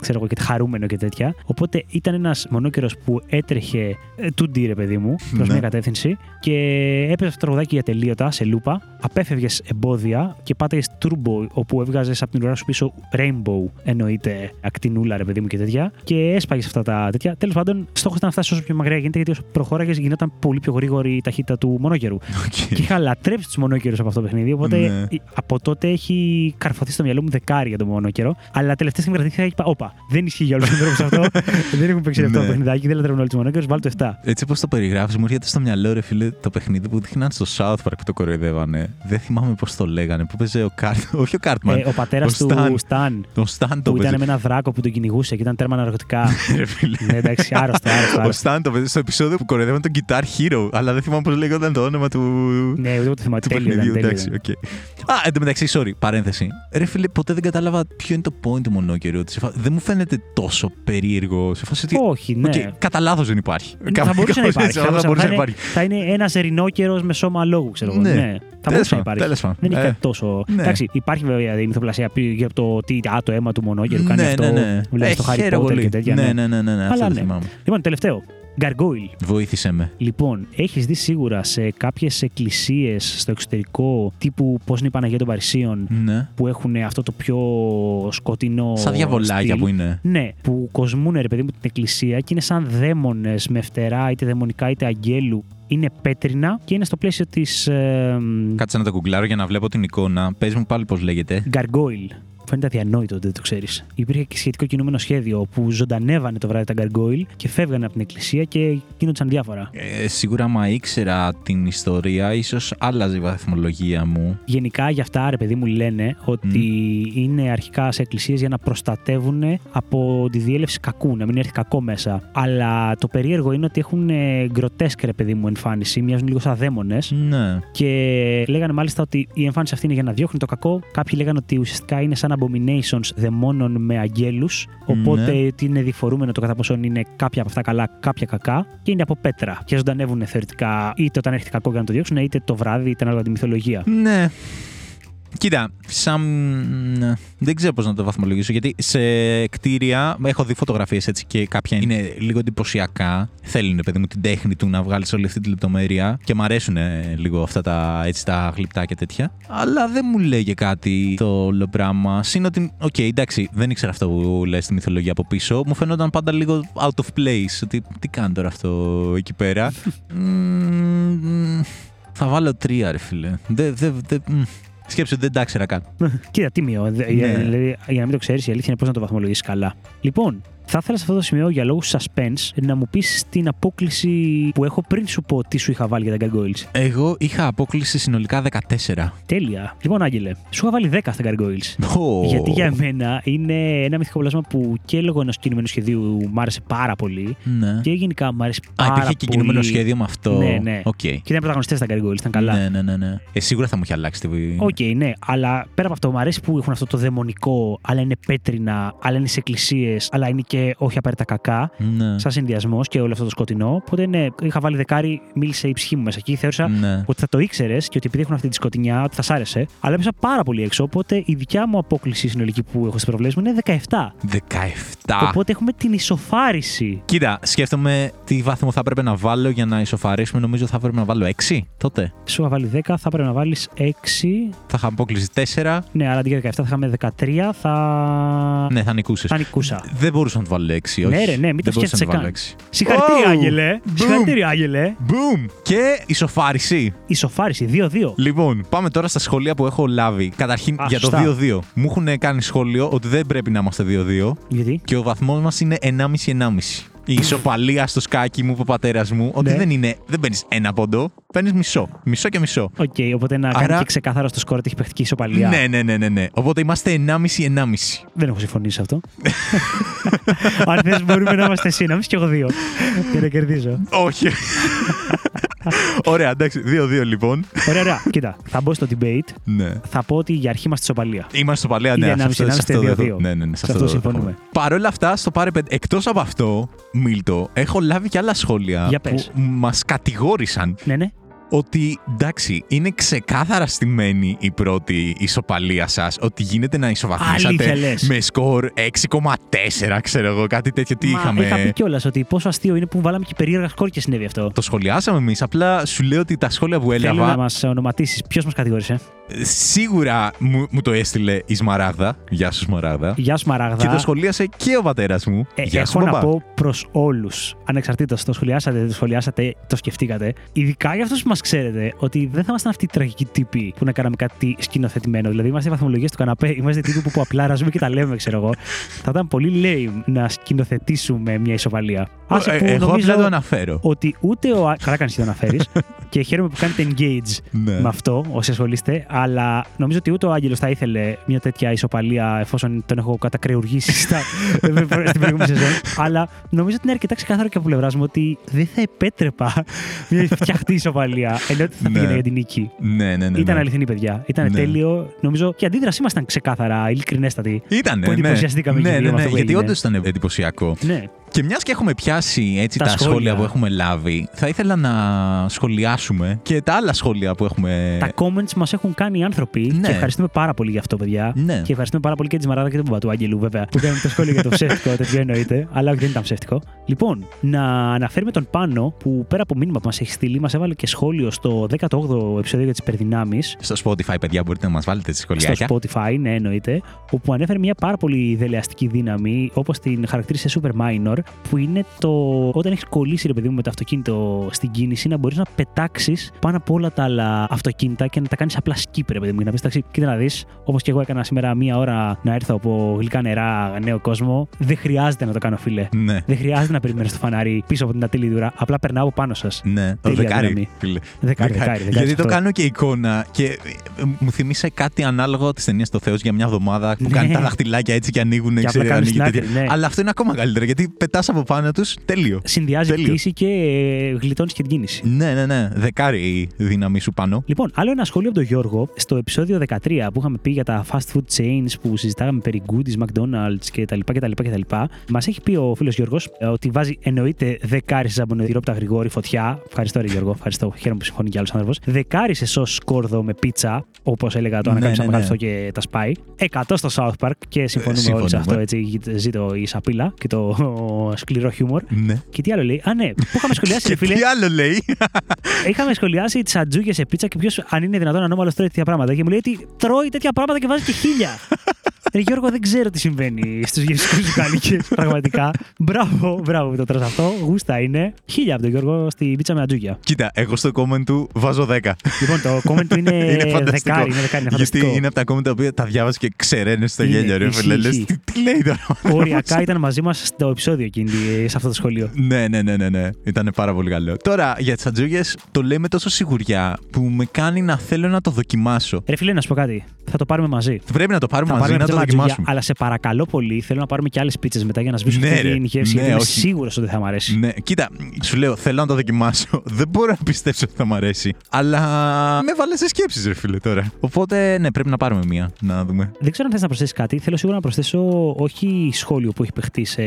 ξέρω εγώ, και χαρούμενο και τέτοια. Οπότε ήταν ένας μονόκερος που έτρεχε ε, 2D, ρε παιδί μου, προς Ναι. μια κατεύθυνση και έπαιζε αυτό το τραγουδάκι ατελείωτα, σε λούπα. Απέφευγες εμπόδια και πάταγες turbo, όπου έβγαζες από την ουρά σου πίσω rainbow, εννοείται ακτινούλα, ρε παιδί μου και τέτοια. Και έσπαγες αυτά τα τέτοια. Τέλος πάντων, στόχος ήταν να φτάσεις όσο πιο μακριά γίνεται, γιατί όσο προχώραγες γινόταν πολύ πιο γρήγορη η ταχύτητα του μονόκερου. Οκ. Και είχα λατρέψει τους μονόκερους από αυτό το παιχνίδι. Οπότε Ναι. ε, από τότε έχει καρφωθεί στο μυαλό μου δεκάρι για το μονόκερο. Αλλά τελευταία στιγμή κρατήθηκα και είπα: Όπα, δεν ισχύει για όλους τους ανθρώπους αυτό. δεν έχουν παίξει αυτό το Ναι. παιχνιδάκι, δεν λατρεύουν όλοι τους μονόκερους. Βάλω το 7. Έτσι όπως το περιγράφεις, μου έρχεται στο μυαλό, ρε φίλε, το παιχνίδι που δείχναν στο South Park που το κοροϊδεύανε. Δεν θυμάμαι πώς το λέγανε. Που παίζε ο Κάρτ. Όχι ο Κάρτμαν. Ε, ο πατέρας ο του Stan. Σταν, Το Stan το που ήταν παίζε. με ένα δράκο που τον κυνηγούσε και ήταν τέρμα ναρκωτικά. Ρε φίλε. ναι, εντάξει, άρρωστο, άρρωστο. Ο άρρωστο. Stan το παίζει στο επεισόδιο που κοροϊδεύαν τον Guitar Hero. Αλλά δεν θυμάμαι πώς λέγονταν το όνομα του. ναι, ούτε εγώ το θυμάμαι. του Τέλειο ήταν. παιχνιδιού. τέλειο Εντάξει, ήταν. οκ. Α, εν τω μεταξύ, sorry, παρένθεση. Ρε φίλε, ποτέ δεν κατάλαβα ποιο είναι το point του μονόκερου. Σε φα- Δεν μου φαίνεται τόσο περίεργο. Σε φάση ότι. Όχι, ναι. Οκ, κατά λάθος δεν υπάρχει. θα μπορούσε να Κάπως υπάρχει. έτσι, Θα αλλά μπορούσε- μπορούσε θα να είναι- υπάρχει. Θα είναι ένας ρινόκερος με σώμα αλόγου, ξέρω εγώ. Ναι. Ναι. Θα Τέλος μπορούσε να πάντων, υπάρχει. τέλος πάντων. Δεν έχει Ε, κάτι τόσο. ναι. Εντάξει, υπάρχει βέβαια η μυθοπλασία για το τι α, το αίμα του μονόκερου κάνει ναι, αυτό. ναι, ναι. Βλέπεις το Ε, Harry χαίρομαι Potter πολύ. και τέτοια. Ναι, ναι. ναι, ναι, ναι, ναι, αυτό Αλλά το ναι. θυμάμαι. Λοιπόν, τελευταίο. Gargoyle. Βοήθησε με. Λοιπόν, έχεις δει σίγουρα σε κάποιες εκκλησίες στο εξωτερικό, τύπου πώς είναι η Παναγία των Παρισίων, Ναι. που έχουν αυτό το πιο σκοτεινό. Σαν διαβολάκια στυλ; που είναι. Ναι, που κοσμούν ρε παιδί μου την εκκλησία και είναι σαν δαίμονες με φτερά, είτε δαιμονικά είτε αγγέλου. Είναι πέτρινα και είναι στο πλαίσιο της ε, Κάτσε να το κουγκλάρω για να βλέπω την εικόνα. Πες μου πάλι πώς λέγεται. Gargoyle. Φαίνεται αδιανόητο ότι δεν το ξέρεις. Υπήρχε και σχετικό κινούμενο σχέδιο που ζωντανεύανε το βράδυ τα Gargoyle και φεύγανε από την εκκλησία και γίνονταν διάφορα. Ε, σίγουρα, άμα ήξερα την ιστορία, ίσως άλλαζε η βαθμολογία μου. Γενικά για αυτά, ρε παιδί μου, λένε ότι είναι αρχικά σε εκκλησίες για να προστατεύουν από τη διέλευση κακού, να μην έρθει κακό μέσα. Αλλά το περίεργο είναι ότι έχουν γκροτέσκ, ρε παιδί μου, εμφάνιση, μοιάζουν λίγο σαν δαίμονες. Ναι. Και λέγανε μάλιστα ότι η εμφάνιση αυτή είναι για να διώχνει το κακό. Κάποιοι λέγανε ότι ουσιαστικά είναι σαν abominations δαιμόνων με αγγέλους. Οπότε Ναι. ότι είναι διφορούμενο το κατά πόσον είναι κάποια από αυτά καλά, κάποια κακά. Και είναι από πέτρα. Και ζωντανεύουν θεωρητικά είτε όταν έρχεται κακό για να το διώξουν, είτε το βράδυ, είτε ανάλογα τη μυθολογία. Ναι. Κοίτα, σαν. Δεν ξέρω πώς να το βαθμολογήσω, γιατί σε κτίρια έχω δει φωτογραφίες έτσι και κάποια είναι λίγο εντυπωσιακά. Θέλουν, παιδί μου, την τέχνη του να βγάλεις όλη αυτή τη λεπτομέρεια και μου αρέσουν ε, λίγο αυτά τα, έτσι, τα γλυπτά και τέτοια. Αλλά δεν μου λέγε κάτι το όλο πράγμα. Συν ότι, οκ, εντάξει, δεν ήξερα αυτό που λέει στη μυθολογία από πίσω. Μου φαίνονταν πάντα λίγο out of place. Ότι τι κάνει τώρα αυτό εκεί πέρα. Μμμ, θα βάλω τρία, ρε φίλε. Δεν. Δε, δε, μ. Σκέψου, δεν τα ήξερα καν. Κοίτα, τίμιο. Δε- Ναι. για- Δηλαδή, για να μην το ξέρεις, η αλήθεια είναι πώς να το βαθμολογήσεις καλά. Λοιπόν, Θα ήθελα σε αυτό το σημείο για λόγους suspense να μου πεις την απόκλιση που έχω πριν σου πω τι σου είχα βάλει για τα gargoyles. Εγώ είχα απόκλιση συνολικά 14. Τέλεια. Λοιπόν, Άγγελε, σου είχα βάλει 10 στα gargoyles. Ω. Γιατί για μένα είναι ένα μυθικό πλάσμα που και λόγω ενός κινουμένου σχεδίου μ' άρεσε πάρα πολύ. Ναι. Και γενικά μ' άρεσε Α, πάρα υπήρχε πολύ. και κινούμενο σχέδιο με αυτό. Ναι, ναι. Οκ. Και ήταν πρωταγωνιστές στα gargoyles, ήταν καλά. Ναι, ναι, ναι, ναι. Ε, σίγουρα θα μου είχε αλλάξει τη Οκ, ναι, αλλά πέρα από αυτό, μου αρέσει που έχουν αυτό το δαιμονικό, αλλά είναι πέτρινα, αλλά είναι σε εκκλησίες, αλλά είναι και όχι απαραίτητα κακά. Ναι. Σαν συνδυασμός και όλο αυτό το σκοτεινό. Οπότε ναι, είχα βάλει δεκάρι, μίλησε η ψυχή μου μέσα εκεί. Θεώρησα Ναι. ότι θα το ήξερες και ότι επειδή έχουν αυτή τη σκοτεινιά, ότι θα σ' άρεσε. Αλλά έπεσα πάρα πολύ έξω. Οπότε η δικιά μου απόκλιση συνολική που έχω στις προβλέψεις μου είναι 17. 17. Οπότε έχουμε την ισοφάριση. Κοίτα, σκέφτομαι τι βαθμό θα έπρεπε να βάλω για να ισοφαρίσουμε. Νομίζω θα έπρεπε να βάλω 6 τότε. Σου είχα βάλει 10, θα έπρεπε να βάλεις 6. Θα είχα απόκληση 4. Ναι, αλλά αντί για 17 θα είχαμε 13, θα. Ναι, θα νικούσες. Θα νικούσα. Δεν μπορούσα να του βάλω 6. Όχι. Ναι, ρε, ναι, μην το Δεν μπορούσα σκέφτεσαι να βάλω καν. 6. Συγχαρητήρια, Oh! Άγγελε. Boom! Συγχαρητήρια, Άγγελε. Boom! Και ισοφάριση. Ισοφάριση 2-2. Λοιπόν, πάμε τώρα στα σχόλια που έχω λάβει. Καταρχήν Α, για το σωστά. 2-2. Μου έχουν κάνει σχόλιο ότι δεν πρέπει να είμαστε 2-2 Γιατί; και ο βαθμός μας είναι 1,5-1,5. Η ισοπαλία στο σκάκι μου, είπε ο πατέρας μου, ότι Ναι. δεν είναι. Δεν παίρνεις ένα πόντο, παίρνεις μισό. Μισό και μισό. Οκ, οπότε να Άρα- κάνει και ξεκάθαρο στο σκορ ότι έχει παιχτική ισοπαλία. Ναι, ναι, ναι, ναι, ναι. Οπότε είμαστε 1,5-1,5. Δεν έχω συμφωνήσει σε αυτό. Αν θες, μπορούμε να είμαστε εσύ, να μην και εγώ δύο. Και να κερδίζω. Όχι. Ωραία, εντάξει. 2-2 λοιπόν. Ωραία, ωραία. Κοίτα, θα μπω στο debate. Ναι. Θα πω ότι για αρχή είμαστε ισοπαλία. Είμαστε στο παλαιά, Είναι ναι. σε 1,5, αυτό- σε αυτό 1,5, δεν- 2-2. Ναι, ναι, ναι. Σε αυτό συμφωνούμε. Παρ' όλα αυτά, στο πάρε πέντε. Εκτός από αυτό, Μίλτο, έχω λάβει και άλλα σχόλια Για που πες. μας κατηγόρησαν Ναι, ναι. Ότι εντάξει, είναι ξεκάθαρα στημένη η πρώτη ισοπαλία σας. Ότι γίνεται να ισοβαθμίσατε Αλήθεια λες. με σκορ 6,4, ξέρω εγώ, κάτι τέτοιο. Τι Μα είχαμε. Είχα πει κιόλας ότι πόσο αστείο είναι που βάλαμε και περίεργα σκορ και συνέβη αυτό. Το σχολιάσαμε εμείς. Απλά σου λέω ότι τα σχόλια που Θέλω έλαβα να μας ονοματίσεις. Ποιος μας κατηγόρησε; σίγουρα μου, μου το έστειλε η Σμαράγδα. Γεια σου, Σμαράγδα. Γεια σου, Μαράγδα. Και το σχολίασε και ο πατέρας μου. Ε, Γεια σου, έχω να μπαμπά. πω προς όλους, ανεξαρτήτως το σχολιάσατε, δεν το σχολιάσατε, το σκεφτήκατε. Ειδικά για αυτούς που μας ξέρετε, ότι δεν θα ήμασταν αυτοί οι τραγικοί τύποι που να κάναμε κάτι σκηνοθετημένο. Δηλαδή, είμαστε βαθμολογίες του καναπέ, είμαστε τύποι που, που απλά ραζούμε και τα λέμε, ξέρω εγώ. θα ήταν πολύ lame να σκηνοθετήσουμε μια ισοβαλία. Άσε Ε, που Εγώ νομίζω απλά το αναφέρω. ότι ούτε ο. Α- Καλά κάνεις και το αναφέρεις. και χαίρομαι που κάνετε engage Ναι. με αυτό όσοι ασχολείστε. Αλλά νομίζω ότι ούτε ο Άγγελος θα ήθελε μια τέτοια ισοπαλία εφόσον τον έχω κατακρεουργήσει στα... στην προηγούμενη σεζόν. Αλλά νομίζω ότι είναι αρκετά ξεκάθαρο και από πλευράς μου ότι δεν θα επέτρεπα μια φτιαχτή ισοπαλία. Ενώ ότι θα Ναι. πήγαινε για την νίκη. Ναι, ναι, ναι. Ήταν ναι. αληθινή, παιδιά. Ήταν Ναι. τέλειο. Νομίζω και η αντίδρασή μας ήταν ξεκάθαρα, ειλικρινέστατη. Ήτανε, Που ναι. εντυπωσιαστήκαμε ναι, και οι δύο ναι, με ναι, αυτό που γιατί έγινε. όντως ήταν εντυπωσιακό. Ναι. Και μιας και έχουμε πιάσει έτσι Τα τα, σχόλια. σχόλια που έχουμε λάβει, θα ήθελα να σχολιάσουμε και τα άλλα σχόλια που έχουμε. Τα comments μας έχουν κάνει οι άνθρωποι Ναι. και ευχαριστούμε πάρα πολύ γι' αυτό, παιδιά. Ναι. Και ευχαριστούμε πάρα πολύ και τη Μαράδα και τον Παπα του Άγγελου, βέβαια, που κάνουν το σχόλιο για το ψεύτικο, τέτοιο εννοείται. Αλλά όχι, δεν ήταν ψεύτικο. Λοιπόν, να αναφέρουμε τον Πάνο, που πέρα από μήνυμα που μας έχει στείλει, μας έβαλε και σχόλιο στο 18ο επεισόδιο για τις υπερδυνάμει. Στο Spotify, παιδιά, μπορείτε να μας βάλετε τις Στο σχολιάκια. Spotify, ναι, εννοείται. Όπου ανέφερε μια πάρα πολύ δελεαστική δύναμη, όπως την χαρακτήρισε Super Minor, που είναι το όταν έχεις κολλήσει, ρε παιδί μου, με το αυτοκίνητο στην κίνηση, να μπορείς να πετάξεις πάνω από όλα τα άλλα αυτοκίνητα και να τα κάνεις απλά skip, ρε παιδί μου. και Να πεις, εντάξει, κοίτα να δεις, όπως και εγώ έκανα σήμερα μία ώρα να έρθω από γλυκά νερά, νέο κόσμο. Δεν χρειάζεται να το κάνω, φίλε. Ναι. Δεν χρειάζεται να περιμένω στο φανάρι πίσω από την ατέλη δούρα. Απλά περνάω από πάνω σας. Ναι, το Τέλεια δεκάρι. δύναμη. φίλε. Δεκάρι, δεκάρι, δεκάρι, Γιατί σε το αυτό. κάνω και εικόνα και ε, μου θυμίσε κάτι ανάλογο της ταινίας Το Θεός για μια εβδομάδα που Ναι. κάνει τα δαχτυλάκια έτσι και ανοίγουν. Και απλά ξέρει, κάνουν ανοίγει στην τέτοια. άκρη, ναι. Αλλά αυτό είναι ακόμα καλύτερο γιατί πετά από πάνω τους τέλειο. Συνδυάζει Τέλειο. πτήση και ε, γλιτώνεις και την κίνηση. Ναι, ναι, ναι. Δεκάρι η δύναμή σου πάνω. Λοιπόν, άλλο ένα σχόλιο από τον Γιώργο στο επεισόδιο 13 που είχαμε πει για τα fast food chains που συζητάγαμε περί goodies, McDonald's κτλ. κτλ, κτλ. Μας έχει πει ο φίλος Γιώργος ότι βάζει εννοείται δεκάρι σε ζαμπονετηρόπτα γρηγόρη φωτιά. Ευχαριστώ, ρε Γιώργο. Ευχαριστώ. Χαίρομαι που συμφωνεί κι άλλος άνθρωπος. Δεκάρι σε σο σκόρδο με πίτσα, όπως έλεγα το Ναι, ανακάλυψα ναι, ναι, ναι. αυτό και τα σπάει. 100 στο South Park και συμφωνούμε όλοι σε συμφωνούμε. αυτό. Έτσι, ζήτω η σαπίλα και το σκληρό χιούμορ. Ναι. Και τι άλλο λέει. Α, ναι, που είχαμε σχολιάσει, ρε Και φίλε. τι άλλο λέει. Είχαμε σχολιάσει τις ατζούγες σε πίτσα και ποιος, αν είναι δυνατόν, ανώμαλος τρώει τέτοια πράγματα. Και μου λέει ότι τρώει τέτοια πράγματα και βάζει και χίλια. Ρε Γιώργο, δεν ξέρω τι συμβαίνει στους γευστικού ζουγκάλικε. Πραγματικά. Μπράβο, μπράβο που το τρως αυτό. Γούστα είναι. Χίλια από τον Γιώργο στην πίτσα με ατζούκια. Κοίτα, εγώ στο comment του βάζω 10. Λοιπόν, το comment του είναι, Είναι φανταστικό. δεκάρι. Είναι δεκάρι, είναι Γιατί φανταστικό. είναι από τα comment τα οποία τα διάβασε και ξεραίνε στο Είναι, γέλιο. Ρε, ισχύει, φίλε. Λες, ισχύει. τι, τι λέει τώρα; ο άνθρωπος; Οριακά ήταν μαζί μας στο επεισόδιο εκείνη, σε αυτό το σχολείο. Ναι, ναι, ναι, ναι, ναι. Ήταν πάρα πολύ καλό. Τώρα, για τις ατζούγε, το λέει με τόσο σιγουριά που με κάνει να θέλω να το δοκιμάσω. Ρε φίλε, να σου πω κάτι. Θα το πάρουμε μαζί. Πρέπει να το πάρουμε Θα μαζί πάρουμε να το μαζί ματζούγια, δοκιμάσουμε. αλλά σε παρακαλώ πολύ, θέλω να πάρουμε και άλλες πίτσες μετά για να σβήσουμε Ναι, αυτή ρε. την γεύση. Ναι, γιατί είμαι όχι. σίγουρος ότι θα μου αρέσει. Ναι, κοίτα, σου λέω, θέλω να το δοκιμάσω. Δεν μπορώ να πιστέψω ότι θα μου αρέσει. Αλλά με βάλες σε σκέψεις, ρε φίλε τώρα. Οπότε, ναι, πρέπει να πάρουμε μία να δούμε. Δεν ξέρω αν θες να προσθέσεις κάτι. Θέλω σίγουρα να προσθέσω όχι σχόλιο που έχει παιχτεί σε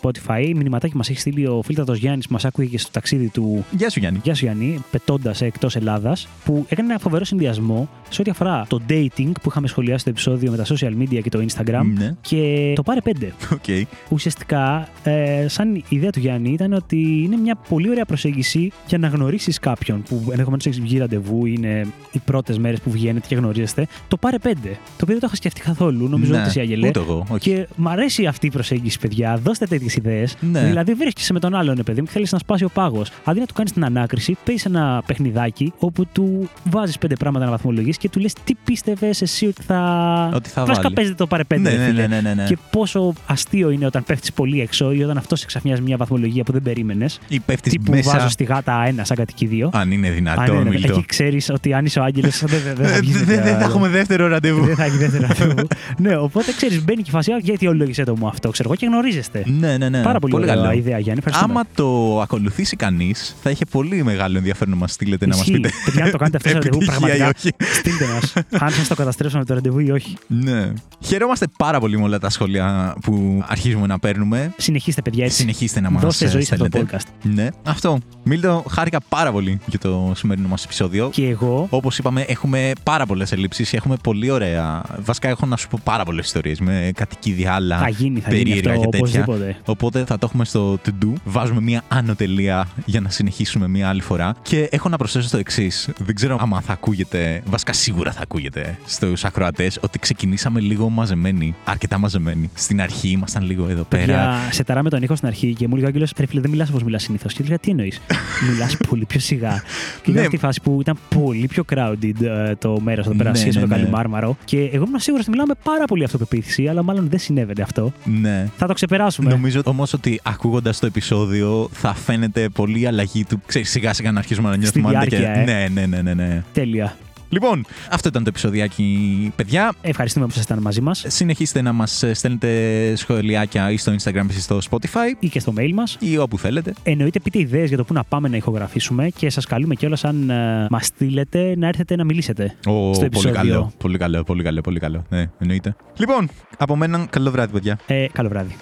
Spotify. Μηνυματάκι μας έχει στείλει ο φίλτατος Γιάννης που μας άκουγε και στο ταξίδι του. Γεια σου, Γιάννη. Γεια σου Γιάννη, πετώντας εκτός Ελλάδας, που έκανε ένα φοβερό συνδυασμό σε ό,τι αφορά το dating που είχαμε σχολιάσει στο επεισόδιο με τα social media και το Instagram. Ναι, Και το πάρε πέντε. οκ. Ουσιαστικά, ε, σαν η ιδέα του Γιάννη ήταν ότι είναι μια πολύ ωραία προσέγγιση για να γνωρίσεις κάποιον που ενδεχομένως έχεις βγει ραντεβού, είναι οι πρώτες μέρες που βγαίνετε και γνωρίζεστε. Το πάρε πέντε. Το οποίο δεν το είχα σκεφτεί καθόλου. Νομίζω Ναι, ότι εσύ αγελέ. Ούτε εγώ, όχι. Και μ' αρέσει αυτή η προσέγγιση, παιδιά. Δώστε τέτοιες ιδέες. Ναι. Δηλαδή, βρίσκεσαι με τον άλλον, ρε παιδί μου, και θέλεις να σπάσει ο πάγος. Αντί να του κάνεις την ανάκριση, παίζει ένα παιχνιδάκι όπου του βάζεις πέντε πράγματα να βαθμολογήσει και του λες τι πίστευες εσύ ότι θα. Ότι θα Βασικά βάλει. παίζετε το πάρε πέντε. Ναι, ρε ναι, φίλε. ναι, ναι, ναι, ναι. Και πόσο αστείο είναι όταν πέφτεις πολύ έξω ή όταν αυτός εξαφνιάζει μια βαθμολογία που δεν περίμενες. Ή πέφτεις Τύπου μέσα. βάζω στη γάτα ένα σαν κατοικίδιο. Αν είναι Α, δυνατόν, ναι, ναι, μιλτό. Εκεί ξέρεις ότι αν είσαι ο Άγγελος δεν δεν- δεν θα Ε, βγεις Δεν τέτοια- δεν θα έχουμε δεύτερο ραντεβού. δεν θα έχει δεύτερο ραντεβού. ναι, οπότε ξέρεις, μπαίνει και η φάση, «Α, γιατί ολόγησε το μου αυτό, ξέρω εγώ, και γνωρίζεστε. Ναι, ναι, ναι. Πάρα πολύ, ωραία καλό. ιδέα, Γιάννη. Ευχαριστούμε. Άμα το ακολουθήσει κανείς, θα είχε πολύ μεγάλο ενδιαφέρον να μας στείλετε να μας Ισχύει. πείτε. Παιδιά, αν το κάνετε αυτό στο ραντεβού, επιτυχία ή πραγματικά. όχι. Στείλτε μας. αν σας το καταστρέψαμε το ραντεβού ή όχι. Ναι. Χαιρόμαστε πάρα πολύ με όλα τα σχόλια που αρχίζουμε να παίρνουμε. Συνεχίστε, παιδιά, έτσι. Συνεχίστε να μας Δώστε ζωή σε αυτό το στέλνετε. podcast. Ναι. Αυτό. Μίλτο, χάρηκα πάρα πολύ για το σημερινό μας επεισόδιο. Και εγώ Όπως είπαμε, έχουμε πάρα πολλές ελλείψεις. Έχουμε πολύ ωραία. Βασικά, έχω να σου πω πάρα πολλές ιστορίες με κατοικίδια άλλα. θα γίνει, θα γίνει περίεργα αυτό και τέτοια. οπωσδήποτε. Οπότε θα το έχουμε στο to do. Βάζουμε μία άνω τελεία για να συνεχίσουμε μία άλλη φορά. Και έχω να προσθέσω το εξής. Δεν ξέρω άμα θα ακούγεται, βασικά σίγουρα θα ακούγεται στους ακροατές, ότι ξεκινήσαμε λίγο μαζεμένοι. Αρκετά μαζεμένοι. Στην αρχή ήμασταν λίγο εδώ πέρα. Παιδιά, σε ταράμε τον ήχο στην αρχή και μου λέει ο Άγγελος, ρε φίλε, δεν μιλάς όπως μιλάς συνήθως. Και του λέω, τι εννοείς; μιλάς πολύ πιο σιγά. Και ήταν Ναι. αυτή η φάση που ήταν πολύ πιο crowded ε, το μέρος εδώ πέρα, Ναι, σχέση με ναι, το ναι. Καλιμάρμαρο. Και εγώ ήμουν σίγουρος ότι μιλάμε πάρα πολύ αυτοπεποίθηση, αλλά μάλλον δεν συνέβαινε αυτό. Ναι. Θα το ξεπεράσουμε. Νομίζω όμως ότι ακούγοντας το επεισόδιο θα φαίνεται πολύ αλλαγή του. Ξέρεις, σιγά σιγά να αρχίσουμε να Στη νιώθουμε άντε διάρκεια, και. ε. Ναι, ναι, ναι, ναι, ναι. Τέλεια. Λοιπόν, αυτό ήταν το επεισοδιάκι, παιδιά. Ευχαριστούμε που ήσασταν μαζί μας Συνεχίστε να μας στέλνετε σχολιάκια ή στο Instagram ή στο Spotify ή και στο mail μας. ή όπου θέλετε. Εννοείται, πείτε ιδέες για το πού να πάμε να ηχογραφήσουμε και σας καλούμε κιόλας αν ε, μας στείλετε να έρθετε να μιλήσετε. Ω, Στο πολύ επεισόδιο. καλό, πολύ καλό, πολύ καλό, πολύ καλό. Ναι, εννοείται. Λοιπόν, από μένα, καλό βράδυ, παιδιά. Ε, καλό βράδυ.